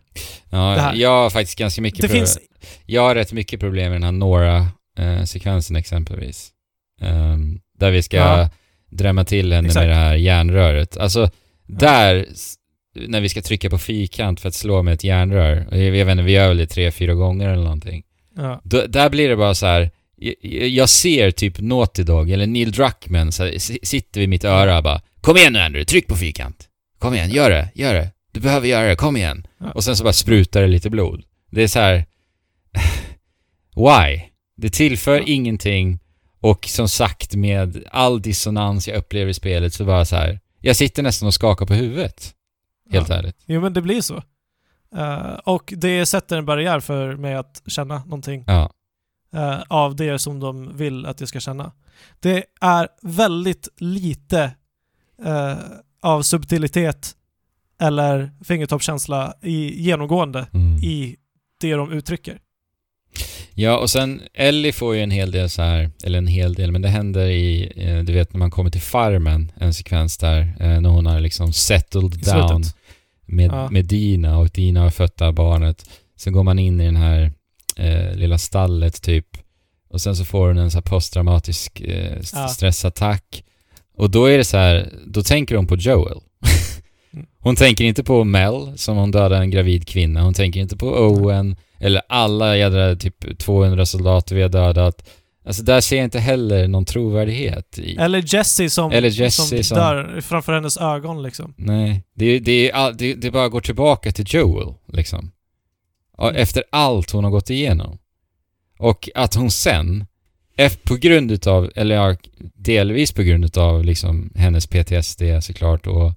det Ja, här. jag har faktiskt ganska mycket Det pro- finns... Jag har rätt mycket problem med den här Nora-sekvensen exempelvis. Ehm, där vi ska Ja. drämma till henne Exakt. med det här järnröret. Alltså, där, när vi ska trycka på fyrkant för att slå med ett järnrör, jag vet inte, vi gör väl det tre, fyra gånger eller någonting. Ja. Då, där blir det bara så här. Jag, jag ser typ Naughty Dog eller Neil Druckmann så här, sitter vid mitt öra bara Kom igen nu Andrew, tryck på fyrkant! Kom igen, gör det, gör det! Du behöver göra det, kom igen! Ja. Och sen så bara sprutar det lite blod. Det är så här. Why? Det tillför Ja. ingenting och som sagt med all dissonans jag upplever i spelet så bara så här. Jag sitter nästan och skakar på huvudet. Helt Ja. ärligt. Jo men det blir så. Eh, och det sätter en barriär för mig att känna någonting Ja. eh, av det som de vill att jag ska känna. Det är väldigt lite eh, av subtilitet eller fingertoppskänsla i, genomgående Mm. i det de uttrycker. Ja, och sen Ellie får ju en hel del så här, eller en hel del, men det händer i, du vet när man kommer till farmen, en sekvens där, när hon har liksom settled down. Med, Ja. med Dina och Dina har fött det här barnet. Sen går man in i den här eh, lilla stallet typ och sen så får hon en så här posttraumatisk eh, st- Ja. stressattack. Och då är det så här, då tänker hon på Joel. Mm. hon tänker inte på Mel, som hon dödade en gravid kvinna. Hon tänker inte på Owen, eller alla jädra typ 200 soldater vi har dödat. Alltså där ser jag inte heller någon trovärdighet i. Eller Jesse som, Eller Jesse som, dör framför hennes ögon liksom. Nej, det, det, det, det bara går tillbaka till Joel, liksom. Mm. Efter allt hon har gått igenom. Och att hon sen, på grund utav, eller ja, delvis på grund utav liksom hennes PTSD såklart och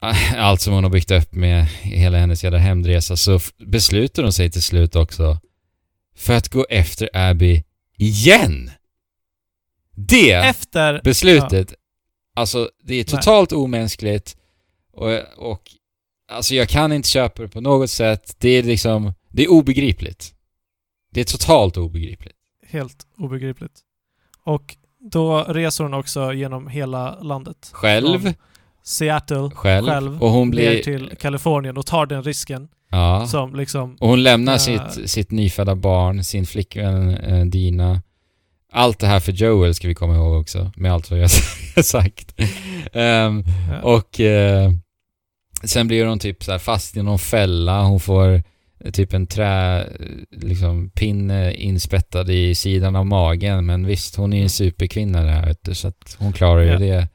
ah, allt som hon har byggt upp med hela hennes jävla hemresa så beslutar hon sig till slut också för att gå efter Abby igen. Det Efter... beslutet, alltså det är totalt omänskligt och, och alltså jag kan inte köpa det på något sätt. Det är liksom, det är obegripligt. Det är totalt obegripligt. Helt obegripligt. Och då reser hon också genom hela landet. Själv? Från Seattle själv. själv och hon blir... till Kalifornien och tar den risken Ja. som liksom... Och hon lämnar Eh. sitt, sitt nyfödda barn, sin flickvän eh, Dina. Allt det här för Joel ska vi komma ihåg också, med allt vad jag sagt. Ehm, Ja. och eh, sen blir hon typ så här fast i någon fälla, hon får typ en trä, liksom pinne inspettad i sidan av magen, men visst, hon är ju en superkvinna det här vet du, så att hon klarar ju Ja. det.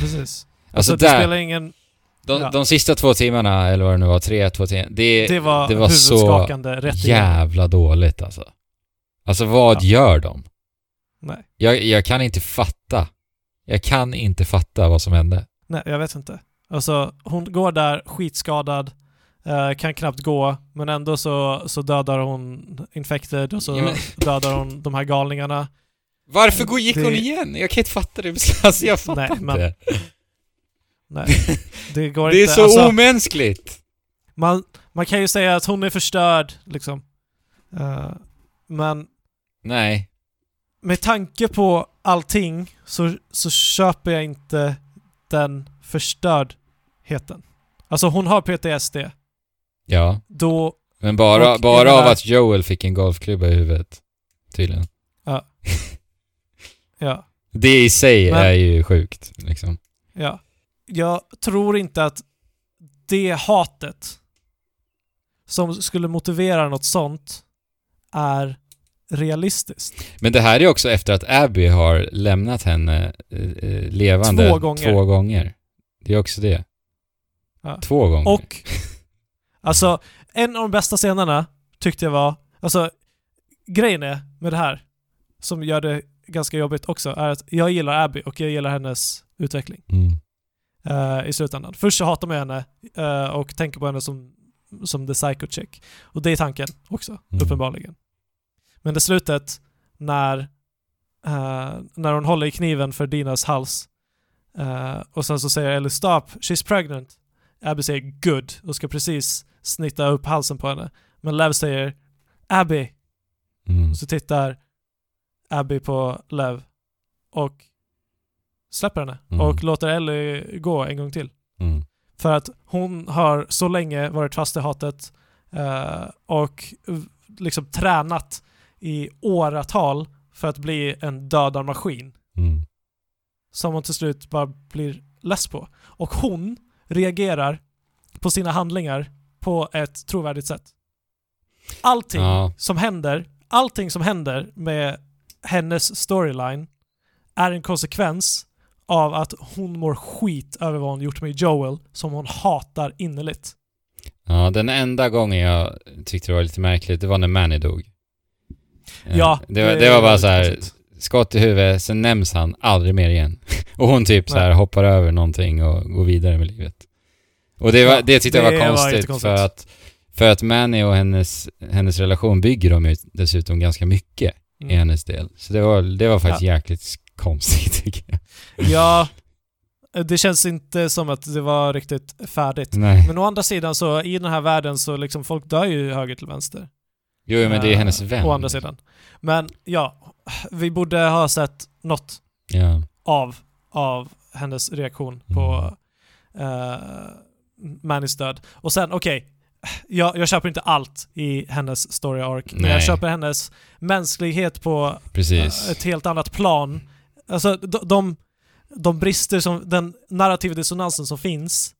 Precis. Alltså, Alltså, det där, spelar ingen... de, ja. de sista två timmarna, eller vad det nu var, tre, två timmar, det, Det var, det var så jävla dåligt alltså. Alltså vad Ja. gör de? Nej. Jag, jag kan inte fatta. Jag kan inte fatta vad som hände. Nej, jag vet inte. Alltså, hon går där skitskadad, eh, kan knappt gå, men ändå så, så dödar hon Infected och så Ja, men- dödar hon de här galningarna. Varför gick Det- hon igen? Jag kan inte fatta det. Alltså jag fattar Nej, men- inte. Nej, det går Det är inte. så alltså, omänskligt. man, man kan ju säga att hon är förstörd, liksom. Eh, men Nej. med tanke på allting så, så köper jag inte den förstördheten. Alltså hon har PTSD. Ja. Då, Men bara, bara av att Joel fick en golfklubba i huvudet. Tydligen. ja, Det i sig Men- är ju sjukt, liksom. ja. Jag tror inte att det hatet som skulle motivera något sånt är realistiskt. Men det här är också efter att Abby har lämnat henne eh, eh, levande Två gånger. två gånger. Det är också det. Ja. Två gånger. Och, alltså, en av de bästa scenerna tyckte jag var, alltså, grejen är med det här, som gör det ganska jobbigt också, är att jag gillar Abby och jag gillar hennes utveckling Mm. Eh, i slutändan. Först så hatar man henne eh, och tänker på henne som, som the psycho chick. Och det är tanken också, Mm. uppenbarligen. Men det slutet, när, eh, när hon håller i kniven för Dinas hals och sen så säger Ellie stop, she's pregnant. Abby säger good och ska precis snitta upp halsen på henne. Men Lev säger Abby. Mm. Så tittar Abby på Lev och släpper henne Mm. och låter Ellie gå en gång till. Mm. För att hon har så länge varit fast i hatet eh, och liksom tränat i åratal för att bli en dödarmaskin Mm. som hon till slut bara blir less på. Och hon reagerar på sina handlingar på ett trovärdigt sätt. Allting Ja. som händer, allting som händer med hennes storyline är en konsekvens av att hon mår skit över vad hon gjort med Joel, som hon hatar innerligt. Ja, den enda gången jag tyckte det var lite märkligt, det var när Manny dog. Eh, Ja, det, var, det det var bara så här skott i huvudet, sen nämns han aldrig mer igen. och hon typ så här Nej. hoppar över någonting och går vidare med livet. Och det, var, Ja, det tyckte jag var konstigt, för att för att Manny och hennes, hennes relation bygger de ju dessutom ganska mycket i Mm. hennes del. Så det var, det var faktiskt jäkligt konstigt tycker jag. Ja, det känns inte som att det var riktigt färdigt. Nej. Men å andra sidan så, i den här världen så liksom folk dör ju höger till vänster. Jo, men det är Eh, hennes vän. Å andra sidan. Men ja, vi borde ha sett något Ja. av, av hennes reaktion på uh, Mannys död. Och sen, okej, jag, jag köper inte allt i hennes story arc, men jag Nej. köper hennes mänsklighet på Precis. ett helt annat plan. Alltså de, de, de brister som, den narrativa dissonansen som finns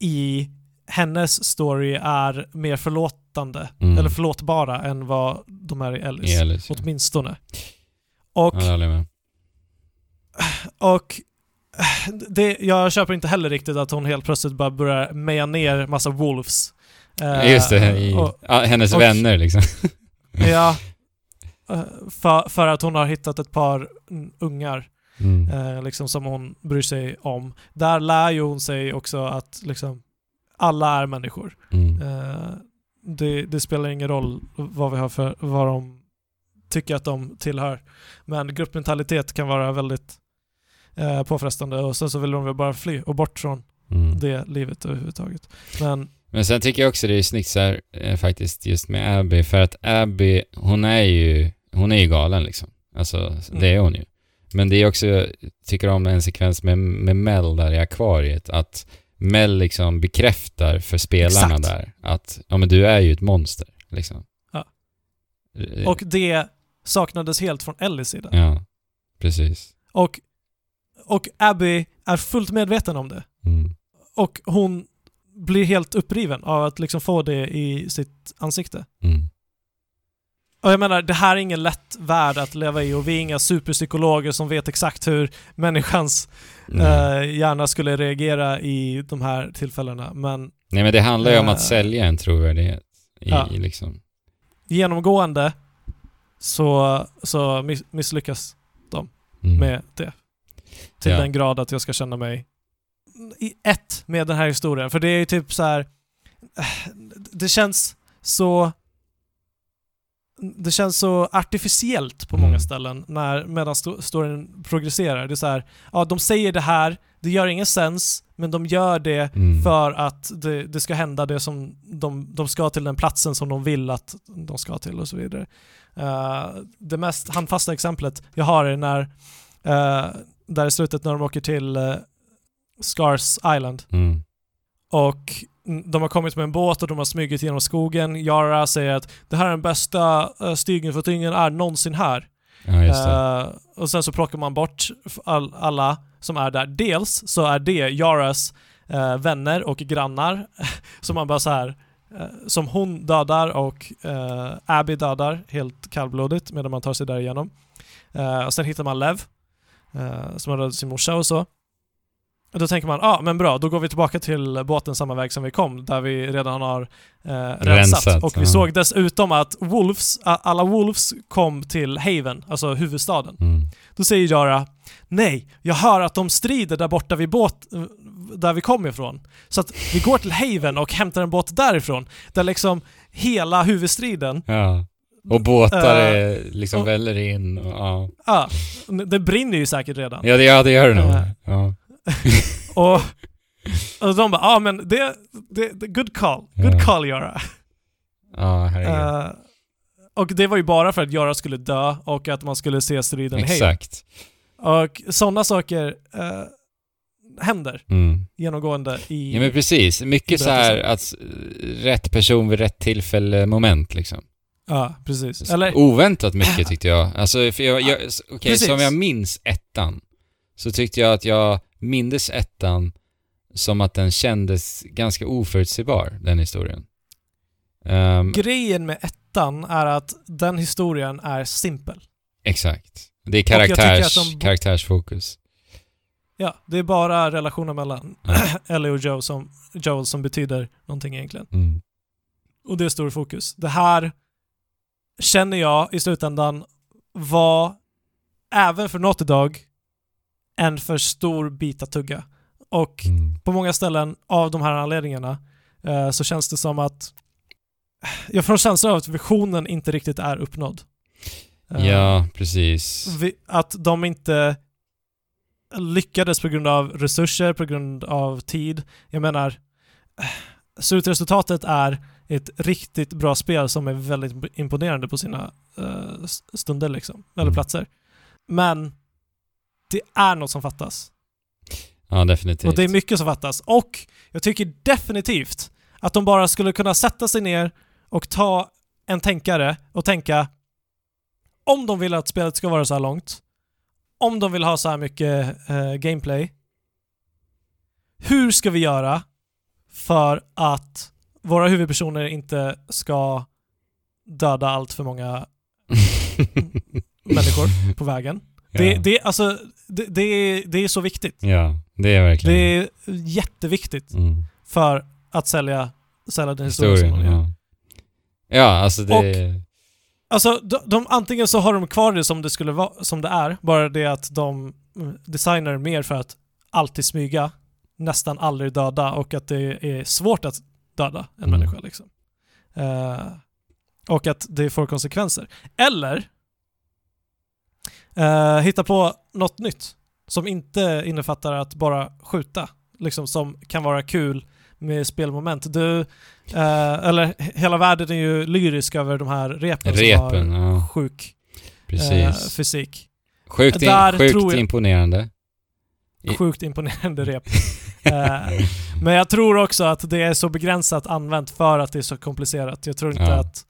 i hennes story är mer förlåtande, Mm. eller förlåtbara än vad de är i Ellis. Elis. ja. Åtminstone. Och, Ja, jag med. och det, jag köper inte heller riktigt att hon helt plötsligt bara börjar meja ner massa wolves. Eh, Just det, i, och, ja, hennes och- vänner liksom. ja. Eh, För, för att hon har hittat ett par ungar Mm. eh, liksom som hon bryr sig om. Där lär ju hon sig också att liksom alla är människor. Mm. Eh, det, det spelar ingen roll vad vi har för, vad de tycker att de tillhör. Men gruppmentalitet kan vara väldigt eh, påfrestande och sen så vill de väl bara fly och bort från Mm. det livet överhuvudtaget. Men Men sen tycker jag också det är snyggt så här, eh, faktiskt just med Abby, för att Abby, hon är ju, hon är ju galen liksom. Alltså, det är hon ju. Men det är också, jag tycker om en sekvens med, med Mel där i akvariet, att Mel liksom bekräftar för spelarna Exakt. där att ja men du är ju ett monster liksom. Ja. Eh, Och det saknades helt från Ellies sida. Ja, precis. Och, och Abby är fullt medveten om det. Mm. Och hon blir helt uppriven av att liksom få det i sitt ansikte. Mm. Och jag menar, det här är ingen lätt värld att leva i och vi är inga superpsykologer som vet exakt hur människans Nej. eh, hjärna skulle reagera i de här tillfällena. Men Nej men det handlar ju om eh, att sälja en trovärdighet i, ja. liksom. genomgående så, så miss, misslyckas Mm. med det. Till Ja. den grad att jag ska känna mig i ett med den här historien. För det är ju typ så här. eh, Det känns så... Det känns så artificiellt på Mm. många ställen när, medan sto- storyn progresserar. Det är så här, ja de säger det här, det gör ingen sens, men de gör det Mm. för att det, det ska hända det som de, de ska till den platsen som de vill att de ska till och så vidare. Eh, det mest handfasta exemplet jag har är när, eh, där i slutet när de åker till uh, Scars Island Mm. och de har kommit med en båt och de har smugit genom skogen. Yara säger att det här är den bästa uh, stigen för att ingen är någonsin här. Ja. Eh, och sen så plockar man bort all, alla som är där. Dels så är det Yaras eh, vänner och grannar som man bara så här eh, som hon dödar och uh, Abby dödar helt kallblodigt medan man tar sig där igenom. Och sen hittar man Lev som har dödat sin morsa och så. Och då tänker man, ja ah, men bra, då går vi tillbaka till båten samma väg som vi kom, där vi redan har eh, rensat. Rensat, Och vi ja. såg dessutom att Wolves, alla Wolves kom till Haven, alltså huvudstaden. Mm. Då säger Jara, nej, jag hör att de strider där borta vid båt, där vi kom ifrån. Så att vi går till Haven och hämtar en båt därifrån, där liksom hela huvudstriden, Ja. Och båtar Eh, är liksom och- väller in och, ja. ja, det brinner ju säkert redan. Ja det, ja, det gör det nog. Ja. Och, och de bara, ja ah, men det, det, det, good call, good Ja. call Jara. ja, herregud. Eh, och det var ju bara för att Jara skulle dö och att man skulle se striden. Exakt. Och sådana saker eh, händer Mm. genomgående i... Ja men precis. Mycket så här att rätt person vid rätt tillfälle moment liksom. Ja, precis. Eller, Oväntat mycket tyckte jag. Alltså, för jag, jag okej, Precis. som jag minns ettan, så tyckte jag att jag mindes ettan som att den kändes ganska oförutsägbar, den historien. Ehm, grejen med ettan är att den historien är simpel. exakt. Det är karaktärs, de- karaktärsfokus. Ja, det är bara relationen mellan Ja. Ellie och Joe som, Joel som betyder någonting egentligen. Mm. Och det är stor fokus. Det här känner jag i slutändan var, även för Naughty Dog, en för stor bit att tugga. Och Mm. på många ställen av de här anledningarna eh, så känns det som att jag får en känsla av att visionen inte riktigt är uppnådd. Eh, Ja, precis. vi, att de inte lyckades på grund av resurser, på grund av tid. Jag menar, slutresultatet är ett riktigt bra spel som är väldigt imponerande på sina eh, stunder liksom, eller Mm. platser. Men det är något som fattas. Ja, definitivt. Och det är mycket som fattas. Och jag tycker definitivt att de bara skulle kunna sätta sig ner och ta en tänkare och tänka om de vill att spelet ska vara så här långt, om de vill ha så här mycket eh, gameplay, hur ska vi göra för att våra huvudpersoner inte ska döda allt för många människor på vägen? Det, ja. det, alltså, det, det, är, det är så viktigt. ja, det är verkligen Det är jätteviktigt mm. för att sälja, sälja den historien som historien. de gör. Ja. ja, alltså det... Och- Alltså, de, de, antingen så har de kvar det som det skulle vara, som det är, bara det att de designar mer för att alltid smyga, nästan aldrig döda och att det är svårt att döda en Mm. människa liksom. Eh, och att det får konsekvenser. Eller eh, hitta på något nytt som inte innefattar att bara skjuta, liksom som kan vara kul med spelmoment. Du, eh, eller hela världen är ju lyrisk över de här repen, som Repen, har ja. sjuk eh, fysik. Sjukt, in, Där sjukt jag- imponerande. Sjukt imponerande rep. Eh, men jag tror också att det är så begränsat använt för att det är så komplicerat. Jag tror inte Ja, att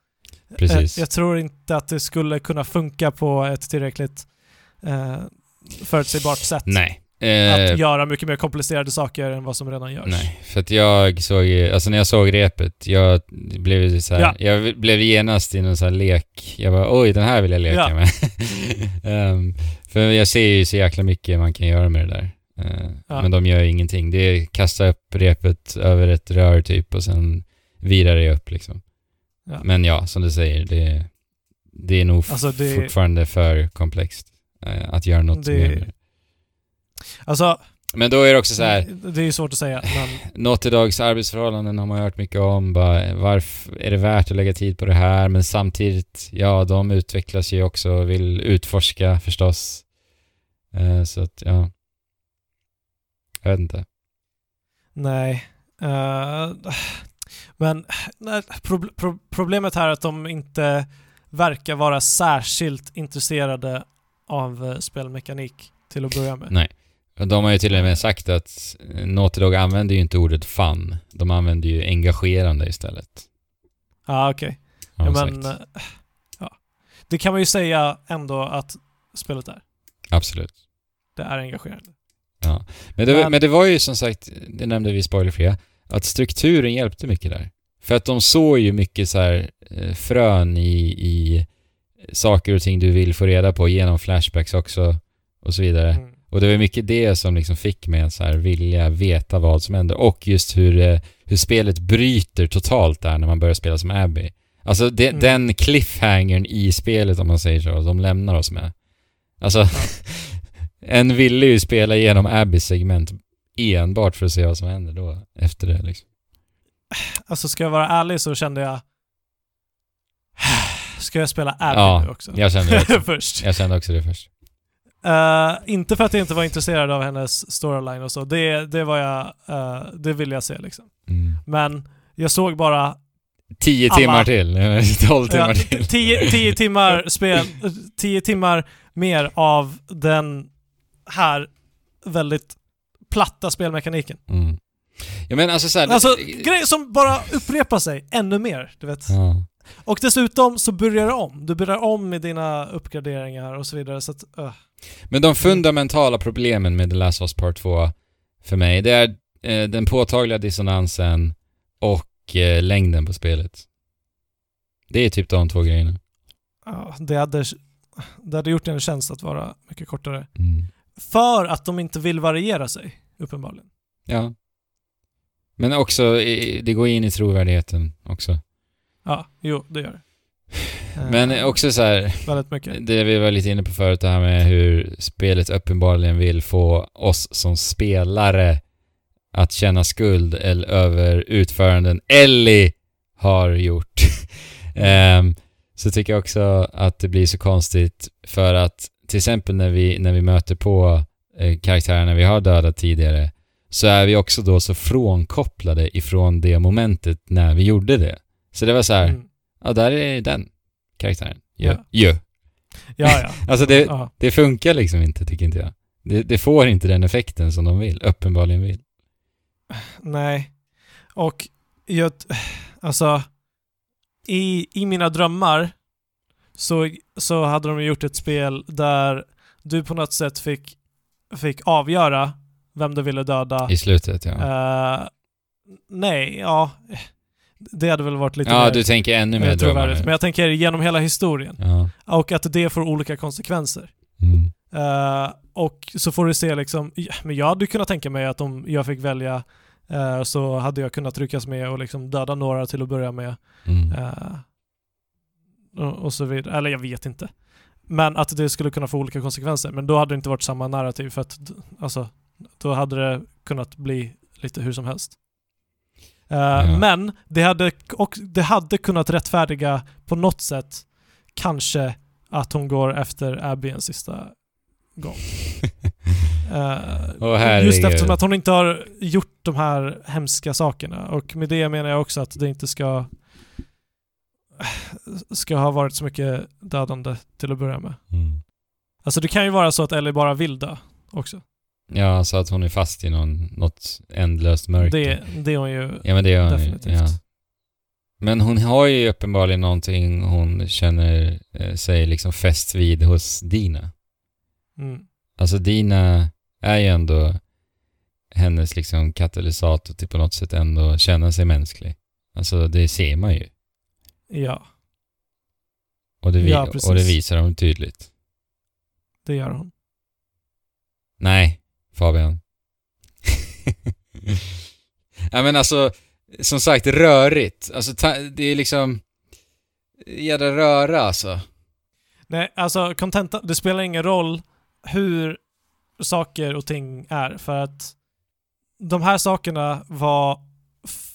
Precis. Eh, Jag tror inte att det skulle kunna funka på ett tillräckligt eh, förutsägbart sätt. Nej. Att Eh, göra mycket mer komplicerade saker än vad som redan görs. nej, för att jag såg alltså när jag såg repet, jag blev så här, Ja. jag blev genast i någon sån här lek. Jag bara oj, den här vill jag leka Ja. med. Ehm, för jag ser ju så jäkla mycket man kan göra med det där. Eh, Ja. Men de gör ju ingenting. Det är kasta upp repet över ett rör typ och sen virar det upp liksom. Ja. Men ja, som du säger, det, det är nog Alltså, det- fortfarande för komplext eh, att göra något Det- mer. Alltså, Men då är det också så här, det är ju svårt att säga, men Naughty Dogs arbetsförhållanden har man hört mycket om. Bara, varför är det värt att lägga tid på det här? Men samtidigt, ja, de utvecklas ju också och vill utforska förstås. Eh, så att, ja. Jag vet inte. nej. Eh, men nej, prob- pro- problemet här är att de inte verkar vara särskilt intresserade av eh, spelmekanik till att börja med. Nej. De har ju till och med sagt att eh, Naughty Dog använder ju inte ordet fun. De använder ju engagerande istället. Ja, ah, okej. har Ja, de men, sagt. eh, ja. Det kan man ju säga ändå att spelet är. Absolut. Det är engagerande. Men det, Men- men det var ju som sagt, det nämnde vi spoilerfria, att strukturen hjälpte mycket där. För att de såg ju mycket så här eh, frön i, i saker och ting du vill få reda på genom flashbacks också och så vidare. Mm. Och det var mycket det som liksom fick mig att så här vilja veta vad som händer och just hur, eh, hur spelet bryter totalt där när man börjar spela som Abby. Alltså det, Mm. den cliffhangern i spelet om man säger så, de lämnar oss med. Alltså, en ville ju spela igenom Abbys segment enbart för att se vad som händer då efter det liksom. Alltså ska jag vara ärlig så kände jag... Ska jag spela Abby Ja, nu också? Jag kände det också. Först. Jag kände också det först. Eh, inte för att jag inte var intresserad av hennes storyline och så. Det, det var jag... eh, det ville jag se liksom. Mm. Men jag såg bara... Tio Alla- timmar till, tolv timmar Ja, till. tio, tio timmar spel... Tio timmar mer av den här väldigt platta spelmekaniken. Mm. Ja men alltså såhär... Alltså grejer som bara upprepar sig ännu mer, du vet. Ja. Och dessutom så börjar det om. Du börjar om med dina uppgraderingar och så vidare. Så att, uh. Men de fundamentala problemen med The Last of Us Part 2 för mig, det är eh, den påtagliga dissonansen och eh, längden på spelet. Det är typ de två grejerna. ja, det, hade, det hade gjort en tjänst att vara mycket kortare. Mm. För att de inte vill variera sig, uppenbarligen. Ja. Men också, eh, det går in i trovärdigheten också. Ja, jo, det gör det. Eh, Men också så här, Väldigt mycket. det vi var lite inne på förut, det här med hur spelet uppenbarligen vill få oss som spelare att känna skuld eller över utföranden Ellie har gjort. Ehm, så tycker jag också att det blir så konstigt för att till exempel när vi, när vi möter på eh, karaktärerna vi har dödat tidigare så är vi också då så frånkopplade ifrån det momentet när vi gjorde det. Så det var så här, Mm. ja där är den karaktären. Ju. Ja. Ju. Ja, ja. Alltså det, ja. det funkar liksom inte tycker inte jag. Det, det får inte den effekten som de vill, uppenbarligen vill. Nej. Och jag, alltså, i, i mina drömmar så, så hade de gjort ett spel där du på något sätt fick, fick avgöra vem du ville döda. I slutet ja. Eh, nej, ja. Det hade väl varit lite Ja, mer du tänker ännu eh, mer drömmar trovärdigt. Men jag tänker genom hela historien. Ja. Och att det får olika konsekvenser. Mm. Eh, och så får du se liksom, men jag hade kunnat tänka mig att om jag fick välja eh, så hade jag kunnat ryckas med och liksom döda några till att börja med. Mm. eh, och, och så vidare. Eller jag vet inte. Men att det skulle kunna få olika konsekvenser. Men då hade det inte varit samma narrativ för att alltså, då hade det kunnat bli lite hur som helst. Eh, Ja. Men det hade, och det hade kunnat rättfärdiga på något sätt kanske att hon går efter Abby en sista gång. Åh, herregud. just eftersom att hon inte har gjort de här hemska sakerna. Och med det menar jag också att det inte ska ska ha varit så mycket dödande till att börja med. Mm. Alltså det kan ju vara så att Ellie bara vill dö också. Ja, så att hon är fast i någon, något ändlöst mörker. Det, det är hon ju ja, men det är hon definitivt. Ja. Men hon har ju uppenbarligen någonting hon känner eh, sig liksom fäst vid hos Dina. Mm. Alltså Dina är ju ändå hennes liksom katalysator till på något sätt ändå känna sig mänsklig. Alltså det ser man ju. Ja, Och det, vi- Ja, och det visar de tydligt. det gör hon. Nej, Fabian. ja men alltså, som sagt, rörigt. Alltså det är liksom jädra röra alltså. Nej, alltså contenta, det spelar ingen roll hur saker och ting är för att de här sakerna var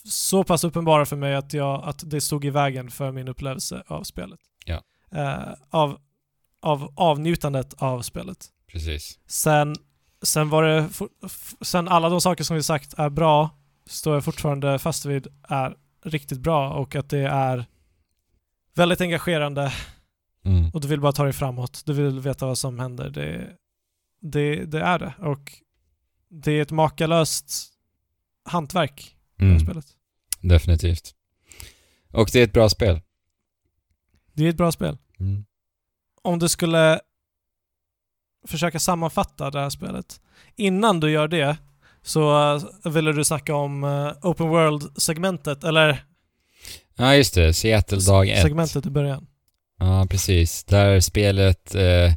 så pass uppenbara för mig att, jag, att det stod i vägen för min upplevelse av spelet. Ja. Eh, av, av avnjutandet av spelet. Precis. Sen, sen var det, sen alla de saker som vi sagt är bra, står jag fortfarande fast vid är riktigt bra och att det är väldigt engagerande Mm. och du vill bara ta dig framåt. Du vill veta vad som händer. Det, det, det är det. Och det är ett makalöst hantverk, här Mm. spelet. Definitivt. Och det är ett bra spel. Det är ett bra spel. Mm. Om du skulle försöka sammanfatta det här spelet. Innan du gör det så ville du snacka om eh, Open World-segmentet, eller Ja, just det. Seattle dag ett. segmentet i början. Ja, precis. Där spelet eh,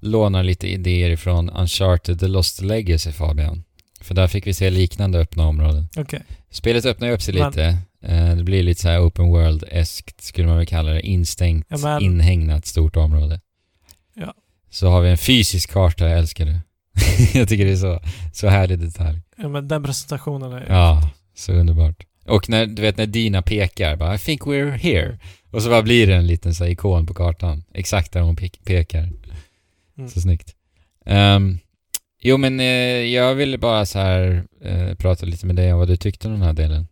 lånar lite idéer ifrån Uncharted The Lost Legacy, Fabian. För där fick vi se liknande öppna områden. Okej. Spelet öppnar ju upp sig Men- lite. Eh, det blir lite så här open world-eskt, skulle man väl kalla det. Instängt, Ja, men- inhägnat stort område. Ja. Så har vi en fysisk karta, jag älskar det. jag tycker det är så, så härlig detalj. Ja, men den presentationen är Ja, så underbart. Och när, du vet när Dina pekar, bara I think we're here. Och så bara blir det en liten så här, ikon på kartan. Exakt där hon pe- pekar. Mm. Så snyggt. Ehm, jo men eh, jag ville bara så här eh, prata lite med dig om vad du tyckte om den här delen.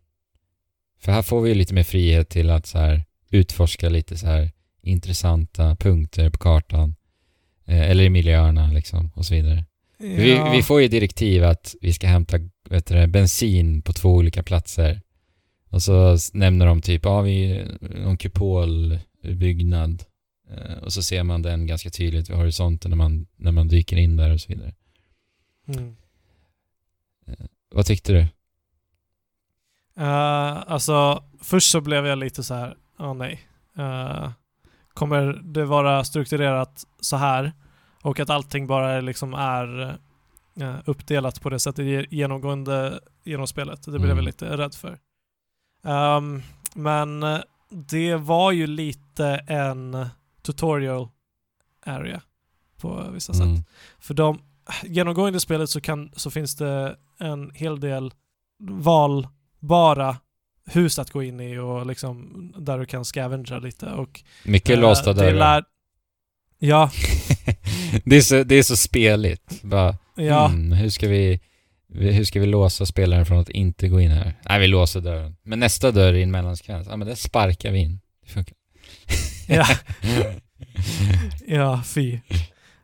För här får vi ju lite mer frihet till att så här utforska lite så här intressanta punkter på kartan. Eh, eller i miljöerna liksom och så vidare. Vi, Ja. vi får ju direktiv att vi ska hämta vet du, bensin på två olika platser. Och så nämner de typ, ja vi någon kupolbyggnad. Eh, och så ser man den ganska tydligt vid horisonten när man, när man dyker in där och så vidare. Mm. Vad tyckte du? Uh, alltså, först så blev jag lite så här, åh nej. Eh, kommer det vara strukturerat så här? Och att allting bara liksom är eh, uppdelat på det sättet ge- genomgående genom spelet. Det blev Mm. jag lite rädd för. Ehm, men eh, det var ju lite en tutorial area på vissa sätt. Mm. För de, genomgående i spelet så, kan, så finns det en hel del valbara hus att gå in i och liksom där du kan scavengera lite och... Mycket eh, låsta det dörrar. lär- Ja, det, är så, det är så speligt. Bara, ja. mm, hur ska vi hur ska vi låsa spelaren från att inte gå in här? Nej, vi låser dörren. Men nästa dörr i en mellansekvens, ja men den sparkar vi in. Det funkar. Ja. Ja, fy.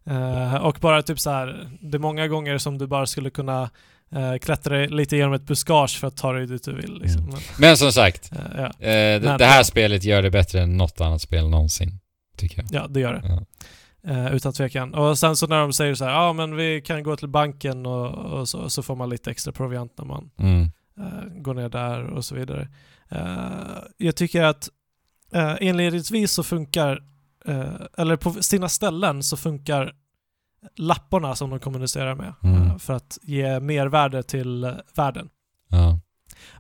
Eh, och bara typ så här, det är många gånger som du bara skulle kunna eh, klättra lite genom ett buskage för att ta dig dit du vill. Liksom. Mm. Men, Men som sagt, eh, ja. det, Men- det här spelet gör det bättre än något annat spel någonsin. Tycker jag. ja, det gör det. Ja. Eh, utan tvekan. Och sen så när de säger så här, ja men vi kan gå till banken och, och så, så får man lite extra proviant när man Mm. eh, går ner där och så vidare. Eh, jag tycker att uh, inledningsvis så funkar, eller på sina ställen så funkar lapparna som de kommunicerar med Mm. eh, för att ge mervärde till uh, världen. Ja.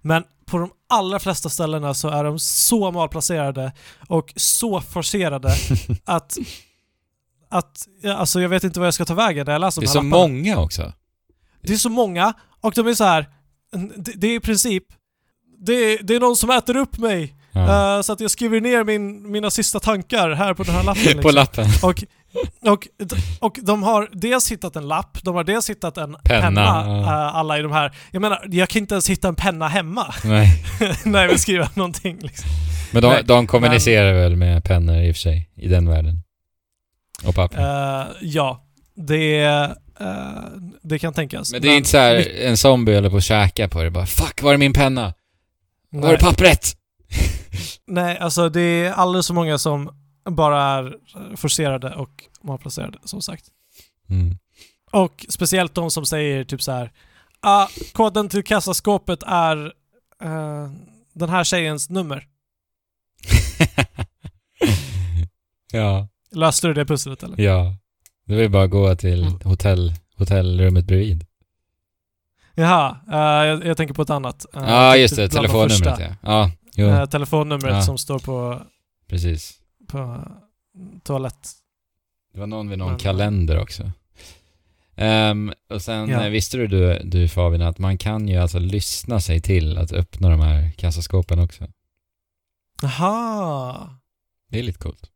Men på de allra flesta ställena så är de så malplacerade och så forcerade att, att alltså jag vet inte vad jag ska ta vägen när jag läser Det är de så här lapparna. många också. Det är så många och de är så här. Det, det är i princip det är, det är någon som äter upp mig Ja. eh, så att jag skriver ner min, mina sista tankar här på den här lappen. På liksom. lappen. och, och, och de har dels hittat en lapp, de har dels hittat en Penna, penna, eh, alla i de här. Jag menar, jag kan inte ens hitta en penna hemma Nej. när jag vill skriva någonting. Liksom. Men de, Nej, de kommunicerar väl med pennor i och för sig, i den världen. Och papper. Eh, ja, det, det kan tänkas. Men det är inte så här en zombie håller på att käka på det bara Fuck, var är min penna? Var är nej, pappret? Nej, alltså det är alldeles för många som bara är forcerade och malplacerade, som sagt. Mm. Och speciellt de som säger typ så här. Ah, koden till kassaskåpet är eh, den här tjejens nummer. ja, Löste du det pusslet eller? ja. Det vill bara gå till Mm. hotell, hotellrummet bredvid. Jaha, eh, jag, jag tänker på ett annat. Ja, Eh, ah, just det. Telefonnumret ja. Ja, jo, Eh, telefonnumret Ja. som står på, precis. på toalett. Det var någon vid någon Men- kalender också. Ehm, och sen Ja. eh, visste du, du, du Fabian att man kan ju alltså lyssna sig till att öppna de här kassaskåpen också. Jaha. Det är lite coolt.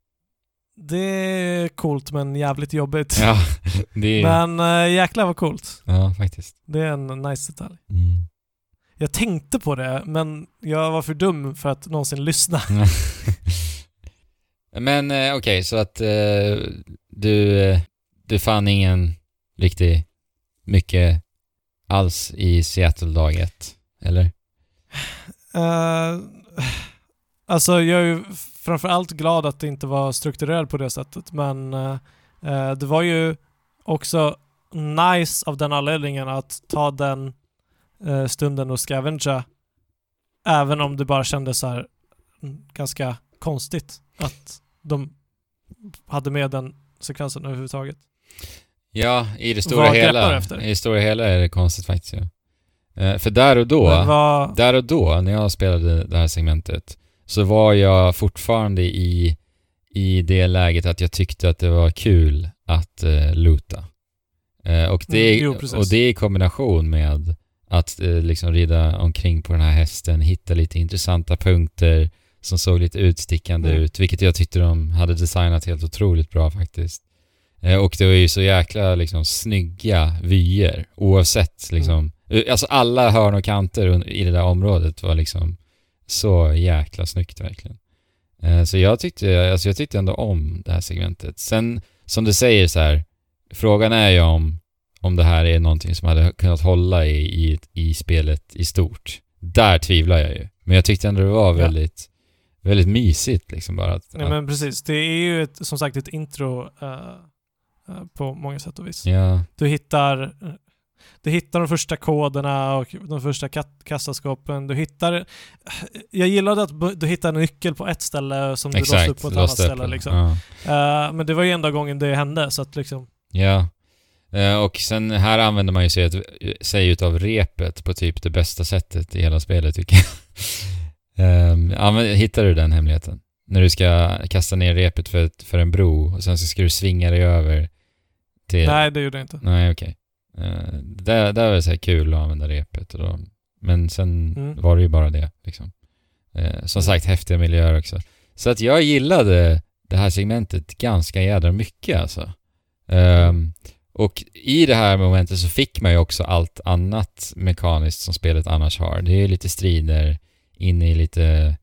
Det är coolt men jävligt jobbigt. Ja, det är... Men äh, jäklar vad coolt. Ja, faktiskt. Det är en nice detalj. Mm. Jag tänkte på det, men jag var för dum för att någonsin lyssna. Men eh, okej, så att eh, du, eh, du fann ingen riktig mycket alls i Seattle dag ett, eller? Uh, alltså jag är ju framförallt glad att det inte var strukturerat på det sättet, men eh, det var ju också nice av den anledningen att ta den eh, stunden och scavengea, även om det bara kändes så här mm, ganska konstigt att de hade med den sekvensen överhuvudtaget. Ja, i det stora hela. I det stora hela är det konstigt faktiskt ja. Eh, för där och då, vad, där och då, när jag spelade det här segmentet, så var jag fortfarande i, i det läget att jag tyckte att det var kul att eh, loota. Eh, och, det, Mm, jo, och det i kombination med att eh, liksom rida omkring på den här hästen, hitta lite intressanta punkter som såg lite utstickande Mm. ut, vilket jag tyckte de hade designat helt otroligt bra faktiskt. Eh, och det var ju så jäkla liksom snygga vyer, oavsett liksom, eh, alltså alla hörn och kanter i det där området var liksom så jäkla snyggt verkligen. Eh, så jag tyckte, alltså jag tyckte ändå om det här segmentet. Sen, som du säger så här, frågan är ju om, om det här är någonting som hade kunnat hålla i, i, i spelet i stort. Där tvivlar jag ju. Men jag tyckte ändå det var Ja. väldigt, väldigt mysigt liksom bara att, Nej men precis, det är ju ett, som sagt ett intro eh, eh, på många sätt och vis. ja, Du hittar du hittar de första koderna och de första ka- kassaskåpen. Du hittar... Jag gillade att du hittar en nyckel på ett ställe som du låste upp på ett annat ställe. Liksom. Ja. Eh, men det var ju enda gången det hände, så att liksom... Ja. Eh, Och sen här använder man ju sig, sig utav repet på typ det bästa sättet i hela spelet tycker jag. um, använd, hittar du den hemligheten? När du ska kasta ner repet för, för en bro och sen så ska du svinga dig över till... Nej, det gjorde jag inte. Nej, okej. Eh, det, det var så här kul att använda repet och då, men sen Mm. var det ju bara det liksom. Eh, som sagt, häftiga miljöer också. Så att jag gillade det här segmentet ganska jädra mycket alltså. Ehm, och i det här momentet så fick man ju också allt annat mekaniskt som spelet annars har. Det är lite strider inne i lite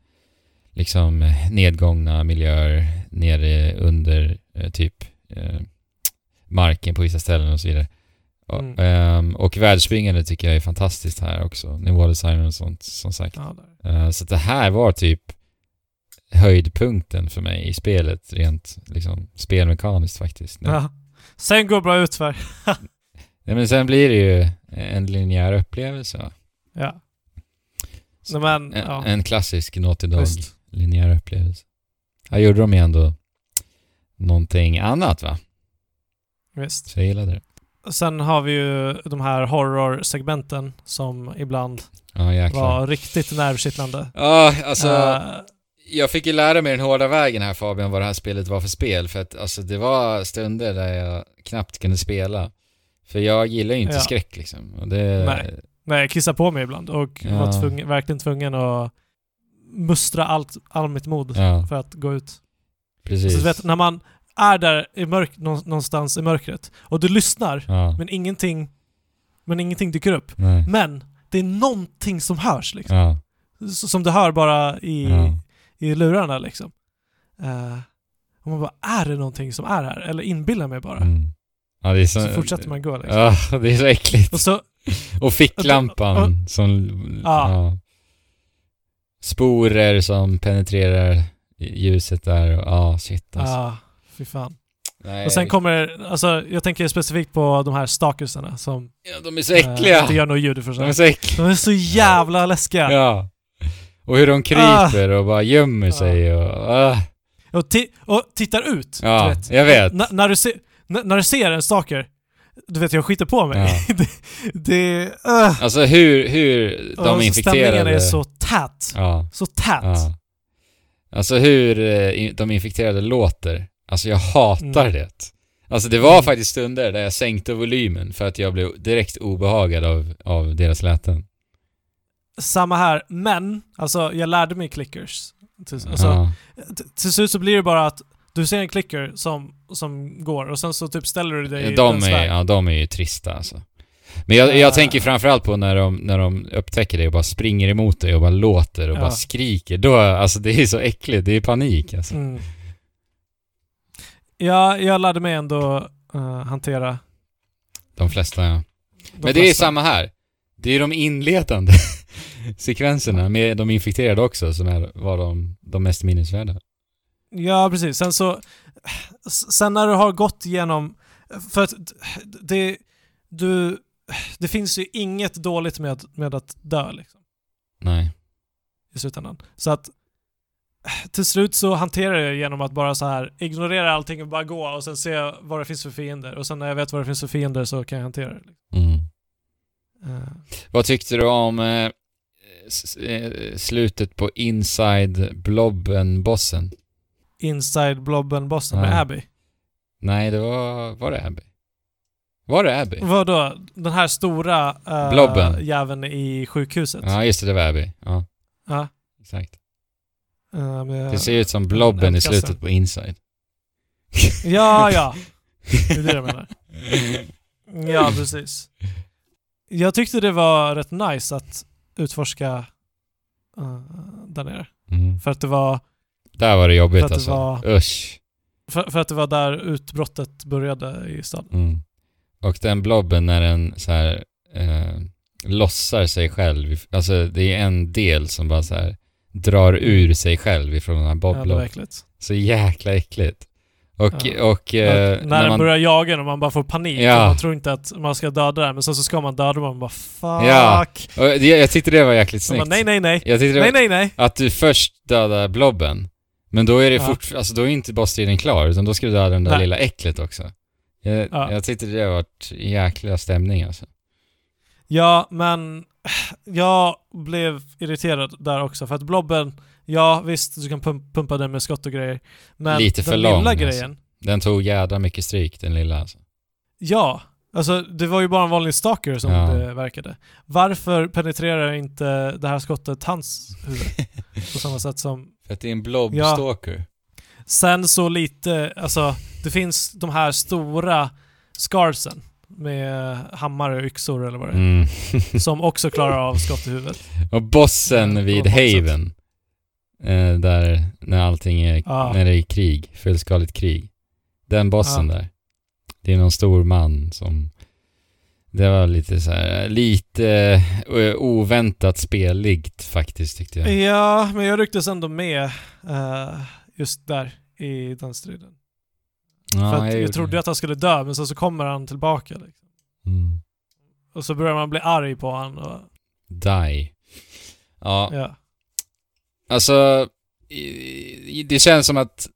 liksom nedgångna miljöer nere under eh, typ eh, marken på vissa ställen och så vidare. Och, Mm. ehm, och världsspringande tycker jag är fantastiskt här också. Nivådesignen och sånt som sagt. Ja. Eh, så det här var typ höjdpunkten för mig i spelet rent liksom spelmekaniskt faktiskt. Ja. Sen går bra utför. Nej, men sen blir det ju en linjär upplevelse? Ja. Nej, men, en, ja. en klassisk Naughty Dog Visst. linjär upplevelse. Här gjorde de ju ändå någonting annat va? Visst. Så jag gillade det. Sen har vi ju de här horror-segmenten som ibland Ja var riktigt nervkittlande. Ja, alltså Eh, jag fick ju lära mig den hårda vägen här Fabian vad det här spelet var för spel för att alltså det var stunder där jag knappt kunde spela. För jag gillar ju inte Ja. skräck liksom. Och det, Nej. Nej, jag kissade på mig ibland och Ja. var tvungen, verkligen tvungen att mustra allt, all mitt mod Ja, för att gå ut. precis. Så du vet, när man är där i mörk, nå- någonstans i mörkret och du lyssnar, men ingenting, men ingenting dyker upp. nej. Men det är någonting som hörs liksom. Som du hör bara i. i lurarna liksom. Eh, och man bara, är det någonting som är här? Eller inbillar mig bara? Mm. Ja, så... Så fortsätter man gå liksom. Ja, det är så äckligt. Och så, Och ficklampan som... Ja. Ja. Sporer som penetrerar ljuset där och ja, shit alltså. ja, fy fan. Nej, Och sen kommer, alltså jag tänker specifikt på de här stalkersarna som Ja, de är så äckliga! inte gör något ljud för de är sig. så äckliga. De är så jävla läskiga. Ja. Och hur de kryper och bara gömmer sig och... ah. Och, och tittar ut. Ja, vet. jag vet. N- när, du se- när du ser en stalker, du vet jag skiter på mig. Ja. det, det uh, Alltså hur, hur de Stämningen infekterade... är så tät. Ja. Så tät. Ja. Alltså hur eh, de infekterade låter. Alltså jag hatar Mm. det. Alltså det var Mm. faktiskt stunder där jag sänkte volymen för att jag blev direkt obehagad av, av deras läten. Samma här, men alltså jag lärde mig clickers. Till, alltså, ja. till slut så blir det bara att du ser en clicker som, som går och sen så typ ställer du dig i de, dens är, ja, de är ju trista alltså. Men jag, Ja. jag tänker framförallt på när de, när de upptäcker det och bara springer emot dig och bara låter och Ja. bara skriker. Då, alltså det är så äckligt, det är panik alltså. Mm. Ja, jag lärde mig ändå eh, hantera De flesta ja. de Men det är flesta. samma här. Det är de inledande sekvenserna med de infekterade också som är, var de, de mest minnesvärda. Ja, precis. Sen så... Sen när du har gått igenom... För att det... Du... Det finns ju inget dåligt med, med att dö liksom, Nej. i slutändan. Så att till slut så hanterar jag genom att bara så här ignorera allting och bara gå och sen se vad det finns för fiender. Och sen när jag vet vad det finns för fiender så kan jag hantera det. liksom. Mm. Eh, Vad tyckte du om eh, slutet på Inside Blobben-bossen? Inside Blobben-bossen med Abby. Nej, det var... Var det Abby? Var det Abby? Vadå? Den här stora uh, Blobben. jäveln i sjukhuset? Ja, just det, det var Abby. Ja, Ja. exakt. eh, med- Det ser ut som Blobben i slutet på Inside. Ja, ja. Det är det jag menar. Ja, precis. Jag tyckte det var rätt nice att utforska uh, där nere. Mm. För att det var, Där var det För jobbigt att det alltså. var- Usch. för, för att det var där utbrottet började i staden. Mm. Och den blobben när den så här eh, lossar sig själv. Alltså det är en del som bara så här drar ur sig själv ifrån den här Ja, det var bobblob. äckligt. så jäkla äckligt. Och, Ja. och eh, när den börjar jaga en och man bara får panik Ja. och man tror inte att man ska döda den men sen så ska man döda den och man bara fuck. Ja. och det, jag tyckte det var jäkligt Man bara, snyggt. nej, nej, nej. Jag tyckte Nej, nej, nej. att du först dödar blobben, men då är det Ja. fort, alltså då är inte bossstriden klar, utan då ska du döda den där Nej. lilla äcklet också. Jag, Ja. jag tyckte det var jäkla stämning alltså. Ja, men jag blev irriterad där också för att blobben, ja visst du kan pum- pumpa den med skott och grejer. Men Lite för den lång, lilla alltså. grejen, Den tog jädra mycket stryk, den lilla alltså. ja. Alltså det var ju bara en vanlig stalker som Ja. det verkade. Varför penetrerar inte det här skottet hans huvud? på samma sätt som... För att det är en blobstalker. Sen så lite, alltså det finns de här stora scarsen med hammare och yxor eller vad det är. Mm. Som också klarar av skott i huvudet. Och bossen Ja, vid sätt. Haven. Eh, där, när allting är, Ja. när det är krig, fullskaligt krig. Den bossen Ja. där. Det är någon stor man som... Det var lite så här, lite eh, oväntat speligt faktiskt tyckte jag. Ja, men jag rycktes ändå med eh, just där i den striden. Ja, För att jag, trodde det. att han skulle dö, men sen så kommer han tillbaka. Liksom. Mm. Och så börjar man bli arg på han och... Die. Ja, Ja. Alltså... Det känns som att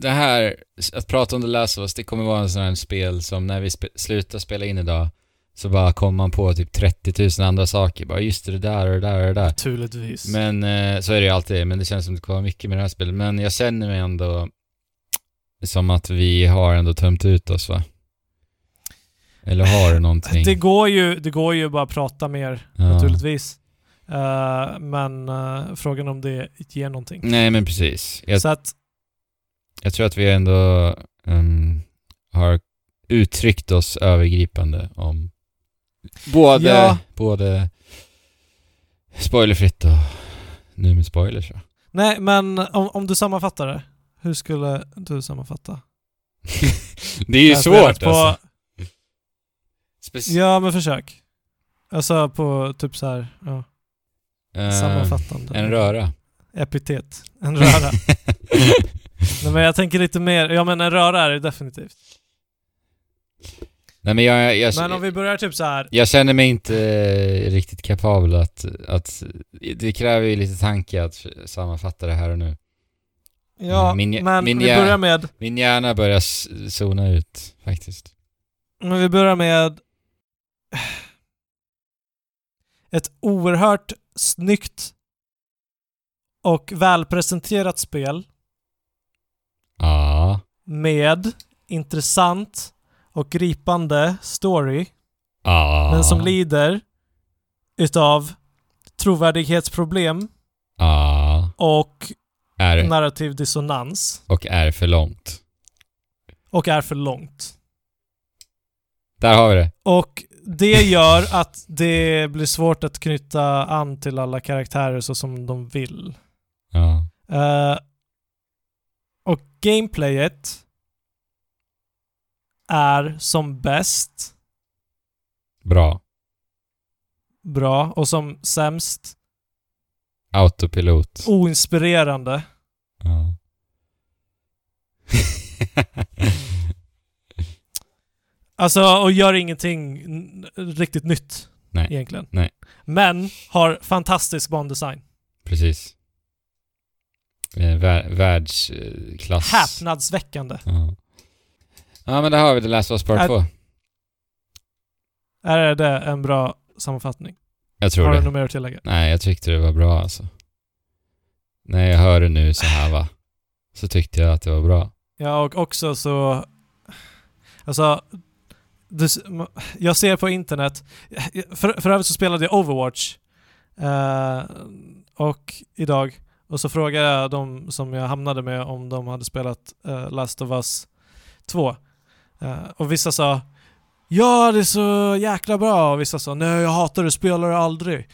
det här, att prata om The Last of Us, det kommer vara en sån här spel som när vi spe, slutar spela in idag så bara kommer man på typ 30 000 andra saker. Bara just det, det där och det där och det där. Naturligtvis. Men eh, så är det ju alltid, men det känns som det kommer vara mycket med det här spelet. Men jag känner mig ändå som att vi har ändå tömt ut oss va? Eller har du någonting? det, går ju, det går ju bara att prata mer, Ja. naturligtvis. Eh, men eh, frågan om det ger någonting. Nej men precis. Jag, Så att, jag tror att vi ändå ehm, har uttryckt oss övergripande om både, Ja. både spoilerfritt och nu med spoilers va? nej, men om, om du sammanfattar det. Hur skulle du sammanfatta? Det är ju svårt på, alltså. Speci- Ja, men försök. Alltså på typ så här, ja, sammanfattande. En röra. Epitet. En röra. Nej, men jag tänker lite mer, ja men en röra är det definitivt. Nej men jag, jag, Men om vi börjar typ så här. jag känner mig inte eh, riktigt kapabel att, att... Det kräver ju lite tanke att sammanfatta det här och nu. Ja, Min- men min vi börjar med, Min hjärna börjar zona ut, faktiskt. men vi börjar med ett oerhört snyggt och välpresenterat spel Ja. med intressant och gripande story Ja. men som lider utav trovärdighetsproblem Ja. och Är, narrativ dissonans och är för långt. och är för långt. Där har vi det. Och det gör att det blir svårt att knyta an till alla karaktärer så som de vill. Ja. Eh, och gameplayet är som bäst Bra. bra och som sämst Autopilot. oinspirerande. Ja. Alltså, och gör ingenting riktigt nytt Nej. egentligen. Nej. Men har fantastisk bandesign. Precis. Eh, vär, världsklass. Häpnadsväckande. Ja. ja, men där har vi det. Last of Us Part Är- 2. Är det en bra sammanfattning? Jag tror Har du det. något mer att tillägga? Nej, jag tyckte det var bra alltså. När jag hör det nu så här va, så tyckte jag att det var bra. Ja, och också så... Alltså... Du, jag ser på internet... För, för övrigt så spelade jag Overwatch. Eh, och idag. Och så frågade jag de som jag hamnade med om de hade spelat eh, Last of Us 2. Eh, och vissa sa Ja, det är så jäkla bra. Och vissa sa Nej, jag hatar det, spelar det aldrig.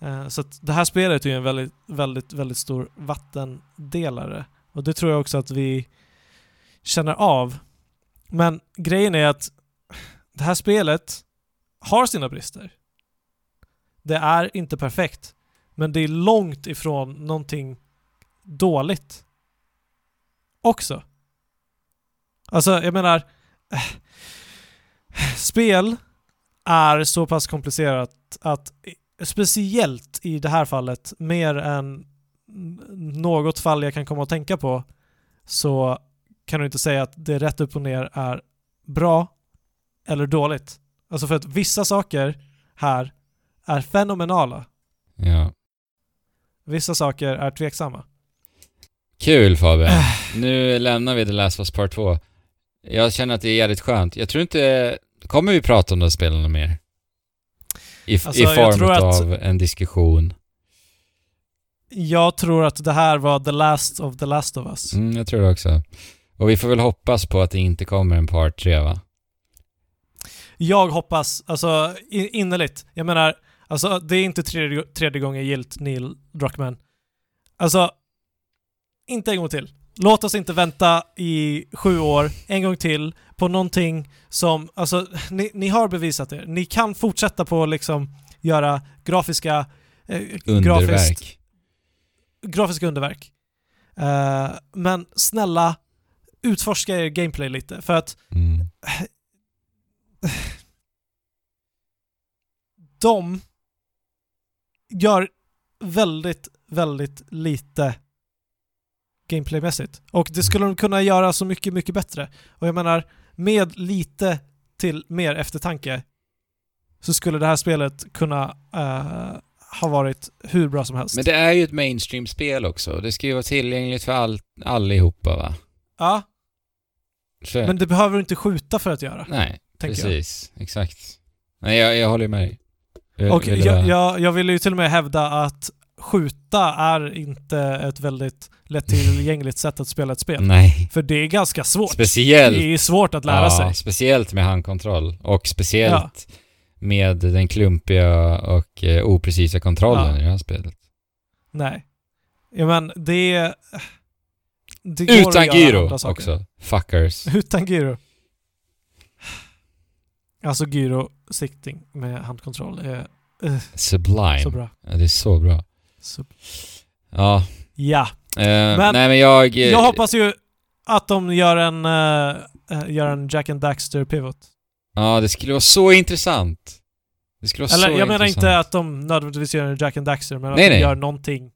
Eh, så att det här spelet är ju en väldigt, väldigt, väldigt stor vattendelare. Och det tror jag också att vi känner av. Men grejen är att det här spelet har sina brister. Det är inte perfekt. Men det är långt ifrån någonting dåligt. Också. Alltså, jag menar... Eh, spel är så pass komplicerat att speciellt i det här fallet, mer än något fall jag kan komma att tänka på, så kan du inte säga att det rätt upp och ner är bra eller dåligt. Alltså för att vissa saker här är fenomenala. Ja. Vissa saker är tveksamma. Kul Fabian. Äh. Nu lämnar vi The Last of Us Part 2. Jag känner att det är jävligt skönt. Jag tror inte... Kommer vi prata om de spelarna mer? I, Alltså, i form tror att- av en diskussion. Jag tror att det här var the last of the last of us. Mm, jag tror det också. Och vi får väl hoppas på att det inte kommer en Part 3 va? Jag hoppas, alltså in- innerligt. Jag menar, alltså det är inte tredje, tredje gången gilt Neil Druckmann. Alltså, inte en gång till. Låt oss inte vänta i sju år, en gång till, på någonting som, alltså, ni, ni har bevisat er. Ni kan fortsätta på liksom göra grafiska, eh, grafiskt, Underverk. grafiska underverk. Eh, men snälla, utforska er gameplay lite, för att Mm. De gör väldigt, väldigt lite gameplaymässigt. Och det skulle de kunna göra så mycket, mycket bättre. Och jag menar, med lite till mer eftertanke så skulle det här spelet kunna eh, ha varit hur bra som helst. Men det är ju ett mainstream-spel också. Det ska ju vara tillgängligt för all, allihopa va? Ja, Så, men det behöver du inte skjuta för att göra, nej, tänker jag. precis. Exakt. Nej, jag, jag håller med dig. Jag Och ville jag, jag, jag vill ju till och med hävda att skjuta är inte ett väldigt lättillgängligt sätt att spela ett spel. Nej. För det är ganska svårt. Speciellt. Det är svårt att lära ja, sig. speciellt med handkontroll. Och speciellt med den klumpiga och eh, oprecisa kontrollen Ja. i det här spelet. Nej. Ja men det... det Utan gyro också. Fuckers. Utan gyro. Alltså gyrosikting med handkontroll är eh, Sublime. så bra. Ja, det är så bra. Så, Ja. ja. Eh, Men nej men jag... eh, Jag hoppas ju att de gör en, gör en Jack and Daxter pivot. Ja, det skulle vara så intressant. Det skulle vara Eller så jag menar intressant. inte att de nödvändigtvis gör en Jack and Daxter, men att Nej, de nej. gör någonting...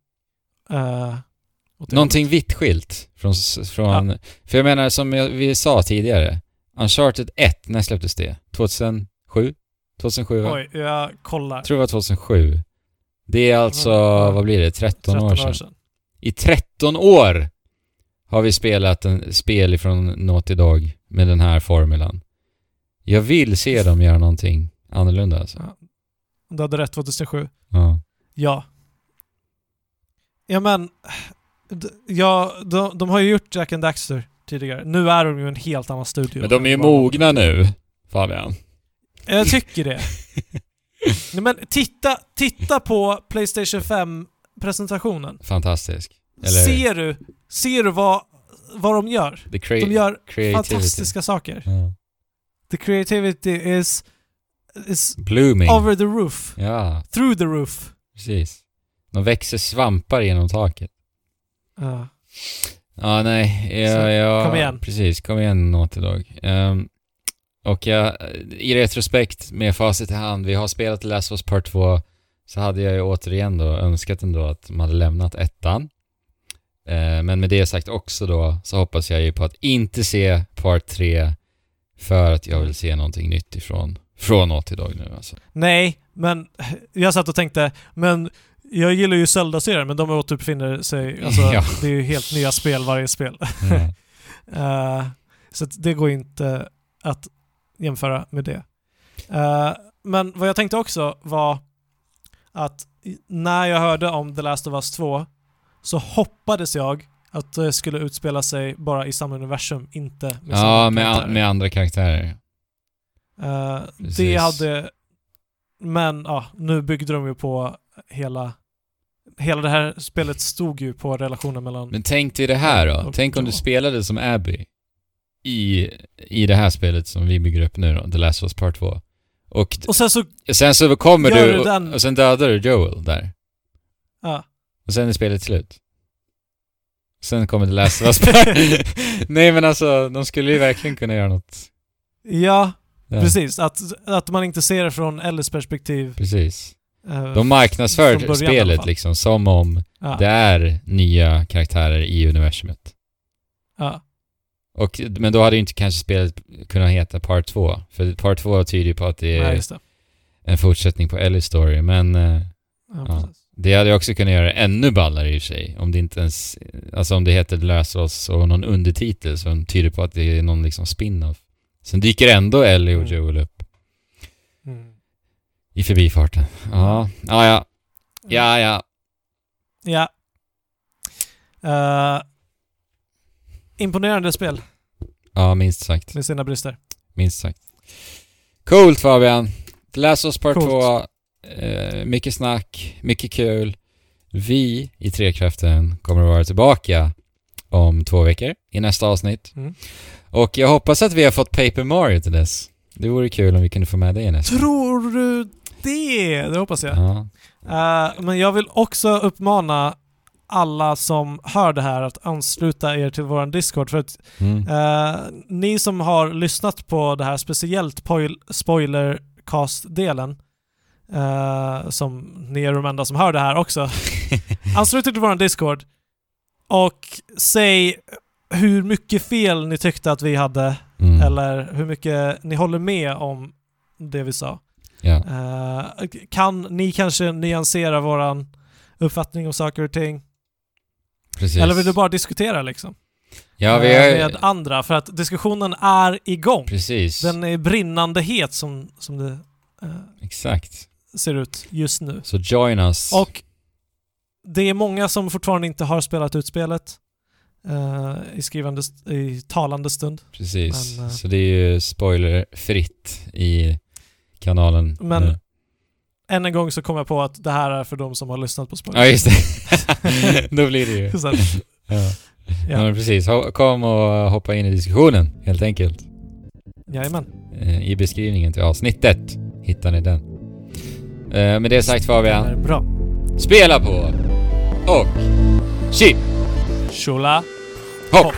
Någonting vitt skilt från... från För jag menar, som jag, vi sa tidigare, Uncharted 1, när släpptes det? 2007? 2007 va? Oj, jag kollar. Jag tror det var 2007. Det är alltså, Ja. vad blir det, 13, år sedan. I 13 år har vi spelat en spel ifrån Naughty Dog med den här formulan. Jag vill se dem göra någonting annorlunda alltså. Du hade rätt 2007. Ja. Ja. Ja men... Ja, de, de har ju gjort Jack and Daxter tidigare. Nu är de ju en helt annan studio. Men de är ju mogna nu, Fabian. Jag tycker det. Nej, men titta, titta på Playstation 5-presentationen. Fantastisk. Eller Ser du, ser du vad, vad de gör? De gör creativity. fantastiska saker. Ja. The creativity is, is Blooming. over the roof. Ja, Through the roof. precis. De växer svampar genom taket. Ja. Ja, nej. Ja, ja, kom igen. Precis, kom igen Naughty Dog. Ehm, och jag, i retrospekt med facit i hand, vi har spelat Last of Us Part 2, så hade jag ju återigen då önskat ändå att de hade lämnat ettan. Eh, men med det sagt också då, så hoppas jag ju på att inte se Part 3 för att jag vill se någonting nytt ifrån från Naughty Dog nu alltså. Nej, men jag satt och tänkte, men jag gillar ju Zelda-serien, men de återbefinner sig... Alltså, Ja. det är ju helt nya spel varje spel. Ja. Eh, så det går inte att jämföra med det. Eh, men vad jag tänkte också var att när jag hörde om The Last of Us 2 så hoppades jag att det skulle utspela sig bara i samma universum, inte med ja, samma med, karaktärer. med andra karaktärer. Eh, det hade... Men ja, nu byggde de ju på hela... Hela det här spelet stod ju på relationen mellan... Men tänk dig det här då. Tänk om du spelade som Abby i, i det här spelet som vi bygger upp nu då, The Last of Us Part 2. Och och sen så... sen så kommer du och, den- och sen dödar du Joel där. Ja. Och sen är spelet slut. Sen kommer The Last of Us Part... Nej men alltså, de skulle ju verkligen kunna göra något. Ja, där. precis. Att, att man inte ser det från Ellis perspektiv. Precis. Eh, De marknadsför början spelet liksom som om ja, det är nya karaktärer i universumet. ja, Och, men då hade ju inte kanske spelet kunnat heta Part 2. För Part 2 tyder ju på att det är nej, det. en fortsättning på Ellie Story, men eh, Ja, Ja. det hade ju också kunnat göra ännu ballare i och för sig. Om det inte ens, alltså om det heter of Us och någon undertitel som tyder på att det är någon liksom spin-off. Sen dyker ändå Ellie och Mm. Joel upp. I förbifarten. Ja, ja, ja. Ja, ja. Ja. Eh, imponerande spel Ja, minst sagt. med sina brister. Minst sagt. Coolt Fabian. The Last of Us Part Coolt. 2. Eh, mycket snack, mycket kul. Vi i Trekraften kommer att vara tillbaka om två veckor i nästa avsnitt. Mm. Och jag hoppas att vi har fått Paper Mario till dess. Det vore kul om vi kunde få med det i nästa. Tror du det? Det hoppas jag. Ja. Eh, men jag vill också uppmana alla som hör det här att ansluta er till vår Discord. För att Mm. eh, ni som har lyssnat på det här, speciellt poil- spoilercast-delen, eh, som ni är de enda som hör det här också, anslut er till vår Discord och säg hur mycket fel ni tyckte att vi hade, Mm. eller hur mycket ni håller med om det vi sa. Ja. Eh, kan ni kanske nyansera våran uppfattning om saker och ting? Precis. Eller vill du bara diskutera liksom? Ja, vi Eh, har... Med andra, för att diskussionen är igång. Precis. Den är brinnande het som, som det eh, Exakt. ser ut just nu. Så join us. Och det är många som fortfarande inte har spelat ut spelet eh, i, skrivande, i talande stund. Precis. Men, eh, Så det är ju spoilerfritt i kanalen Men- nu. Än en gång så kom jag på att det här är för de som har lyssnat på spoiler. Ja, just det. Då blir det ju. Så att, Ja. Ja. ja, precis. Kom och hoppa in i diskussionen, helt enkelt. jajamän. Eh, I beskrivningen till avsnittet hittar ni den. Eh, med det sagt Fabian, Det är bra. spela på och chip Shula. hopp! Hopp.